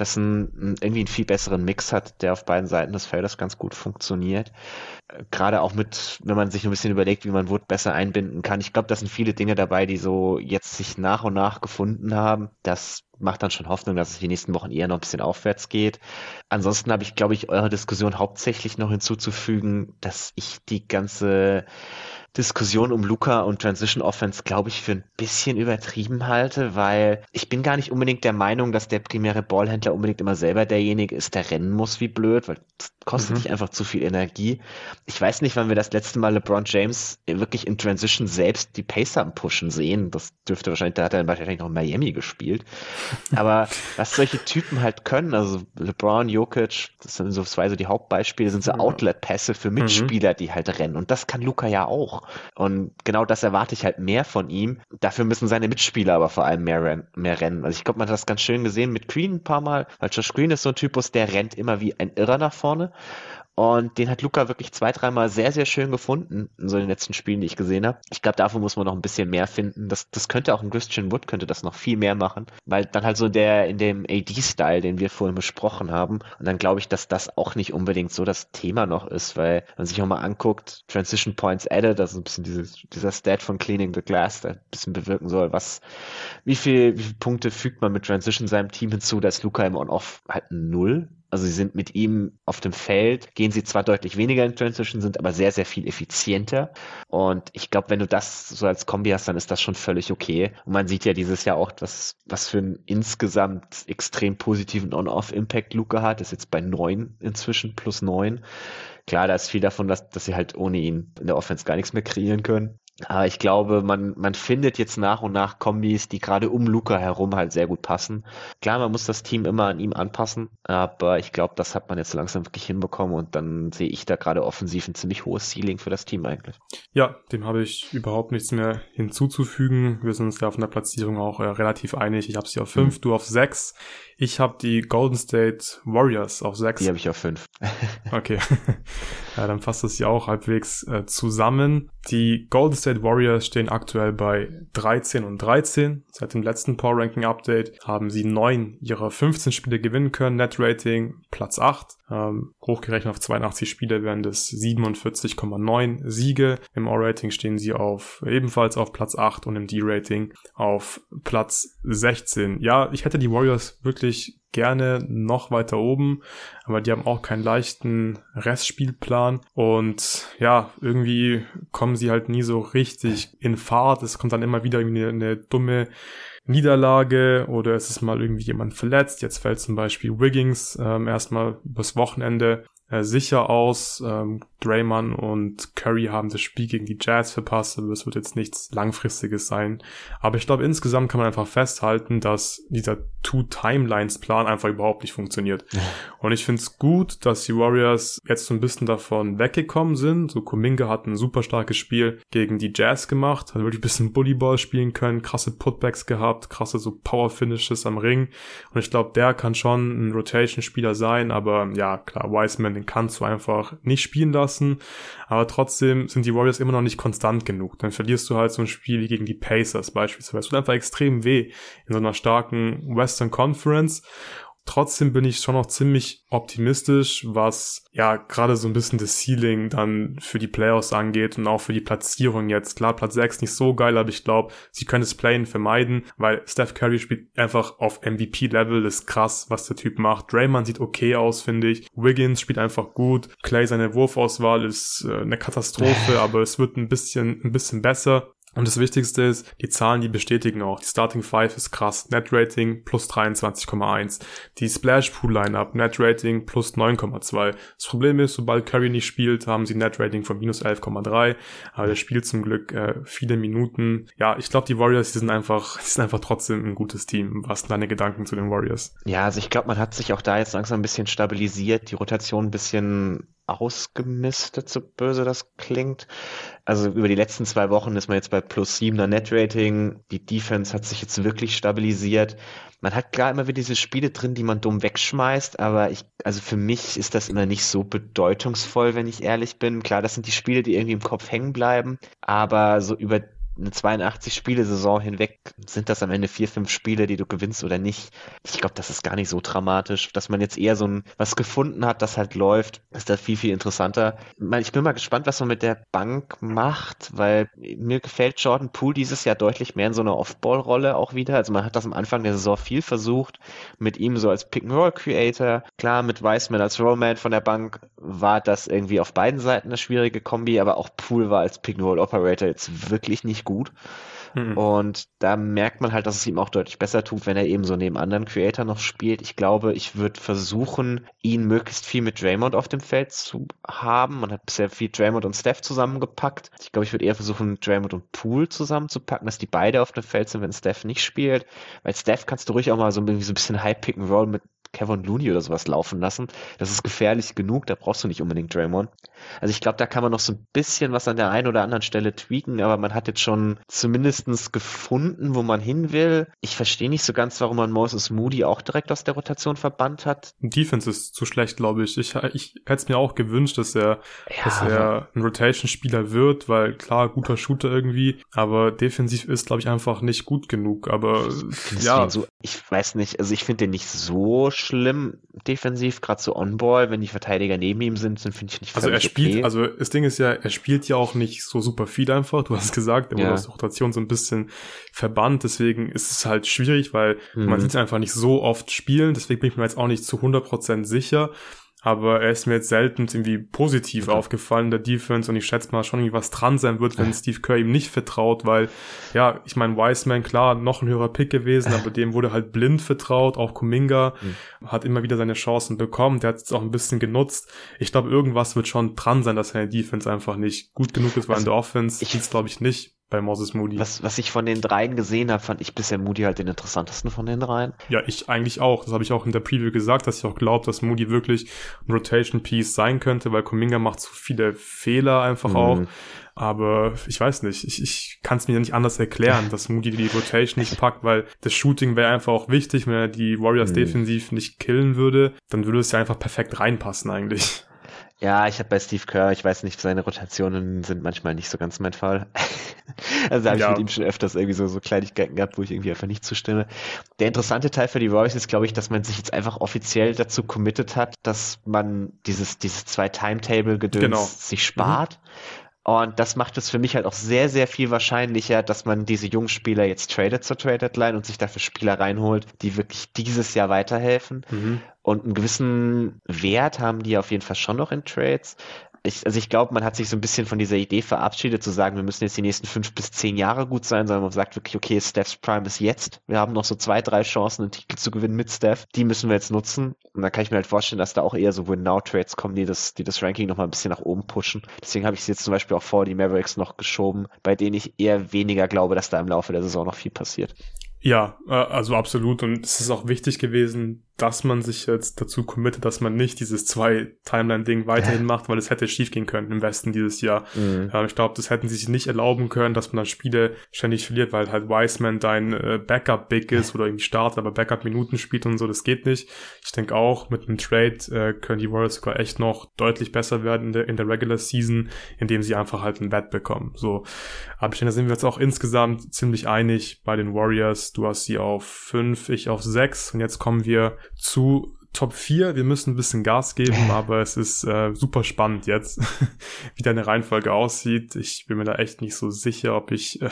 das ein, irgendwie einen viel besseren Mix hat, der auf beiden Seiten des Feldes ganz gut funktioniert gerade auch mit, wenn man sich ein bisschen überlegt, wie man Wood besser einbinden kann. Ich glaube, da sind viele Dinge dabei, die so jetzt sich nach und nach gefunden haben. Das macht dann schon Hoffnung, dass es die nächsten Wochen eher noch ein bisschen aufwärts geht. Ansonsten habe ich, glaube ich, eure Diskussion hauptsächlich noch hinzuzufügen, dass ich die ganze Diskussion um Luca und Transition Offense, glaube ich, für ein bisschen übertrieben halte, weil ich bin gar nicht unbedingt der Meinung, dass der primäre Ballhändler unbedingt immer selber derjenige ist, der rennen muss wie blöd, weil kostet mhm. dich einfach zu viel Energie. Ich weiß nicht, wann wir das letzte Mal LeBron James wirklich in Transition selbst die Pacer Pushen sehen. Das dürfte wahrscheinlich, da hat er wahrscheinlich noch in Miami gespielt. Aber was solche Typen halt können, also LeBron, Jokic, das sind so zwei so die Hauptbeispiele, sind so Outlet-Pässe für. Mitspieler, mhm. die halt rennen. Und das kann Luca ja auch. Und genau das erwarte ich halt mehr von ihm. Dafür müssen seine Mitspieler aber vor allem mehr, ren mehr rennen. Also ich glaube, man hat das ganz schön gesehen mit Green ein paar Mal, weil Josh Green ist so ein Typus, der rennt immer wie ein Irrer nach vorne. Und den hat Luca wirklich zwei, dreimal sehr, sehr schön gefunden in so den letzten Spielen, die ich gesehen habe. Ich glaube, davon muss man noch ein bisschen mehr finden. Das, das könnte auch ein Christian Wood könnte das noch viel mehr machen, weil dann halt so der in dem AD-Style, den wir vorhin besprochen haben. Und dann glaube ich, dass das auch nicht unbedingt so das Thema noch ist, weil wenn man sich auch mal anguckt, Transition Points added, das ist ein bisschen dieses, dieser Stat von Cleaning the Glass, der ein bisschen bewirken soll, was, wie viel, wie viele Punkte fügt man mit Transition seinem Team hinzu, da ist Luca im On-Off halt null also sie sind mit ihm auf dem Feld, gehen sie zwar deutlich weniger in Transition, sind aber sehr, sehr viel effizienter. Und ich glaube, wenn du das so als Kombi hast, dann ist das schon völlig okay. Und man sieht ja dieses Jahr auch, was, was für einen insgesamt extrem positiven On-Off-Impact Luca hat. ist jetzt bei neun inzwischen, plus neun. Klar, da ist viel davon, dass, dass sie halt ohne ihn in der Offense gar nichts mehr kreieren können. Aber ich glaube, man, man findet jetzt nach und nach Kombis, die gerade um Luca herum halt sehr gut passen. Klar, man muss das Team immer an ihm anpassen, aber ich glaube, das hat man jetzt langsam wirklich hinbekommen und dann sehe ich da gerade offensiv ein ziemlich hohes Ceiling für das Team eigentlich. Ja, dem habe ich überhaupt nichts mehr hinzuzufügen. Wir sind uns ja auf einer Platzierung auch äh, relativ einig. Ich habe sie auf fünf, mhm. du auf sechs. Ich habe die Golden State Warriors auf sechs. Die habe ich auf fünf. okay. Ja, dann fasst das ja auch halbwegs äh, zusammen. Die Golden State Warriors stehen aktuell bei 13 und 13. Seit dem letzten Power Ranking Update haben sie neun ihrer 15 Spiele gewinnen können. Net Rating Platz 8. Ähm, hochgerechnet auf 82 Spiele wären das 47,9 Siege. Im O-Rating stehen sie auf ebenfalls auf Platz 8 und im D-Rating auf Platz 16. Ja, ich hätte die Warriors wirklich gerne noch weiter oben, aber die haben auch keinen leichten Restspielplan und ja, irgendwie kommen sie halt nie so richtig in Fahrt. Es kommt dann immer wieder irgendwie eine, eine dumme Niederlage oder es ist mal irgendwie jemand verletzt. Jetzt fällt zum Beispiel Wiggins ähm, erstmal übers Wochenende äh, sicher aus. Ähm, Draymond und Curry haben das Spiel gegen die Jazz verpasst, aber es wird jetzt nichts Langfristiges sein. Aber ich glaube, insgesamt kann man einfach festhalten, dass dieser Two-Timelines-Plan einfach überhaupt nicht funktioniert. Ja. Und ich finde es gut, dass die Warriors jetzt so ein bisschen davon weggekommen sind. So Kuminga hat ein super starkes Spiel gegen die Jazz gemacht, hat wirklich ein bisschen Bullyball spielen können, krasse Putbacks gehabt, krasse so Power-Finishes am Ring. Und ich glaube, der kann schon ein Rotation-Spieler sein, aber ja, klar, Wiseman, den kannst du einfach nicht spielen lassen aber trotzdem sind die Warriors immer noch nicht konstant genug. Dann verlierst du halt so ein Spiel wie gegen die Pacers beispielsweise. Es tut einfach extrem weh in so einer starken Western Conference Trotzdem bin ich schon noch ziemlich optimistisch, was ja gerade so ein bisschen das Ceiling dann für die Playoffs angeht und auch für die Platzierung jetzt. Klar, Platz 6 nicht so geil, aber ich glaube, sie können das Playen vermeiden, weil Steph Curry spielt einfach auf MVP-Level, ist krass, was der Typ macht. Draymond sieht okay aus, finde ich. Wiggins spielt einfach gut. Clay, seine Wurfauswahl ist äh, eine Katastrophe, aber es wird ein bisschen, ein bisschen besser. Und das Wichtigste ist, die Zahlen, die bestätigen auch. Die Starting Five ist krass. Net Rating plus 23,1. Die Splash Pool Lineup, Net Rating plus 9,2. Das Problem ist, sobald Curry nicht spielt, haben sie Net Rating von minus 11,3. Aber der spielt zum Glück äh, viele Minuten. Ja, ich glaube, die Warriors, die sind einfach, die sind einfach trotzdem ein gutes Team. Was sind deine Gedanken zu den Warriors? Ja, also ich glaube, man hat sich auch da jetzt langsam ein bisschen stabilisiert, die Rotation ein bisschen ausgemistet, so böse das klingt. Also über die letzten zwei Wochen ist man jetzt bei plus siebener Net-Rating. Die Defense hat sich jetzt wirklich stabilisiert. Man hat klar immer wieder diese Spiele drin, die man dumm wegschmeißt, aber ich, also für mich ist das immer nicht so bedeutungsvoll, wenn ich ehrlich bin. Klar, das sind die Spiele, die irgendwie im Kopf hängen bleiben, aber so über eine 82-Spiele-Saison hinweg sind das am Ende vier, fünf Spiele, die du gewinnst oder nicht. Ich glaube, das ist gar nicht so dramatisch. Dass man jetzt eher so ein was gefunden hat, das halt läuft, ist da viel, viel interessanter. Ich bin mal gespannt, was man mit der Bank macht, weil mir gefällt Jordan Poole dieses Jahr deutlich mehr in so einer Off-Ball-Rolle auch wieder. Also man hat das am Anfang der Saison viel versucht, mit ihm so als Pick-and-Roll-Creator. Klar, mit Wiseman als Rollman von der Bank war das irgendwie auf beiden Seiten eine schwierige Kombi, aber auch Poole war als Pick-and-Roll-Operator jetzt wirklich nicht gut. Mhm. Und da merkt man halt, dass es ihm auch deutlich besser tut, wenn er eben so neben anderen Creator noch spielt. Ich glaube, ich würde versuchen, ihn möglichst viel mit Draymond auf dem Feld zu haben. Man hat bisher viel Draymond und Steph zusammengepackt. Ich glaube, ich würde eher versuchen, Draymond und Pool zusammenzupacken, dass die beide auf dem Feld sind, wenn Steph nicht spielt. Weil Steph kannst du ruhig auch mal so, so ein bisschen High Pick and Roll mit Kevin Looney oder sowas laufen lassen. Das ist gefährlich genug, da brauchst du nicht unbedingt Draymond. Also ich glaube, da kann man noch so ein bisschen was an der einen oder anderen Stelle tweaken, aber man hat jetzt schon zumindestens gefunden, wo man hin will. Ich verstehe nicht so ganz, warum man Moses Moody auch direkt aus der Rotation verbannt hat. Defense ist zu schlecht, glaube ich. Ich, ich hätte es mir auch gewünscht, dass er, ja, dass er ein Rotation-Spieler wird, weil klar, guter Shooter irgendwie, aber defensiv ist, glaube ich, einfach nicht gut genug. Aber ja. So, ich weiß nicht, also ich finde den nicht so schlimm defensiv, gerade so On-Ball, wenn die Verteidiger neben ihm sind, sind finde ich nicht Also er spielt, okay. also das Ding ist ja, er spielt ja auch nicht so super viel einfach, du hast gesagt, er ja. wurde aus der Rotation so ein bisschen verbannt, deswegen ist es halt schwierig, weil mhm. man sieht es einfach nicht so oft spielen, deswegen bin ich mir jetzt auch nicht zu 100% sicher aber er ist mir jetzt selten irgendwie positiv aufgefallen in der Defense und ich schätze mal schon irgendwie was dran sein wird, wenn Steve Kerr ihm nicht vertraut, weil ja, ich meine, Wiseman, klar, noch ein höherer Pick gewesen, aber dem wurde halt blind vertraut, auch Kuminga mhm. hat immer wieder seine Chancen bekommen, der hat es auch ein bisschen genutzt. Ich glaube, irgendwas wird schon dran sein, dass seine Defense einfach nicht gut genug ist, weil also, in der Offense es glaube ich nicht bei Moses Moody. Was, was ich von den dreien gesehen habe, fand ich bisher Moody halt den interessantesten von den dreien. Ja, ich eigentlich auch. Das habe ich auch in der Preview gesagt, dass ich auch glaube, dass Moody wirklich ein Rotation Piece sein könnte, weil Kuminga macht zu viele Fehler einfach mhm. auch. Aber ich weiß nicht, ich, ich kann es mir nicht anders erklären, dass Moody die Rotation nicht packt, weil das Shooting wäre einfach auch wichtig, wenn er die Warriors mhm. defensiv nicht killen würde, dann würde es ja einfach perfekt reinpassen eigentlich. Ja, ich habe bei Steve Kerr, ich weiß nicht, seine Rotationen sind manchmal nicht so ganz mein Fall. also da habe ja. ich mit ihm schon öfters irgendwie so, so Kleinigkeiten gehabt, wo ich irgendwie einfach nicht zustimme. Der interessante Teil für die Royals ist, glaube ich, dass man sich jetzt einfach offiziell dazu committed hat, dass man dieses, dieses zwei Timetable-Gedöns genau. sich spart. Mhm und das macht es für mich halt auch sehr, sehr viel wahrscheinlicher, dass man diese jungen Spieler jetzt tradet zur Trade Deadline und sich dafür Spieler reinholt, die wirklich dieses Jahr weiterhelfen. Mhm. Und einen gewissen Wert haben die auf jeden Fall schon noch in Trades ich, also ich glaube, man hat sich so ein bisschen von dieser Idee verabschiedet, zu sagen, wir müssen jetzt die nächsten fünf bis zehn Jahre gut sein, sondern man sagt wirklich, okay, Steph's Prime ist jetzt. Wir haben noch so zwei, drei Chancen, einen Titel zu gewinnen mit Steph. Die müssen wir jetzt nutzen. Und da kann ich mir halt vorstellen, dass da auch eher so Win-Now-Trades kommen, die das, die das Ranking noch mal ein bisschen nach oben pushen. Deswegen habe ich es jetzt zum Beispiel auch vor die Mavericks noch geschoben, bei denen ich eher weniger glaube, dass da im Laufe der Saison noch viel passiert. Ja, äh, also absolut. Und es ist auch wichtig gewesen, dass man sich jetzt dazu committet, dass man nicht dieses zwei Timeline-Ding weiterhin macht, weil es hätte schief gehen können im Westen dieses Jahr. Mhm. ich glaube, das hätten sie sich nicht erlauben können, dass man dann Spiele ständig verliert, weil halt Wiseman dein äh, Backup-Big ist oder irgendwie startet, aber Backup-Minuten spielt und so, das geht nicht. Ich denke auch, mit einem Trade äh, können die Warriors sogar echt noch deutlich besser werden in der, in der Regular Season, indem sie einfach halt einen Wett bekommen. So, aber ich denke, da sind wir jetzt auch insgesamt ziemlich einig bei den Warriors. Du hast sie auf fünf, ich auf sechs und jetzt kommen wir zu Top 4. Wir müssen ein bisschen Gas geben, aber es ist äh, super spannend jetzt, wie deine Reihenfolge aussieht. Ich bin mir da echt nicht so sicher, ob ich äh,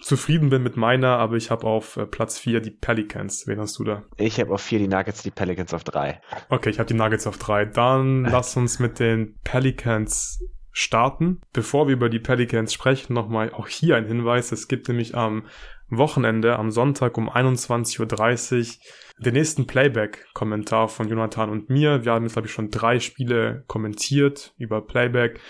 zufrieden bin mit meiner, aber ich habe auf äh, Platz 4 die Pelicans. Wen hast du da? Ich habe auf 4 die Nuggets, die Pelicans auf 3. Okay, ich habe die Nuggets auf 3. Dann lass uns mit den Pelicans starten. Bevor wir über die Pelicans sprechen, nochmal auch hier ein Hinweis. Es gibt nämlich am Wochenende, am Sonntag um 21.30 Uhr den nächsten Playback-Kommentar von Jonathan und mir. Wir haben jetzt, glaube ich, schon drei Spiele kommentiert über Playback.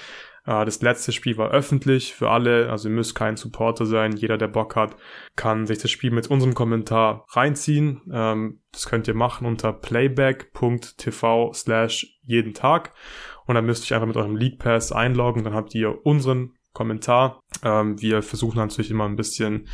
Äh, das letzte Spiel war öffentlich für alle, also ihr müsst kein Supporter sein. Jeder, der Bock hat, kann sich das Spiel mit unserem Kommentar reinziehen. Ähm, das könnt ihr machen unter playback.tv slash jeden Tag. Und dann müsst ihr einfach mit eurem League Pass einloggen. Dann habt ihr unseren Kommentar. Ähm, wir versuchen natürlich immer ein bisschen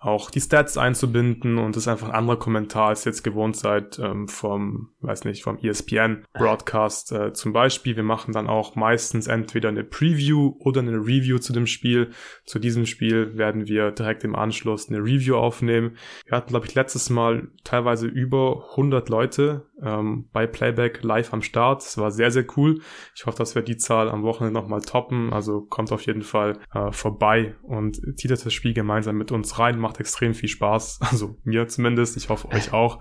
auch die Stats einzubinden und das ist einfach ein anderer Kommentar, als ihr jetzt gewohnt seid ähm, vom, weiß nicht, vom ESPN Broadcast äh, zum Beispiel. Wir machen dann auch meistens entweder eine Preview oder eine Review zu dem Spiel. Zu diesem Spiel werden wir direkt im Anschluss eine Review aufnehmen. Wir hatten, glaube ich, letztes Mal teilweise über 100 Leute ähm, bei Playback live am Start. Das war sehr, sehr cool. Ich hoffe, dass wir die Zahl am Wochenende nochmal toppen. Also kommt auf jeden Fall äh, vorbei und zieht das Spiel gemeinsam mit uns rein. Macht extrem viel Spaß. Also mir zumindest. Ich hoffe euch auch.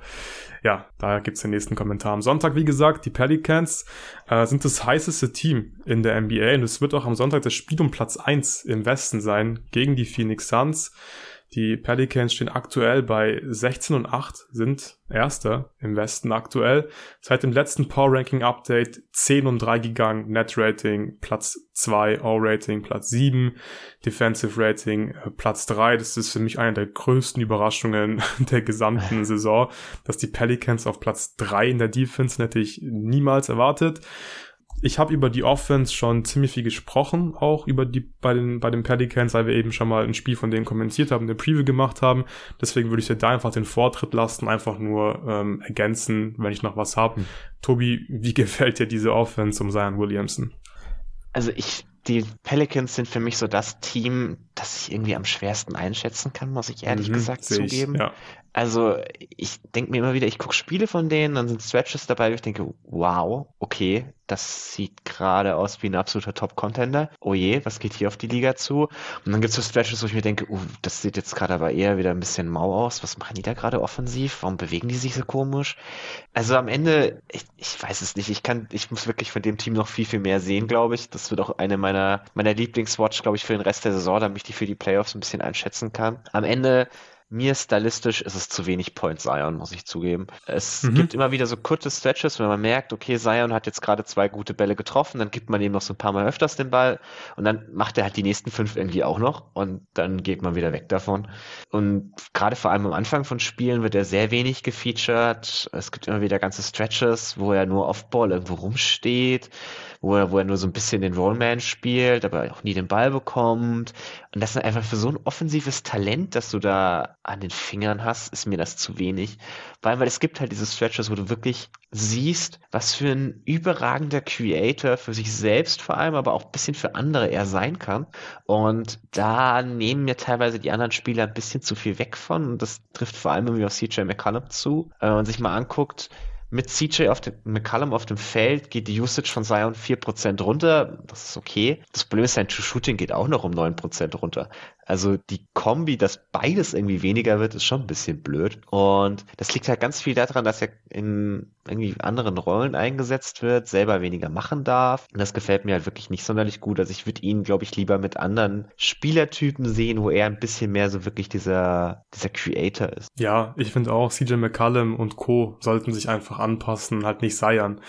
Ja, da gibt's den nächsten Kommentar. Am Sonntag, wie gesagt, die Pelicans äh, sind das heißeste Team in der NBA und es wird auch am Sonntag das Spiel um Platz eins im Westen sein gegen die Phoenix Suns. Die Pelicans stehen aktuell bei 16 und 8, sind Erster im Westen aktuell. Seit dem letzten Power Ranking Update 10 und 3 gegangen. Net Rating Platz 2, All Rating Platz 7, Defensive Rating äh, Platz 3. Das ist für mich eine der größten Überraschungen der gesamten Saison, dass die Pelicans auf Platz 3 in der Defense hätte ich niemals erwartet ich habe über die Offense schon ziemlich viel gesprochen, auch über die bei den bei den Pelicans, weil wir eben schon mal ein Spiel von denen kommentiert haben, eine Preview gemacht haben. Deswegen würde ich dir da einfach den Vortritt lassen, einfach nur ähm, ergänzen, wenn ich noch was habe. Hm. Tobi, wie gefällt dir diese Offense um Zion Williamson? Also ich die Pelicans sind für mich so das Team, das ich irgendwie am schwersten einschätzen kann, muss ich ehrlich mhm, gesagt zugeben. Ich, ja. Also ich denke mir immer wieder, ich gucke Spiele von denen, dann sind Stretches dabei, wo ich denke, wow, okay, das sieht gerade aus wie ein absoluter Top-Contender. Oh je, was geht hier auf die Liga zu? Und dann gibt es so Stretches, wo ich mir denke, uh, das sieht jetzt gerade aber eher wieder ein bisschen mau aus. Was machen die da gerade offensiv? Warum bewegen die sich so komisch? Also am Ende, ich, ich weiß es nicht. Ich kann, ich muss wirklich von dem Team noch viel, viel mehr sehen, glaube ich. Das wird auch eine meiner, meiner Lieblingswatch, glaube ich, für den Rest der Saison, damit ich die für die Playoffs ein bisschen einschätzen kann. Am Ende mir stylistisch ist es zu wenig Point Zion, muss ich zugeben. Es mhm. gibt immer wieder so kurze Stretches, wenn man merkt, okay, Zion hat jetzt gerade zwei gute Bälle getroffen, dann gibt man ihm noch so ein paar Mal öfters den Ball und dann macht er halt die nächsten fünf irgendwie auch noch und dann geht man wieder weg davon. Und gerade vor allem am Anfang von Spielen wird er sehr wenig gefeatured. Es gibt immer wieder ganze Stretches, wo er nur Off-Ball irgendwo rumsteht wo er, wo er nur so ein bisschen den Rollman spielt, aber auch nie den Ball bekommt. Und das ist einfach für so ein offensives Talent, das du da an den Fingern hast, ist mir das zu wenig. Weil, weil es gibt halt diese Stretches, wo du wirklich siehst, was für ein überragender Creator für sich selbst vor allem, aber auch ein bisschen für andere er sein kann. Und da nehmen mir teilweise die anderen Spieler ein bisschen zu viel weg von. Und das trifft vor allem irgendwie auf CJ McCollum zu. Wenn man sich mal anguckt, mit CJ auf dem, McCallum auf dem Feld geht die Usage von Zion 4% runter. Das ist okay. Das Problem ist, sein True Shooting geht auch noch um 9% runter. Also die Kombi, dass beides irgendwie weniger wird, ist schon ein bisschen blöd. Und das liegt halt ganz viel daran, dass er in irgendwie anderen Rollen eingesetzt wird, selber weniger machen darf. Und das gefällt mir halt wirklich nicht sonderlich gut. Also ich würde ihn, glaube ich, lieber mit anderen Spielertypen sehen, wo er ein bisschen mehr so wirklich dieser, dieser Creator ist. Ja, ich finde auch, CJ McCallum und Co. sollten sich einfach anpassen, halt nicht seiern.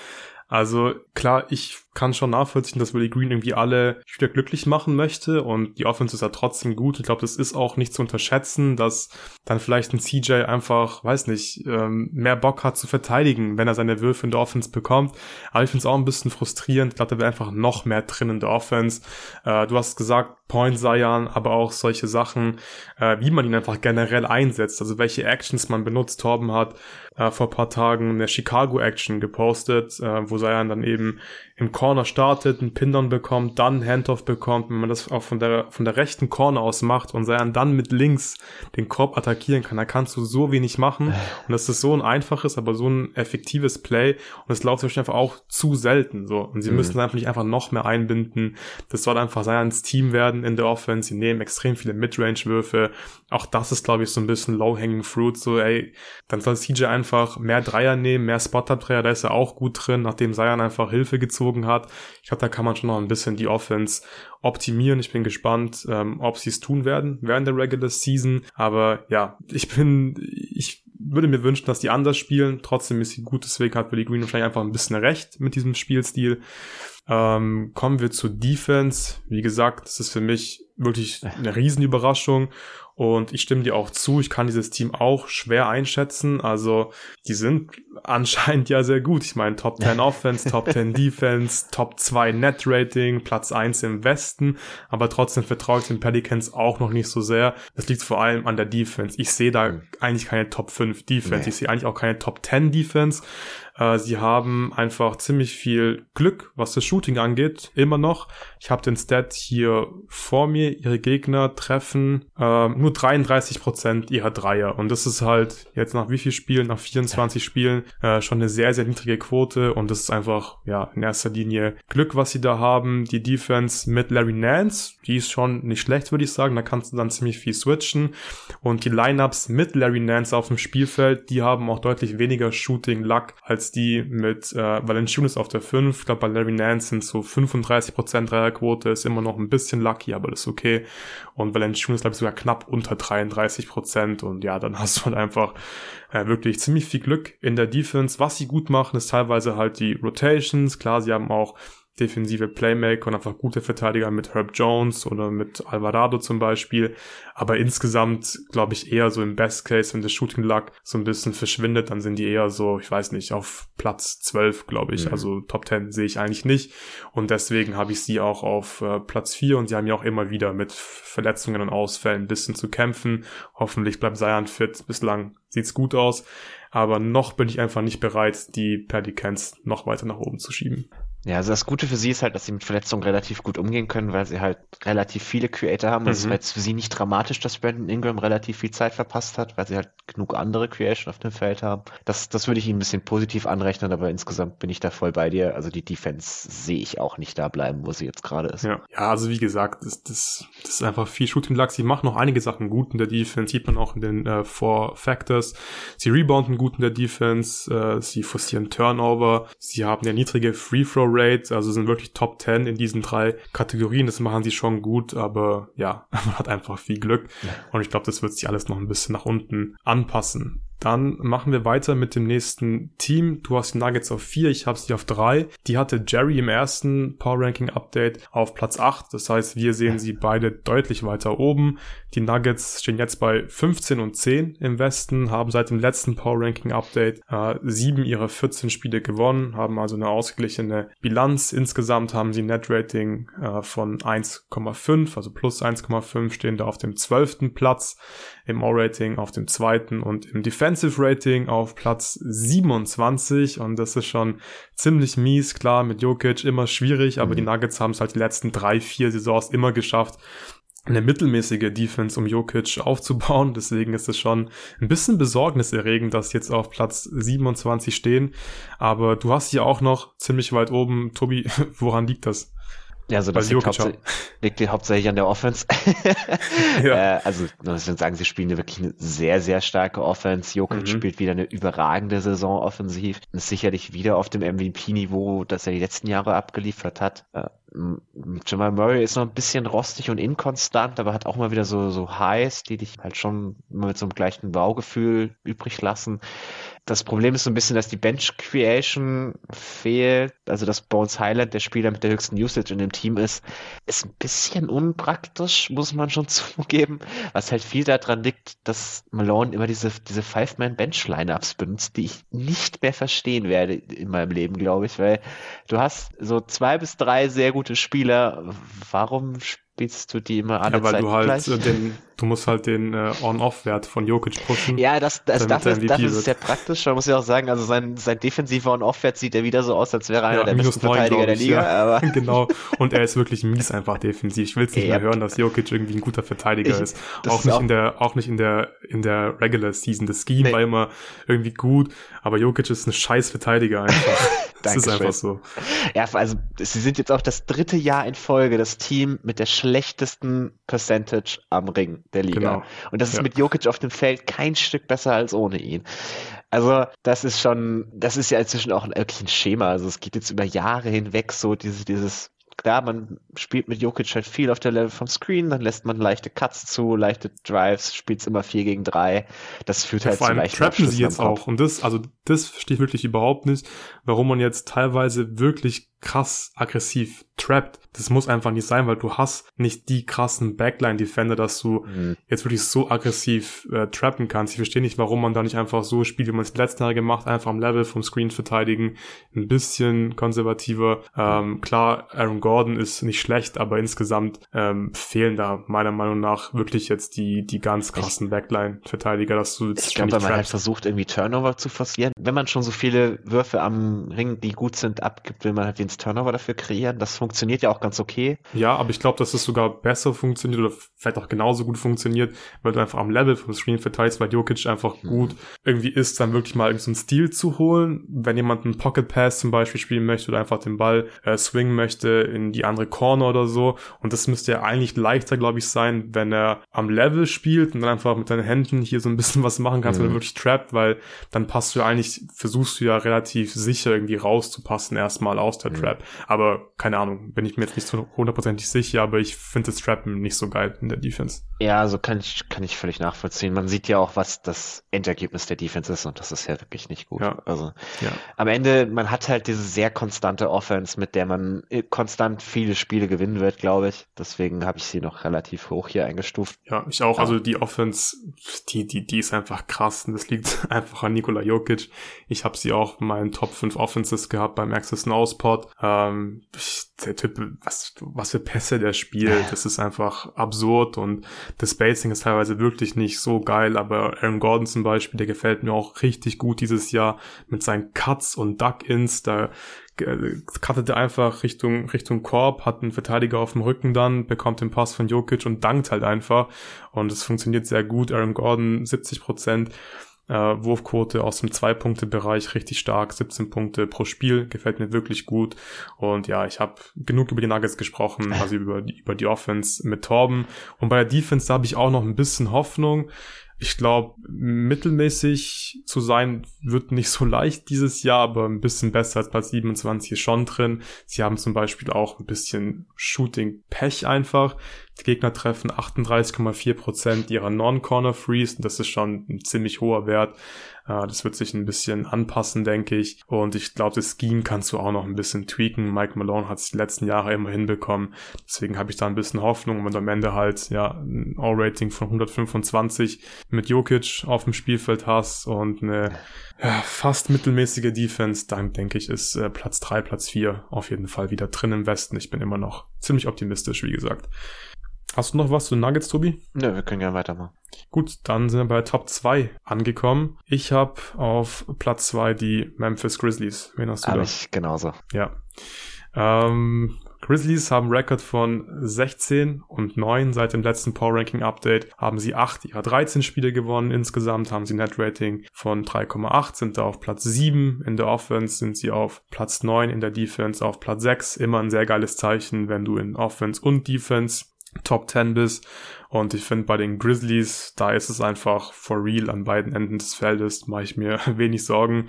Also klar, ich kann schon nachvollziehen, dass Willie Green irgendwie alle Spieler glücklich machen möchte und die Offense ist ja trotzdem gut. Ich glaube, das ist auch nicht zu unterschätzen, dass dann vielleicht ein CJ einfach, weiß nicht, ähm, mehr Bock hat zu verteidigen, wenn er seine Würfe in der Offense bekommt. Aber ich finde es auch ein bisschen frustrierend. Ich glaube, da wäre einfach noch mehr drin in der Offense. Äh, du hast gesagt, Point Zion, aber auch solche Sachen, äh, wie man ihn einfach generell einsetzt, also welche Actions man benutzt. Torben hat äh, vor paar Tagen eine Chicago Action gepostet, äh, wo Zion dann eben im Corner startet, einen Pin-Down bekommt, dann Handoff bekommt, wenn man das auch von der, von der rechten Corner aus macht und dann mit links den Korb attackieren kann, da kannst du so wenig machen. Und das ist so ein einfaches, aber so ein effektives Play. Und es läuft einfach auch zu selten so. Und sie mhm. müssen einfach nicht einfach noch mehr einbinden, das soll einfach Zions Team werden in der Offense, sie nehmen extrem viele Midrange-Würfe, auch das ist glaube ich so ein bisschen low-hanging fruit, so ey, dann soll CJ einfach mehr Dreier nehmen, mehr Spot-Up-Dreier, da ist er auch gut drin, nachdem Zion einfach Hilfe gezogen gezogen hat. Ich glaube, da kann man schon noch ein bisschen die Offense optimieren. Ich bin gespannt, ähm, ob sie es tun werden während der Regular Season. Aber ja, ich bin, ich würde mir wünschen, dass die anders spielen. Trotzdem ist sie gut, deswegen hat Willie Green wahrscheinlich einfach ein bisschen recht mit diesem Spielstil. Ähm, kommen wir zur Defense. Wie gesagt, das ist für mich wirklich eine Riesenüberraschung. Und ich stimme dir auch zu, ich kann dieses Team auch schwer einschätzen. Also, die sind anscheinend ja sehr gut. Ich meine, Top 10 Offense, Top 10 Defense, Top 2 Net Rating, Platz 1 im Westen. Aber trotzdem vertraue ich den Pelicans auch noch nicht so sehr. Das liegt vor allem an der Defense. Ich sehe da hm. eigentlich keine Top 5 Defense. Nee. Ich sehe eigentlich auch keine Top 10 Defense. Äh, sie haben einfach ziemlich viel Glück, was das Shooting angeht, immer noch. Ich habe den Stat hier vor mir. Ihre Gegner treffen äh, nur 33 Prozent ihrer Dreier. Und das ist halt jetzt nach wie viel Spielen, nach 24 Spielen, äh, schon eine sehr, sehr niedrige Quote. Und das ist einfach, ja, in erster Linie Glück, was sie da haben. Die Defense mit Larry Nance, die ist schon nicht schlecht, würde ich sagen. Da kannst du dann ziemlich viel switchen. Und die Lineups mit Larry Nance auf dem Spielfeld, die haben auch deutlich weniger Shooting-Luck als die mit äh, Valanciunas auf der 5. Ich glaube, bei Larry Nance sind so 35% Dreierquote, ist immer noch ein bisschen lucky, aber das ist okay. Und Valanciunas, glaube ich, sogar knapp unter 33%. Und ja, dann hast du halt einfach äh, wirklich ziemlich viel Glück in der Defense. Was sie gut machen, ist teilweise halt die Rotations. Klar, sie haben auch defensive Playmaker und einfach gute Verteidiger mit Herb Jones oder mit Alvarado zum Beispiel. Aber insgesamt glaube ich eher so im Best Case, wenn der Shooting Luck so ein bisschen verschwindet, dann sind die eher so, ich weiß nicht, auf Platz 12, glaube ich. Mhm. Also Top 10 sehe ich eigentlich nicht. Und deswegen habe ich sie auch auf äh, Platz 4 und sie haben ja auch immer wieder mit Verletzungen und Ausfällen ein bisschen zu kämpfen. Hoffentlich bleibt Zion fit. Bislang sieht's gut aus. Aber noch bin ich einfach nicht bereit, die Pelicans noch weiter nach oben zu schieben. Ja, also das Gute für sie ist halt, dass sie mit Verletzungen relativ gut umgehen können, weil sie halt relativ viele Creator haben. Das mhm. ist jetzt für sie nicht dramatisch, dass Brandon Ingram relativ viel Zeit verpasst hat, weil sie halt genug andere Creation auf dem Feld haben. Das, das würde ich ihnen ein bisschen positiv anrechnen, aber insgesamt bin ich da voll bei dir. Also die Defense sehe ich auch nicht da bleiben, wo sie jetzt gerade ist. Ja. ja, also wie gesagt, das, das, das ist einfach viel Shooting Luck. Sie machen noch einige Sachen gut in der Defense, sieht man auch in den äh, Four Factors. Sie rebounden gut in der Defense, äh, sie forcieren Turnover, sie haben eine niedrige Free Throw Rate, also sind wirklich Top 10 in diesen drei Kategorien. Das machen sie schon gut, aber ja, man hat einfach viel Glück. Ja. Und ich glaube, das wird sich alles noch ein bisschen nach unten anpassen. Dann machen wir weiter mit dem nächsten Team. Du hast die Nuggets auf 4, ich habe sie auf 3. Die hatte Jerry im ersten Power Ranking Update auf Platz 8. Das heißt, wir sehen sie beide deutlich weiter oben. Die Nuggets stehen jetzt bei 15 und 10 im Westen, haben seit dem letzten Power Ranking Update äh, 7 ihrer 14 Spiele gewonnen, haben also eine ausgeglichene Bilanz. Insgesamt haben sie Net Rating äh, von 1,5, also plus 1,5 stehen da auf dem 12. Platz im O-Rating auf dem zweiten und im Defensive Rating auf Platz 27 und das ist schon ziemlich mies, klar, mit Jokic immer schwierig, aber mhm. die Nuggets haben es halt die letzten drei, vier Saisons immer geschafft, eine mittelmäßige Defense um Jokic aufzubauen. Deswegen ist es schon ein bisschen besorgniserregend, dass sie jetzt auf Platz 27 stehen. Aber du hast ja auch noch ziemlich weit oben. Tobi, woran liegt das? Ja, also das liegt, hauptsächlich, liegt hauptsächlich an der Offense. ja. äh, also muss ich sagen, sie spielen wirklich eine sehr, sehr starke Offense. Jokic mhm. spielt wieder eine überragende Saison offensiv. Ist sicherlich wieder auf dem MVP-Niveau, das er die letzten Jahre abgeliefert hat. Äh, Jamal Murray ist noch ein bisschen rostig und inkonstant, aber hat auch mal wieder so, so Highs, die dich halt schon immer mit so einem gleichen Baugefühl übrig lassen. Das Problem ist so ein bisschen, dass die Bench Creation fehlt. Also, dass Bones Highland der Spieler mit der höchsten Usage in dem Team ist, ist ein bisschen unpraktisch, muss man schon zugeben. Was halt viel daran liegt, dass Malone immer diese, diese Five-Man-Bench-Lineups benutzt, die ich nicht mehr verstehen werde in meinem Leben, glaube ich, weil du hast so zwei bis drei sehr gute Spieler. Warum spielst du die immer alle Ja, weil Zeit du halt gleich? den du musst halt den äh, On-Off-Wert von Jokic pushen. Ja, das, das dafür, dafür ist es sehr praktisch. Man muss ja auch sagen, also sein, sein defensiver On-Off-Wert sieht ja wieder so aus, als wäre er einer ja, der besten Verteidiger der Liga. Ja. Aber genau. Und er ist wirklich mies einfach defensiv. Ich will es nicht mehr hören, dass Jokic irgendwie ein guter Verteidiger ich, ist. Auch nicht auch in der, auch nicht in der, in der Regular Season. Das Scheme nee. war immer irgendwie gut, aber Jokic ist ein scheiß Verteidiger einfach. das ist einfach so. Ja, also sie sind jetzt auch das dritte Jahr in Folge das Team mit der schlechtesten Percentage am Ring der Liga. Genau. Und das ist ja. mit Jokic auf dem Feld kein Stück besser als ohne ihn. Also das ist schon, das ist ja inzwischen auch wirklich ein Schema. Also es geht jetzt über Jahre hinweg so dieses, dieses klar, man spielt mit Jokic halt viel auf der Level vom Screen, dann lässt man leichte Cuts zu, leichte Drives, spielt immer 4 gegen 3. Das führt ja, halt vor zu leichten trappen sie jetzt auch. Und das, also das verstehe ich wirklich überhaupt nicht, warum man jetzt teilweise wirklich krass aggressiv trappt. Das muss einfach nicht sein, weil du hast nicht die krassen Backline-Defender, dass du mhm. jetzt wirklich so aggressiv äh, trappen kannst. Ich verstehe nicht, warum man da nicht einfach so spielt, wie man es letzten Jahre gemacht, einfach am Level vom Screen verteidigen, ein bisschen konservativer. Ähm, klar, Aaron Gordon ist nicht schlecht, aber insgesamt ähm, fehlen da meiner Meinung nach wirklich jetzt die, die ganz krassen Backline-Verteidiger, dass du Ich glaube, man halt versucht, irgendwie Turnover zu forcieren. Wenn man schon so viele Würfe am Ring, die gut sind, abgibt, will man halt den Turnover dafür kreieren. Das funktioniert ja auch ganz okay. Ja, aber ich glaube, dass es sogar besser funktioniert oder vielleicht auch genauso gut funktioniert, weil du einfach am Level vom Screen verteilst, weil Jokic einfach mhm. gut irgendwie ist, dann wirklich mal so einen Stil zu holen. Wenn jemand einen Pocket Pass zum Beispiel spielen möchte oder einfach den Ball äh, swingen möchte in die andere Corner oder so. Und das müsste ja eigentlich leichter, glaube ich, sein, wenn er am Level spielt und dann einfach mit deinen Händen hier so ein bisschen was machen kannst, mhm. wenn er wirklich trappt, weil dann passt du ja eigentlich, versuchst du ja relativ sicher irgendwie rauszupassen erstmal aus der mhm. Trap. Aber keine Ahnung, bin ich mir jetzt nicht so hundertprozentig sicher, aber ich finde das Trappen nicht so geil in der Defense. Ja, also kann ich, kann ich völlig nachvollziehen. Man sieht ja auch, was das Endergebnis der Defense ist und das ist ja wirklich nicht gut. Ja. Also ja. am Ende, man hat halt diese sehr konstante Offense, mit der man äh, konstant viele Spiele gewinnen wird, glaube ich. Deswegen habe ich sie noch relativ hoch hier eingestuft. Ja, ich auch. Ja. Also die Offense, die, die, die ist einfach krass und das liegt einfach an Nikola Jokic. Ich habe sie auch in meinen Top 5 Offenses gehabt beim Access Now Spot. Ähm, der Typ, was, was für Pässe der spielt, das ist einfach absurd und das Spacing ist teilweise wirklich nicht so geil, aber Aaron Gordon zum Beispiel, der gefällt mir auch richtig gut dieses Jahr mit seinen Cuts und Duck-Ins, da cuttet er einfach Richtung, Richtung Korb, hat einen Verteidiger auf dem Rücken dann, bekommt den Pass von Jokic und dankt halt einfach und es funktioniert sehr gut. Aaron Gordon 70 Prozent äh, Wurfquote aus dem Zwei-Punkte-Bereich richtig stark, 17 Punkte pro Spiel, gefällt mir wirklich gut. Und ja, ich habe genug über die Nuggets gesprochen, also über die, über die Offense mit Torben. Und bei der Defense, da habe ich auch noch ein bisschen Hoffnung. Ich glaube, mittelmäßig zu sein wird nicht so leicht dieses Jahr, aber ein bisschen besser als Platz 27 ist schon drin. Sie haben zum Beispiel auch ein bisschen Shooting-Pech einfach. Die Gegner treffen 38,4 Prozent ihrer Non-Corner Frees und das ist schon ein ziemlich hoher Wert. Äh, das wird sich ein bisschen anpassen, denke ich. Und ich glaube, das Scheme kannst du auch noch ein bisschen tweaken. Mike Malone hat es die letzten Jahre immer hinbekommen. Deswegen habe ich da ein bisschen Hoffnung. Wenn du am Ende halt ja ein All-Rating von 125 mit Jokic auf dem Spielfeld hast und eine ja, fast mittelmäßige Defense, dann denke ich, ist äh, Platz 3, Platz 4 auf jeden Fall wieder drin im Westen. Ich bin immer noch ziemlich optimistisch, wie gesagt. Hast du noch was zu Nuggets, Tobi? Nö, wir können gerne weitermachen. Gut, dann sind wir bei Top 2 angekommen. Ich habe auf Platz 2 die Memphis Grizzlies. Wen hast du Hab da? ich genauso. Ja. Ähm, Grizzlies haben Rekord von 16 und 9 seit dem letzten Power Ranking Update. Haben sie 8 ihrer 13 Spiele gewonnen. Insgesamt haben sie Net Rating von 3,8, sind da auf Platz 7. In der Offense sind sie auf Platz 9, in der Defense auf Platz 6. Immer ein sehr geiles Zeichen, wenn du in Offense und Defense Top 10 bist. Und ich finde bei den Grizzlies, da ist es einfach for real an beiden Enden des Feldes, mache ich mir wenig Sorgen.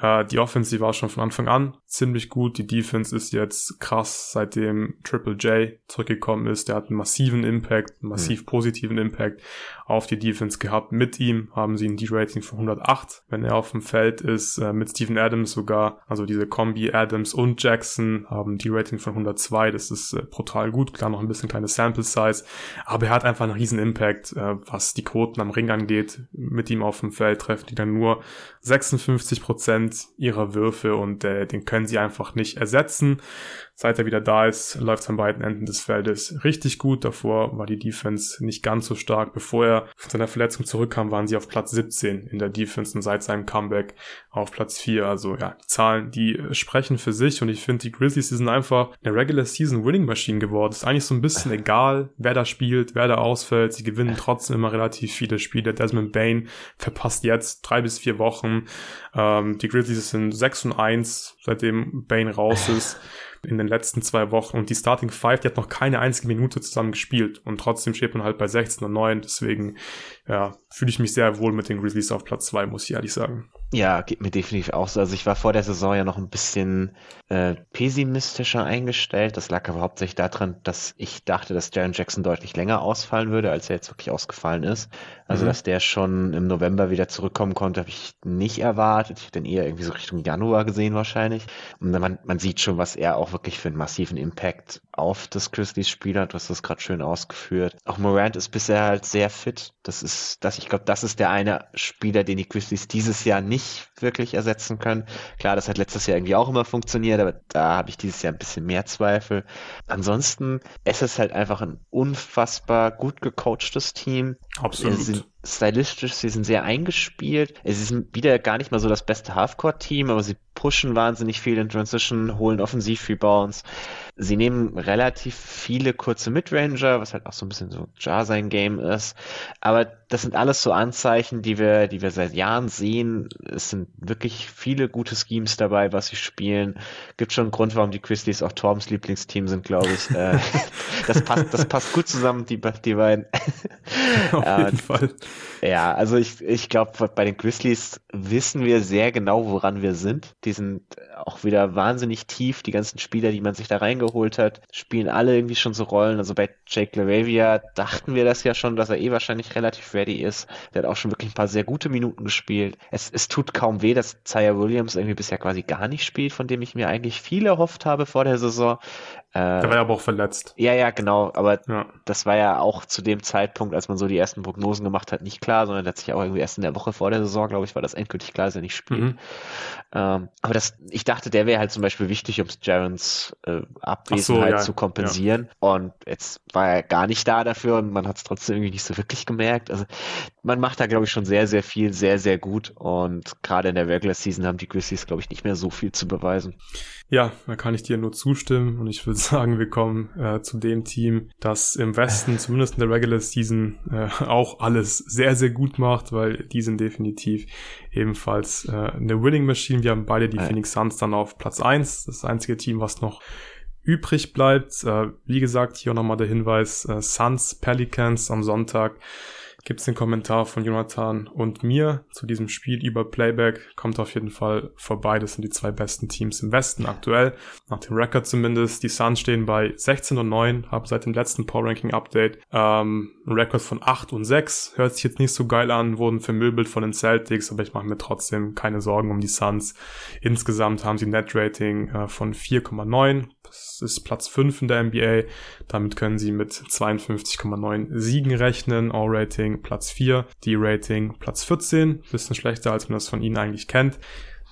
Äh, die Offense, war schon von Anfang an ziemlich gut. Die Defense ist jetzt krass, seitdem Triple J zurückgekommen ist. Der hat einen massiven Impact, einen massiv mhm. positiven Impact auf die Defense gehabt. Mit ihm haben sie ein D-Rating von 108, wenn er auf dem Feld ist. Äh, mit Steven Adams sogar, also diese Kombi Adams und Jackson haben ein D-Rating von 102. Das ist äh, brutal gut. Klar, noch ein bisschen kleine Sample Size. Aber er hat einfach einen riesen Impact, äh, was die Quoten am Ring angeht. Mit ihm auf dem Feld treffen die dann nur 56 Prozent ihrer Würfe und den können sie einfach nicht ersetzen. Seit er wieder da ist, läuft es an beiden Enden des Feldes richtig gut. Davor war die Defense nicht ganz so stark. Bevor er von seiner Verletzung zurückkam, waren sie auf Platz 17 in der Defense und seit seinem Comeback auf Platz 4. Also ja, die Zahlen, die sprechen für sich und ich finde, die Grizzlies, die sind einfach eine Regular Season Winning Machine geworden. Ist eigentlich so ein bisschen egal, wer da spielt, wer da ausfällt. Sie gewinnen trotzdem immer relativ viele Spiele. Desmond Bain verpasst jetzt drei bis vier Wochen. Ähm, die Grizzlies sind 6 und 1, seitdem Bain raus ist. In den letzten zwei Wochen. Und die Starting Five, die hat noch keine einzige Minute zusammen gespielt. Und trotzdem steht man halt bei 16 und 9, deswegen ja, fühle ich mich sehr wohl mit den Grizzlies auf Platz zwei, muss ich ehrlich sagen. Ja, geht mir definitiv auch so. Also ich war vor der Saison ja noch ein bisschen äh, pessimistischer eingestellt. Das lag aber hauptsächlich daran, dass ich dachte, dass Jaron Jackson deutlich länger ausfallen würde, als er jetzt wirklich ausgefallen ist. Also mhm. dass der schon im November wieder zurückkommen konnte, habe ich nicht erwartet. Ich hätte ihn eher irgendwie so Richtung Januar gesehen wahrscheinlich. Und man, man sieht schon, was er auch wirklich für einen massiven Impact auf das Grizzlies Spiel hat. Du hast das gerade schön ausgeführt. Auch Morant ist bisher halt sehr fit. Das ist, das, ich glaube, das ist der eine Spieler, den die Grizzlies dieses Jahr nicht nicht wirklich ersetzen können. Klar, das hat letztes Jahr irgendwie auch immer funktioniert, aber da habe ich dieses Jahr ein bisschen mehr Zweifel. Ansonsten, es ist halt einfach ein unfassbar gut gecoachtes Team. Absolut. Stylistisch, sie sind sehr eingespielt. Sie sind wieder gar nicht mal so das beste Halfcourt-Team, aber sie pushen wahnsinnig viel in Transition, holen Offensiv-Rebounds. Sie nehmen relativ viele kurze Midranger, was halt auch so ein bisschen so Jar sein Game ist. Aber das sind alles so Anzeichen, die wir, die wir seit Jahren sehen. Es sind wirklich viele gute Schemes dabei, was sie spielen. Gibt schon einen Grund, warum die Grizzlies auch Torbens Lieblingsteam sind, glaube ich. Äh, das passt, das passt gut zusammen, die, die beiden. Auf jeden Fall. Ja, also ich, ich glaube, bei den Grizzlies wissen wir sehr genau, woran wir sind. Die sind auch wieder wahnsinnig tief. Die ganzen Spieler, die man sich da reingeholt hat, spielen alle irgendwie schon so Rollen. Also bei Jake LaRavia dachten wir das ja schon, dass er eh wahrscheinlich relativ ready ist. Der hat auch schon wirklich ein paar sehr gute Minuten gespielt. Es, es tut kaum weh, dass Zaya Williams irgendwie bisher quasi gar nicht spielt, von dem ich mir eigentlich viel erhofft habe vor der Saison. Äh, der war ja aber auch verletzt. Ja, ja, genau. Aber ja. das war ja auch zu dem Zeitpunkt, als man so die ersten Prognosen gemacht hat, nicht klar, sondern hat sich auch irgendwie erst in der Woche vor der Saison, glaube ich, war das endgültig klar, dass er nicht spielt. Mhm. Ähm, aber das, ich dachte, der wäre halt zum Beispiel wichtig, um Jarons äh, Abwesenheit so, ja. zu kompensieren. Ja. Und jetzt war er gar nicht da dafür und man hat es trotzdem irgendwie nicht so wirklich gemerkt. Also man macht da, glaube ich, schon sehr, sehr viel, sehr, sehr gut. Und gerade in der Regular Season haben die Grizzlies, glaube ich, nicht mehr so viel zu beweisen. Ja, da kann ich dir nur zustimmen und ich würde sagen, wir kommen äh, zu dem Team, das im Westen, zumindest in der Regular Season, äh, auch alles sehr, sehr gut macht, weil die sind definitiv ebenfalls äh, eine Winning Machine. Wir haben beide die ja. Phoenix Suns dann auf Platz eins, das einzige Team, was noch übrig bleibt. Äh, wie gesagt, hier nochmal der Hinweis, äh, Suns Pelicans am Sonntag gibt es den Kommentar von Jonathan und mir zu diesem Spiel über Playback. Kommt auf jeden Fall vorbei. Das sind die zwei besten Teams im Westen aktuell. Nach dem Record zumindest. Die Suns stehen bei 16 und 9, haben seit dem letzten Power Ranking Update ähm, ein Record von 8 und 6. Hört sich jetzt nicht so geil an, wurden vermöbelt von den Celtics, aber ich mache mir trotzdem keine Sorgen um die Suns. Insgesamt haben sie ein Net Rating äh, von 4,9. Das ist Platz 5 in der NBA. Damit können sie mit 52,9 Siegen rechnen. All-Rating Platz 4. D-Rating Platz 14. Bisschen schlechter, als man das von ihnen eigentlich kennt.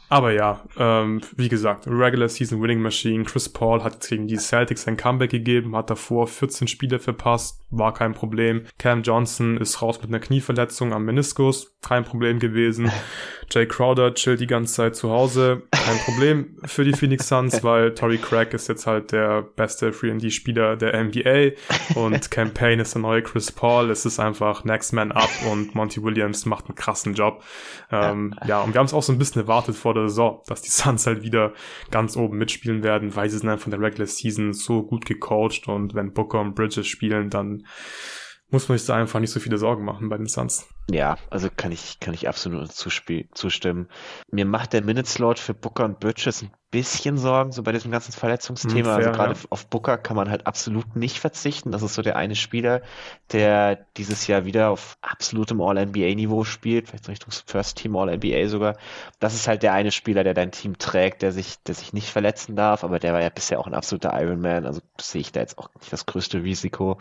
Aber ja, ähm, wie gesagt, Regular Season Winning Machine. Chris Paul hat gegen die Celtics ein Comeback gegeben, hat davor 14 Spiele verpasst, war kein Problem. Cam Johnson ist raus mit einer Knieverletzung am Meniskus, kein Problem gewesen. Jay Crowder chillt die ganze Zeit zu Hause, kein Problem für die Phoenix Suns, weil Tory Craig ist jetzt halt der beste 3D-Spieler der NBA und Campaign ist der neue Chris Paul. Es ist einfach Next Man Up und Monty Williams macht einen krassen Job. Ähm, ja. ja, und wir haben es auch so ein bisschen erwartet vor der Saison, dass die Suns halt wieder ganz oben mitspielen werden, weil sie sind einfach in der Regular Season so gut gecoacht und wenn Booker und Bridges spielen, dann muss man sich da einfach nicht so viele Sorgen machen bei den Suns. Ja, also kann ich, kann ich absolut zustimmen. Mir macht der Minute-Slot für Booker und Bridges ein bisschen Sorgen, so bei diesem ganzen Verletzungsthema. Hm, fair, also gerade ja. auf Booker kann man halt absolut nicht verzichten. Das ist so der eine Spieler, der dieses Jahr wieder auf absolutem All-NBA-Niveau spielt, vielleicht Richtung First Team All-NBA sogar. Das ist halt der eine Spieler, der dein Team trägt, der sich, der sich nicht verletzen darf, aber der war ja bisher auch ein absoluter Ironman, also sehe ich da jetzt auch nicht das größte Risiko.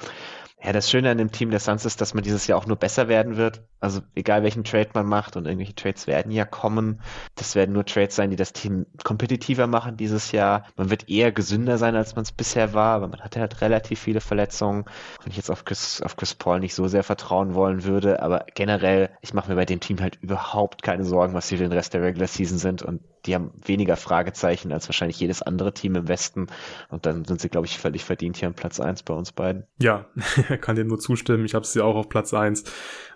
Ja, das Schöne an dem Team der Suns ist, dass man dieses Jahr auch nur besser werden wird. Also egal welchen Trade man macht und irgendwelche Trades werden ja kommen. Das werden nur Trades sein, die das Team kompetitiver machen dieses Jahr. Man wird eher gesünder sein, als man es bisher war, aber man hatte halt relativ viele Verletzungen. Wenn ich jetzt auf Chris, auf Chris Paul nicht so sehr vertrauen wollen würde, aber generell, ich mache mir bei dem Team halt überhaupt keine Sorgen, was sie für den Rest der Regular Season sind und die haben weniger Fragezeichen als wahrscheinlich jedes andere Team im Westen. Und dann sind sie, glaube ich, völlig verdient hier an Platz eins bei uns beiden. Ja, kann dir nur zustimmen. Ich habe sie auch auf Platz eins.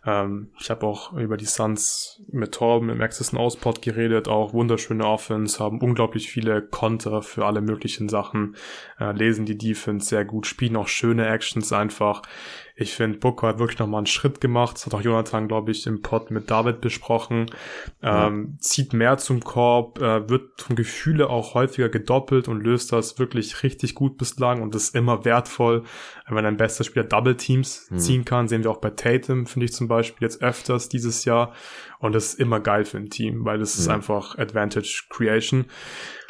Ähm, ich habe auch über die Suns mit Torben im Access Auspod geredet, auch wunderschöne Offense, haben unglaublich viele Konter für alle möglichen Sachen, äh, lesen die Defense sehr gut, spielen auch schöne Actions einfach. Ich finde, Booker hat wirklich nochmal einen Schritt gemacht. Das hat auch Jonathan, glaube ich, im Pod mit David besprochen. Ähm, ja. Zieht mehr zum Korb, äh, wird vom Gefühle auch häufiger gedoppelt und löst das wirklich richtig gut bislang und ist immer wertvoll, wenn ein bester Spieler Double Teams mhm. ziehen kann. Sehen wir auch bei Tatum, finde ich zum Beispiel jetzt öfters dieses Jahr. Und das ist immer geil für ein Team, weil das mhm. ist einfach Advantage Creation.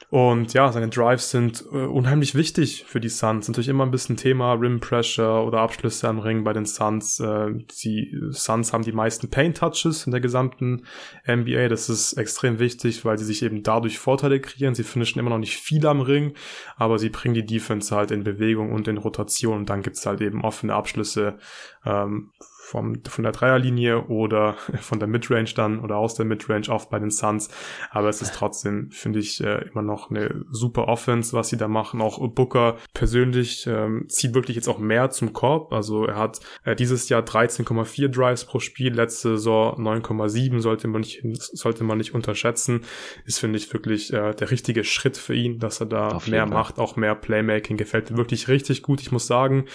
Und ja, seine Drives sind äh, unheimlich wichtig für die Suns. Natürlich immer ein bisschen Thema Rim Pressure oder Abschlüsse am Ring bei den Suns. Äh, die Suns haben die meisten Paint Touches in der gesamten NBA. Das ist extrem wichtig, weil sie sich eben dadurch Vorteile kreieren. Sie finishen immer noch nicht viel am Ring, aber sie bringen die Defense halt in Bewegung und in Rotation. Und dann gibt's halt eben offene Abschlüsse ähm, vom, von der Dreierlinie oder von der Midrange dann oder aus der Midrange oft bei den Suns. Aber es ist trotzdem, finde ich, äh, immer noch eine super Offense, was sie da machen. Auch Booker persönlich ähm, zieht wirklich jetzt auch mehr zum Korb. Also er hat äh, dieses Jahr 13,4 Drives pro Spiel, letzte Saison 9,7 sollte man nicht, sollte man nicht unterschätzen. Ist, finde ich, wirklich äh, der richtige Schritt für ihn, dass er da mehr macht, auch mehr Playmaking. Gefällt mir wirklich richtig gut. Ich muss sagen,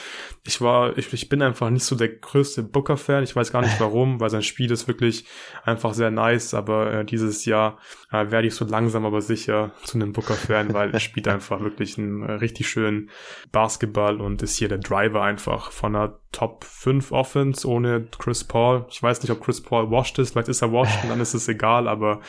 ich war, ich, ich bin einfach nicht so der größte Booker Booker-Fan. Ich weiß gar nicht warum, weil sein Spiel ist wirklich einfach sehr nice. Aber äh, dieses Jahr äh, werde ich so langsam aber sicher zu einem Booker-Fan, weil er spielt einfach wirklich einen äh, richtig schönen Basketball und ist hier der Driver einfach von einer Top 5 Offense ohne Chris Paul. Ich weiß nicht, ob Chris Paul washed ist. Vielleicht ist er washed und dann ist es egal. Aber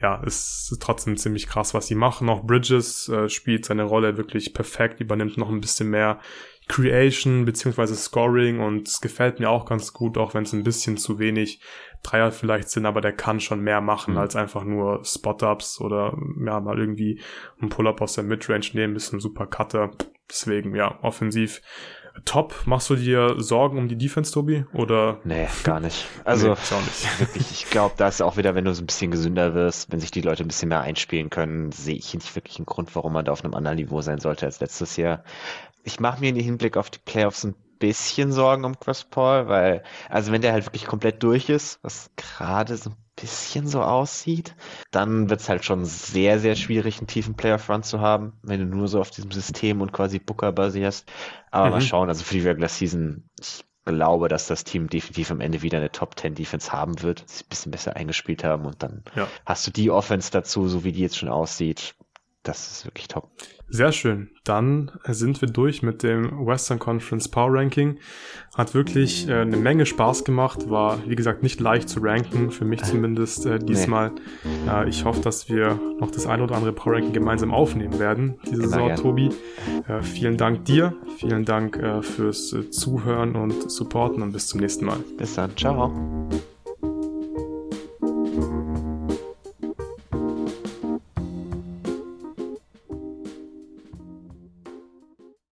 ja, ist trotzdem ziemlich krass, was sie machen. Auch Bridges äh, spielt seine Rolle wirklich perfekt, übernimmt noch ein bisschen mehr Creation beziehungsweise Scoring und es gefällt mir auch ganz gut, auch wenn es ein bisschen zu wenig Dreier vielleicht sind, aber der kann schon mehr machen mhm. als einfach nur Spot-Ups oder ja, mal irgendwie ein Pull-Up aus der Midrange nehmen, ist ein super Cutter. Deswegen, ja, offensiv top. Machst du dir Sorgen um die Defense, Tobi? Oder? Nee, gar nicht. Also, nee, nicht. wirklich, ich glaube, da ist auch wieder, wenn du so ein bisschen gesünder wirst, wenn sich die Leute ein bisschen mehr einspielen können, sehe ich nicht wirklich einen Grund, warum man da auf einem anderen Niveau sein sollte als letztes Jahr ich mache mir in Hinblick auf die Playoffs ein bisschen Sorgen um Chris Paul, weil, also wenn der halt wirklich komplett durch ist, was gerade so ein bisschen so aussieht, dann wird es halt schon sehr, sehr schwierig, einen tiefen Playoff-Run zu haben, wenn du nur so auf diesem System und quasi Booker basierst. Aber mhm. mal schauen, also für die Regular Season, ich glaube, dass das Team definitiv am Ende wieder eine Top 10 Defense haben wird, sich ein bisschen besser eingespielt haben und dann ja. hast du die Offense dazu, so wie die jetzt schon aussieht. Das ist wirklich top. Sehr schön. Dann sind wir durch mit dem Western Conference Power Ranking. Hat wirklich äh, eine Menge Spaß gemacht. War, wie gesagt, nicht leicht zu ranken, für mich zumindest äh, diesmal. Nee. Äh, ich hoffe, dass wir noch das ein oder andere Power Ranking gemeinsam aufnehmen werden, diese Immer Saison, gern. Tobi. Äh, vielen Dank dir. Vielen Dank äh, fürs äh, Zuhören und Supporten und bis zum nächsten Mal. Bis dann. Ciao.